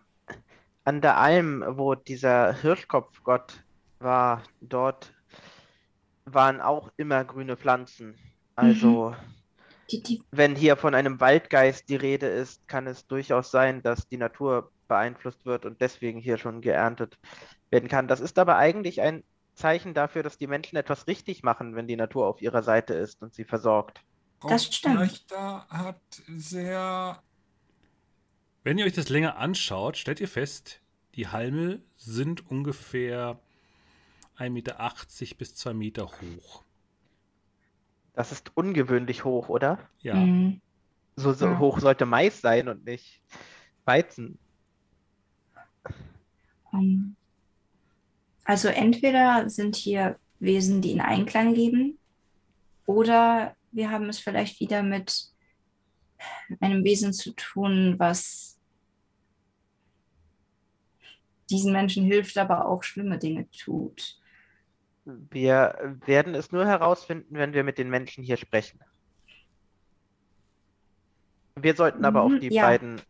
an der Alm, wo dieser Hirschkopfgott war, dort waren auch immer grüne Pflanzen. Also, die, die, wenn hier von einem Waldgeist die Rede ist, kann es durchaus sein, dass die Natur beeinflusst wird und deswegen hier schon geerntet werden kann. Das ist aber eigentlich ein Zeichen dafür, dass die Menschen etwas richtig machen, wenn die Natur auf ihrer Seite ist und sie versorgt. Das stimmt. Da hat sehr, Wenn ihr euch das länger anschaut, stellt ihr fest, die Halme sind ungefähr 1,80 Meter bis 2 Meter hoch. Das ist ungewöhnlich hoch, oder? Ja, hm, So, so Ja. hoch sollte Mais sein und nicht Weizen. ähm, also entweder sind hier Wesen, die in Einklang leben, oder wir haben es vielleicht wieder mit einem Wesen zu tun, was diesen Menschen hilft, aber auch schlimme Dinge tut. Wir werden es nur herausfinden, wenn wir mit den Menschen hier sprechen. Wir sollten aber auf Mhm, die ja. beiden,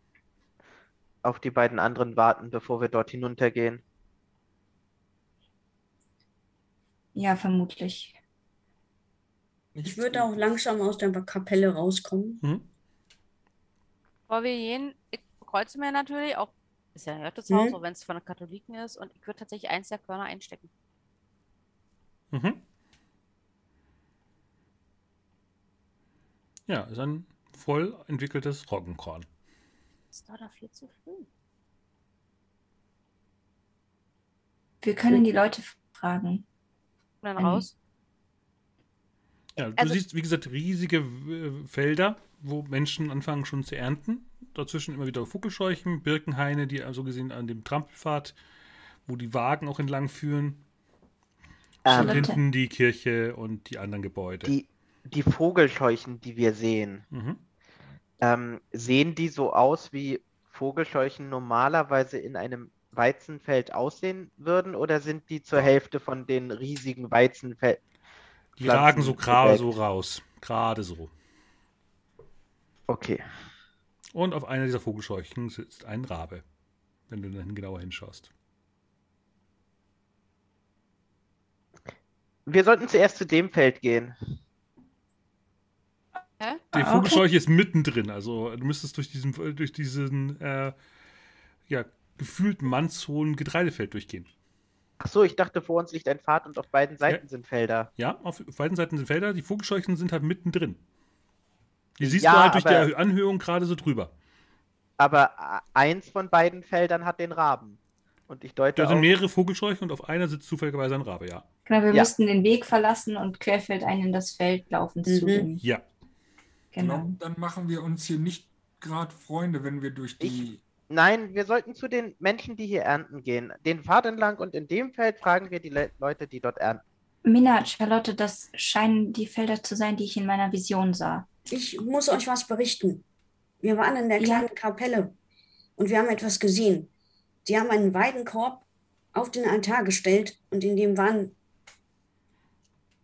auf die beiden anderen warten, bevor wir dort hinuntergehen. Ja, vermutlich. Ich würde auch langsam aus der Kapelle rauskommen. mhm. Bevor wir gehen, ich bekreuze mir natürlich auch, ist ja ein Gotteshaus, Mhm. auch wenn es von den Katholiken ist, und ich würde tatsächlich eins der Körner einstecken. Mhm. Ja, ist ein voll entwickeltes Roggenkorn. Das war doch viel zu früh. Wir können die Leute fragen. Und dann raus. Ja, du Also- siehst, wie gesagt, riesige äh, Felder, wo Menschen anfangen schon zu ernten. Dazwischen immer wieder Vogelscheuchen, Birkenhaine, die also gesehen an dem Trampelpfad, wo die Wagen auch entlang führen. Ähm, hinten die Kirche und die anderen Gebäude. die, die Vogelscheuchen, die wir sehen, Mhm. ähm, sehen die so aus, wie Vogelscheuchen normalerweise in einem Weizenfeld aussehen würden, oder sind die zur Hälfte von den riesigen Weizenfeldern? Die ragen so gerade so raus. Gerade so. Okay. Und auf einer dieser Vogelscheuchen sitzt ein Rabe, wenn du dann genauer hinschaust. Wir sollten zuerst zu dem Feld gehen. Hä? Die Ah, Vogelscheuche ist mittendrin, also du müsstest durch diesen, durch diesen äh, ja, gefühlt mannshohen Getreidefeld durchgehen. Ach so, ich dachte, vor uns liegt ein Pfad und auf beiden Seiten sind Felder. Ja, auf beiden Seiten sind Felder, die Vogelscheuchen sind halt mittendrin. Die siehst Ja, du halt durch aber- die Anhöhung gerade so drüber. Aber eins von beiden Feldern hat den Raben. Und ich deute Da sind auf, mehrere Vogelscheuchen und auf einer sitzt zufälligerweise ein Rabe, ja. Genau, wir Ja. müssten den Weg verlassen und querfeldein in das Feld laufen zu Mhm. dem. Ja. Genau. glaub, dann machen wir uns hier nicht gerade Freunde, wenn wir durch die. Nein, wir sollten zu den Menschen, die hier ernten, gehen. Den Pfad entlang und in dem Feld fragen wir die Le Leute, die dort ernten. Mina, Charlotte, das scheinen die Felder zu sein, die ich in meiner Vision sah. Ich muss euch was berichten. Wir waren in der Ja. kleinen Kapelle und wir haben etwas gesehen. Die haben einen Weidenkorb auf den Altar gestellt und in dem waren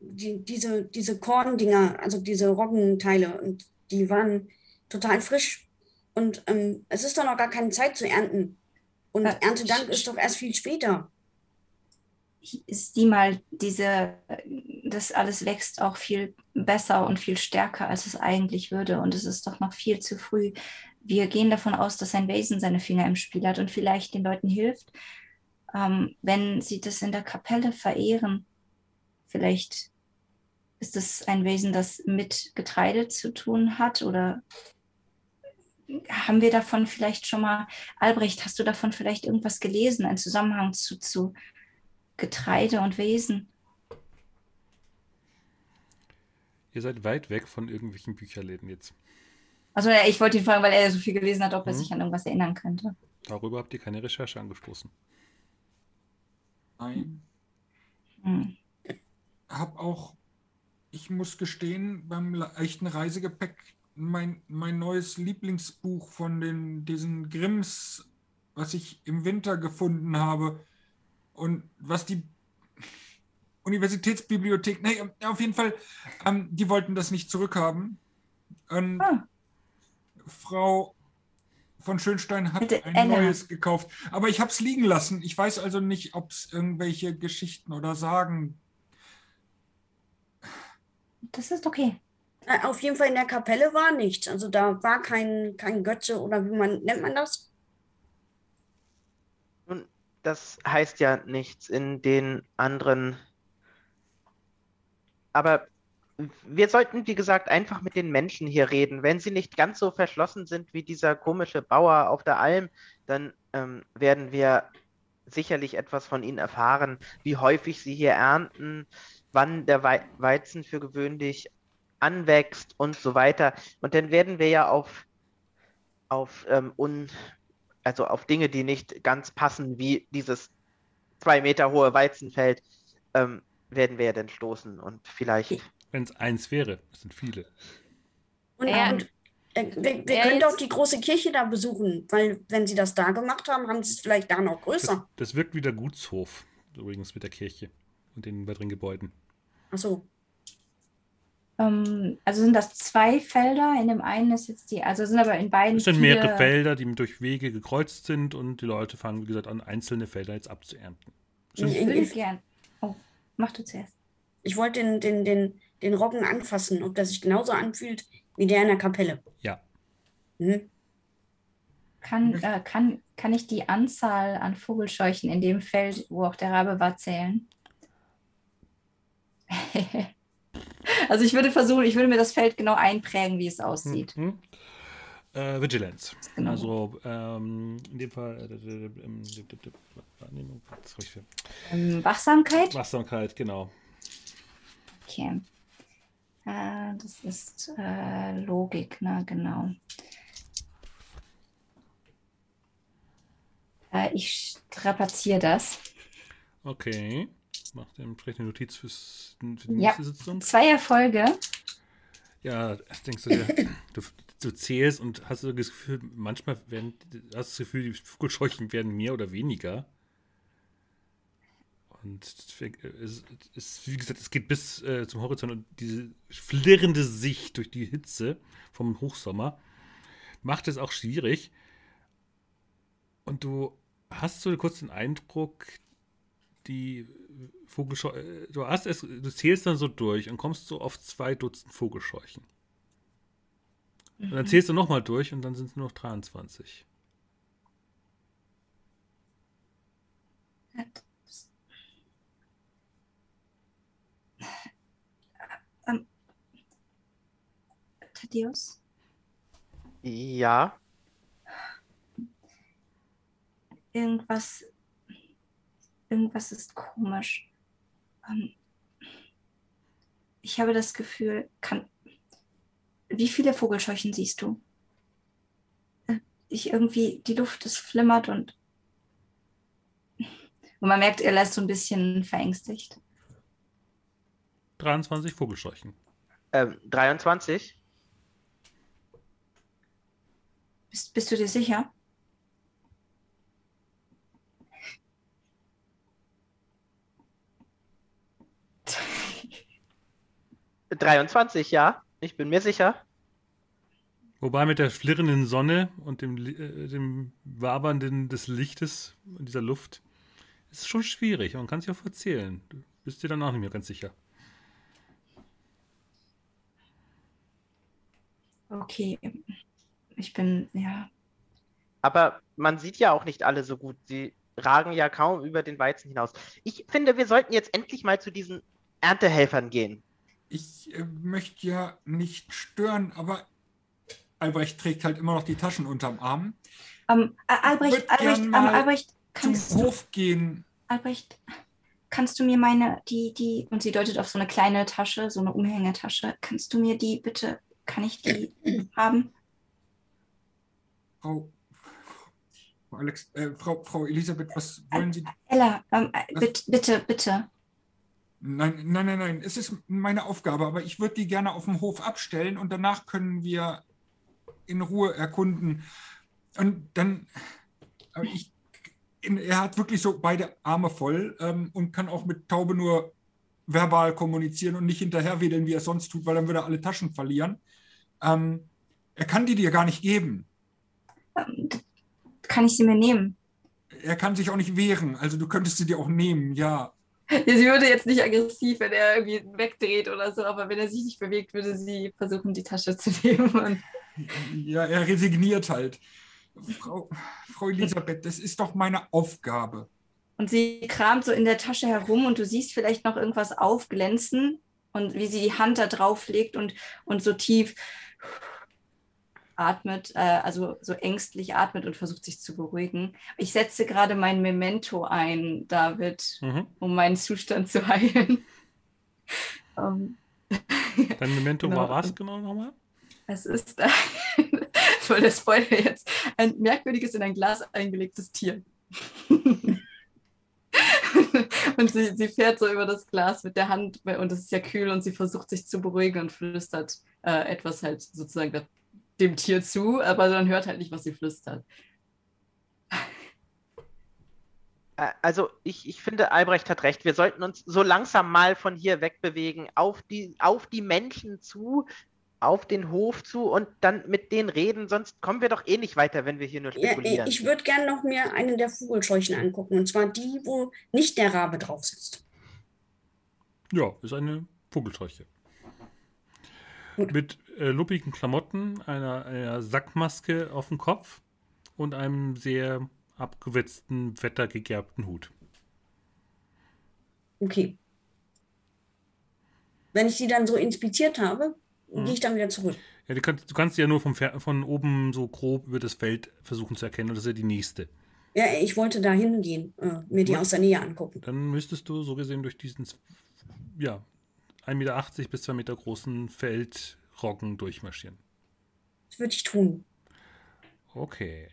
die, diese, diese Korndinger, also diese Roggenteile und die waren total frisch. Und ähm, es ist doch noch gar keine Zeit zu ernten. Und Äh, Erntedank ist doch erst viel später. Sieh mal, diese, das alles wächst auch viel besser und viel stärker, als es eigentlich würde. Und es ist doch noch viel zu früh. wir gehen davon aus, dass ein Wesen seine Finger im Spiel hat und vielleicht den Leuten hilft, ähm, wenn sie das in der Kapelle verehren. Vielleicht ist es ein Wesen, das mit Getreide zu tun hat oder haben wir davon vielleicht schon mal, Albrecht, hast du davon vielleicht irgendwas gelesen, einen Zusammenhang zu, zu Getreide und Wesen? Ihr seid weit weg von irgendwelchen Bücherläden jetzt. Also ich wollte ihn fragen, weil er so viel gelesen hat, ob er mhm. sich an irgendwas erinnern könnte. Darüber habt ihr keine Recherche angestoßen. Nein. Hm. Hab auch, ich muss gestehen, beim echten Reisegepäck mein, mein neues Lieblingsbuch von den, diesen Grimms, was ich im Winter gefunden habe und was die Universitätsbibliothek, nee, auf jeden Fall, ähm, die wollten das nicht zurückhaben. Und ah. Frau von Schönstein hat Bitte, ein Ella. neues gekauft. Aber ich habe es liegen lassen. Ich weiß also nicht, ob es irgendwelche Geschichten oder Sagen. Das ist okay. Äh, auf jeden Fall in der Kapelle war nichts. Also da war kein, kein Götze oder wie man nennt man das? Nun, das heißt ja nichts in den anderen. Aber wir sollten, wie gesagt, einfach mit den Menschen hier reden. Wenn sie nicht ganz so verschlossen sind wie dieser komische Bauer auf der Alm, dann ähm, werden wir sicherlich etwas von ihnen erfahren, wie häufig sie hier ernten, wann der Weizen für gewöhnlich anwächst und so weiter. Und dann werden wir ja auf, auf, ähm, un, also auf Dinge, die nicht ganz passen, wie dieses zwei Meter hohe Weizenfeld, ähm, werden wir ja dann stoßen und vielleicht. Wenn es eins wäre, es sind viele. Und, ja. und äh, wir, wir können doch die große Kirche da besuchen, weil wenn sie das da gemacht haben, haben sie es vielleicht da noch größer. Das, das wirkt wie der Gutshof, übrigens mit der Kirche und den weiteren Gebäuden. Ach so. Ähm, also sind das zwei Felder. In dem einen ist jetzt die, also sind aber in beiden. Es sind mehrere Felder, die durch Wege gekreuzt sind und die Leute fangen, wie gesagt, an, einzelne Felder jetzt abzuernten. Ich würde gern. Oh, mach du zuerst. Ich wollte den, den, den, den Roggen anfassen, ob der sich genauso anfühlt wie der in der Kapelle. Ja. Mhm. Kann, äh, kann, kann ich die Anzahl an Vogelscheuchen in dem Feld, wo auch der Rabe war, zählen? Also ich würde versuchen, ich würde mir das Feld genau einprägen, wie es aussieht. Mhm. Äh, Vigilance. Genau. Also ähm, in dem Fall äh, ähm, Wachsamkeit. Wachsamkeit, genau. Okay. Äh, das ist äh, Logik, ne, genau. Äh, ich strapaziere das. Okay. Macht entsprechende Notiz fürs, für die ja, nächste Sitzung. Zwei Erfolge. Ja, denkst du, du, du zählst und hast du das Gefühl, manchmal werden, hast du das Gefühl, die Vogelscheuchen werden mehr oder weniger. Und es ist, wie gesagt, es geht bis äh, zum Horizont und diese flirrende Sicht durch die Hitze vom Hochsommer macht es auch schwierig. Und du hast so kurz den Eindruck, die Vogelscheuchen, äh, du hast es, du zählst dann so durch und kommst so auf zwei Dutzend Vogelscheuchen. Mhm. Und dann mhm. zählst du nochmal durch und dann sind es nur noch 23. Ähm, Thaddeus? Ja. Irgendwas irgendwas ist komisch. Ähm, ich habe das Gefühl, kann. Wie viele Vogelscheuchen siehst du? Äh, ich irgendwie, die Luft ist flimmert und. Und man merkt, er lässt so ein bisschen verängstigt. 23 Vogelscheuchen. Ähm, 23? Bist, bist du dir sicher? 23, ja. Ich bin mir sicher. Wobei mit der flirrenden Sonne und dem, äh, dem Wabernden des Lichtes in dieser Luft ist es schon schwierig. Man kann sich auch verzählen. Du bist dir dann auch nicht mehr ganz sicher. Okay. ich bin, ja. Aber man sieht ja auch nicht alle so gut. Sie ragen ja kaum über den Weizen hinaus. Ich finde, wir sollten jetzt endlich mal zu diesen Erntehelfern gehen. Ich äh, möchte ja nicht stören, aber Albrecht trägt halt immer noch die Taschen unterm Arm. Ähm, Albrecht, Albrecht, ähm, Albrecht, kannst zum Hof gehen. Albrecht, kannst du mir meine, die, die, und sie deutet auf so eine kleine Tasche, so eine Umhängetasche, kannst du mir die bitte, kann ich die haben? Frau, Frau, Alex, äh, Frau, Frau Elisabeth, was wollen Sie? Ella, ähm, bitte, bitte, bitte. Nein, nein, nein, nein, es ist meine Aufgabe, aber ich würde die gerne auf dem Hof abstellen und danach können wir in Ruhe erkunden. Und dann, ich, er hat wirklich so beide Arme voll ähm, und kann auch mit Taube nur verbal kommunizieren und nicht hinterher wedeln, wie er sonst tut, weil dann würde er alle Taschen verlieren. Ähm, er kann die dir gar nicht geben. Kann ich sie mir nehmen? Er kann sich auch nicht wehren, also du könntest sie dir auch nehmen, ja. Sie würde jetzt nicht aggressiv, wenn er irgendwie wegdreht oder so, aber wenn er sich nicht bewegt, würde sie versuchen, die Tasche zu nehmen. Ja, er resigniert halt. Frau, Frau Elisabeth, das ist doch meine Aufgabe. Und sie kramt so in der Tasche herum und du siehst vielleicht noch irgendwas aufglänzen und wie sie die Hand da drauf legt und, und so tief atmet, äh, also so ängstlich atmet und versucht sich zu beruhigen. Ich setze gerade mein Memento ein, David, mhm. um meinen Zustand zu heilen. um, ähm, Dein Memento genau. war was genau nochmal? Es ist ein, voll der Spoiler jetzt, ein merkwürdiges in ein Glas eingelegtes Tier. und sie, sie fährt so über das Glas mit der Hand und es ist ja kühl und sie versucht sich zu beruhigen und flüstert äh, etwas halt sozusagen dem Tier zu, aber man hört halt nicht, was sie flüstert. Also ich, ich finde, Albrecht hat recht. Wir sollten uns so langsam mal von hier wegbewegen, auf die, auf die Menschen zu, auf den Hof zu und dann mit denen reden, sonst kommen wir doch eh nicht weiter, wenn wir hier nur spekulieren. Ja, ich würde gerne noch mir einen der Vogelscheuchen angucken, und zwar die, wo nicht der Rabe drauf sitzt. Ja, ist eine Vogelscheuche. Gut. Mit äh, luppigen Klamotten, einer, einer Sackmaske auf dem Kopf und einem sehr abgewetzten, wettergegerbten Hut. Okay. Wenn ich sie dann so inspiziert habe, mhm. gehe ich dann wieder zurück. Ja, du kannst, du kannst ja nur vom, von oben so grob über das Feld versuchen zu erkennen. Und das ist ja die nächste. Ja, ich wollte da hingehen, äh, mir die Gut. aus der Nähe angucken. Dann müsstest du so gesehen durch diesen ja, 1,80 Meter bis 2 Meter großen Feldroggen durchmarschieren. Das würde ich tun. Okay.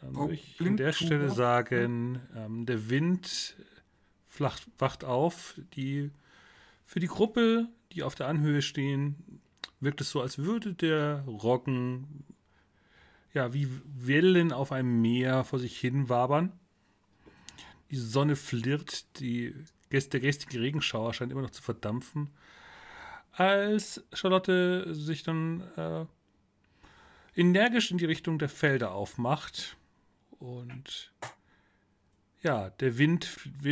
Dann würde ich an der Stelle sagen, ähm, der Wind flacht, wacht auf. Die, für die Gruppe, die auf der Anhöhe stehen, wirkt es so, als würde der Roggen ja wie Wellen auf einem Meer vor sich hin wabern. Die Sonne flirrt, die, der gestrige Regenschauer scheint immer noch zu verdampfen. Als Charlotte sich dann äh, energisch in die Richtung der Felder aufmacht und ja, der Wind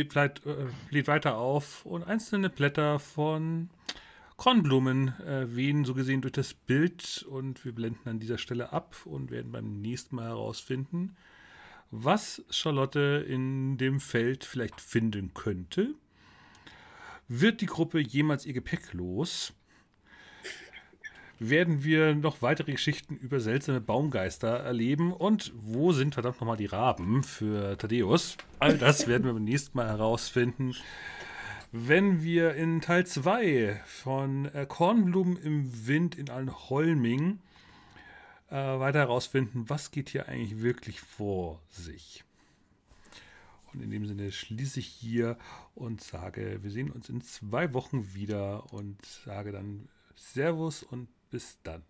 bleibt, äh, weiter auf und einzelne Blätter von Kornblumen äh, wehen so gesehen durch das Bild und wir blenden an dieser Stelle ab und werden beim nächsten Mal herausfinden, was Charlotte in dem Feld vielleicht finden könnte. Wird die Gruppe jemals ihr Gepäck los? werden wir noch weitere Geschichten über seltsame Baumgeister erleben. Und wo sind verdammt nochmal die Raben für Thaddeus? All das werden wir beim nächsten Mal herausfinden, wenn wir in Teil 2 von äh, Kornblumen im Wind in Allenholming äh, weiter herausfinden, was geht hier eigentlich wirklich vor sich. Und in dem Sinne schließe ich hier und sage, wir sehen uns in zwei Wochen wieder und sage dann Servus und bis dann.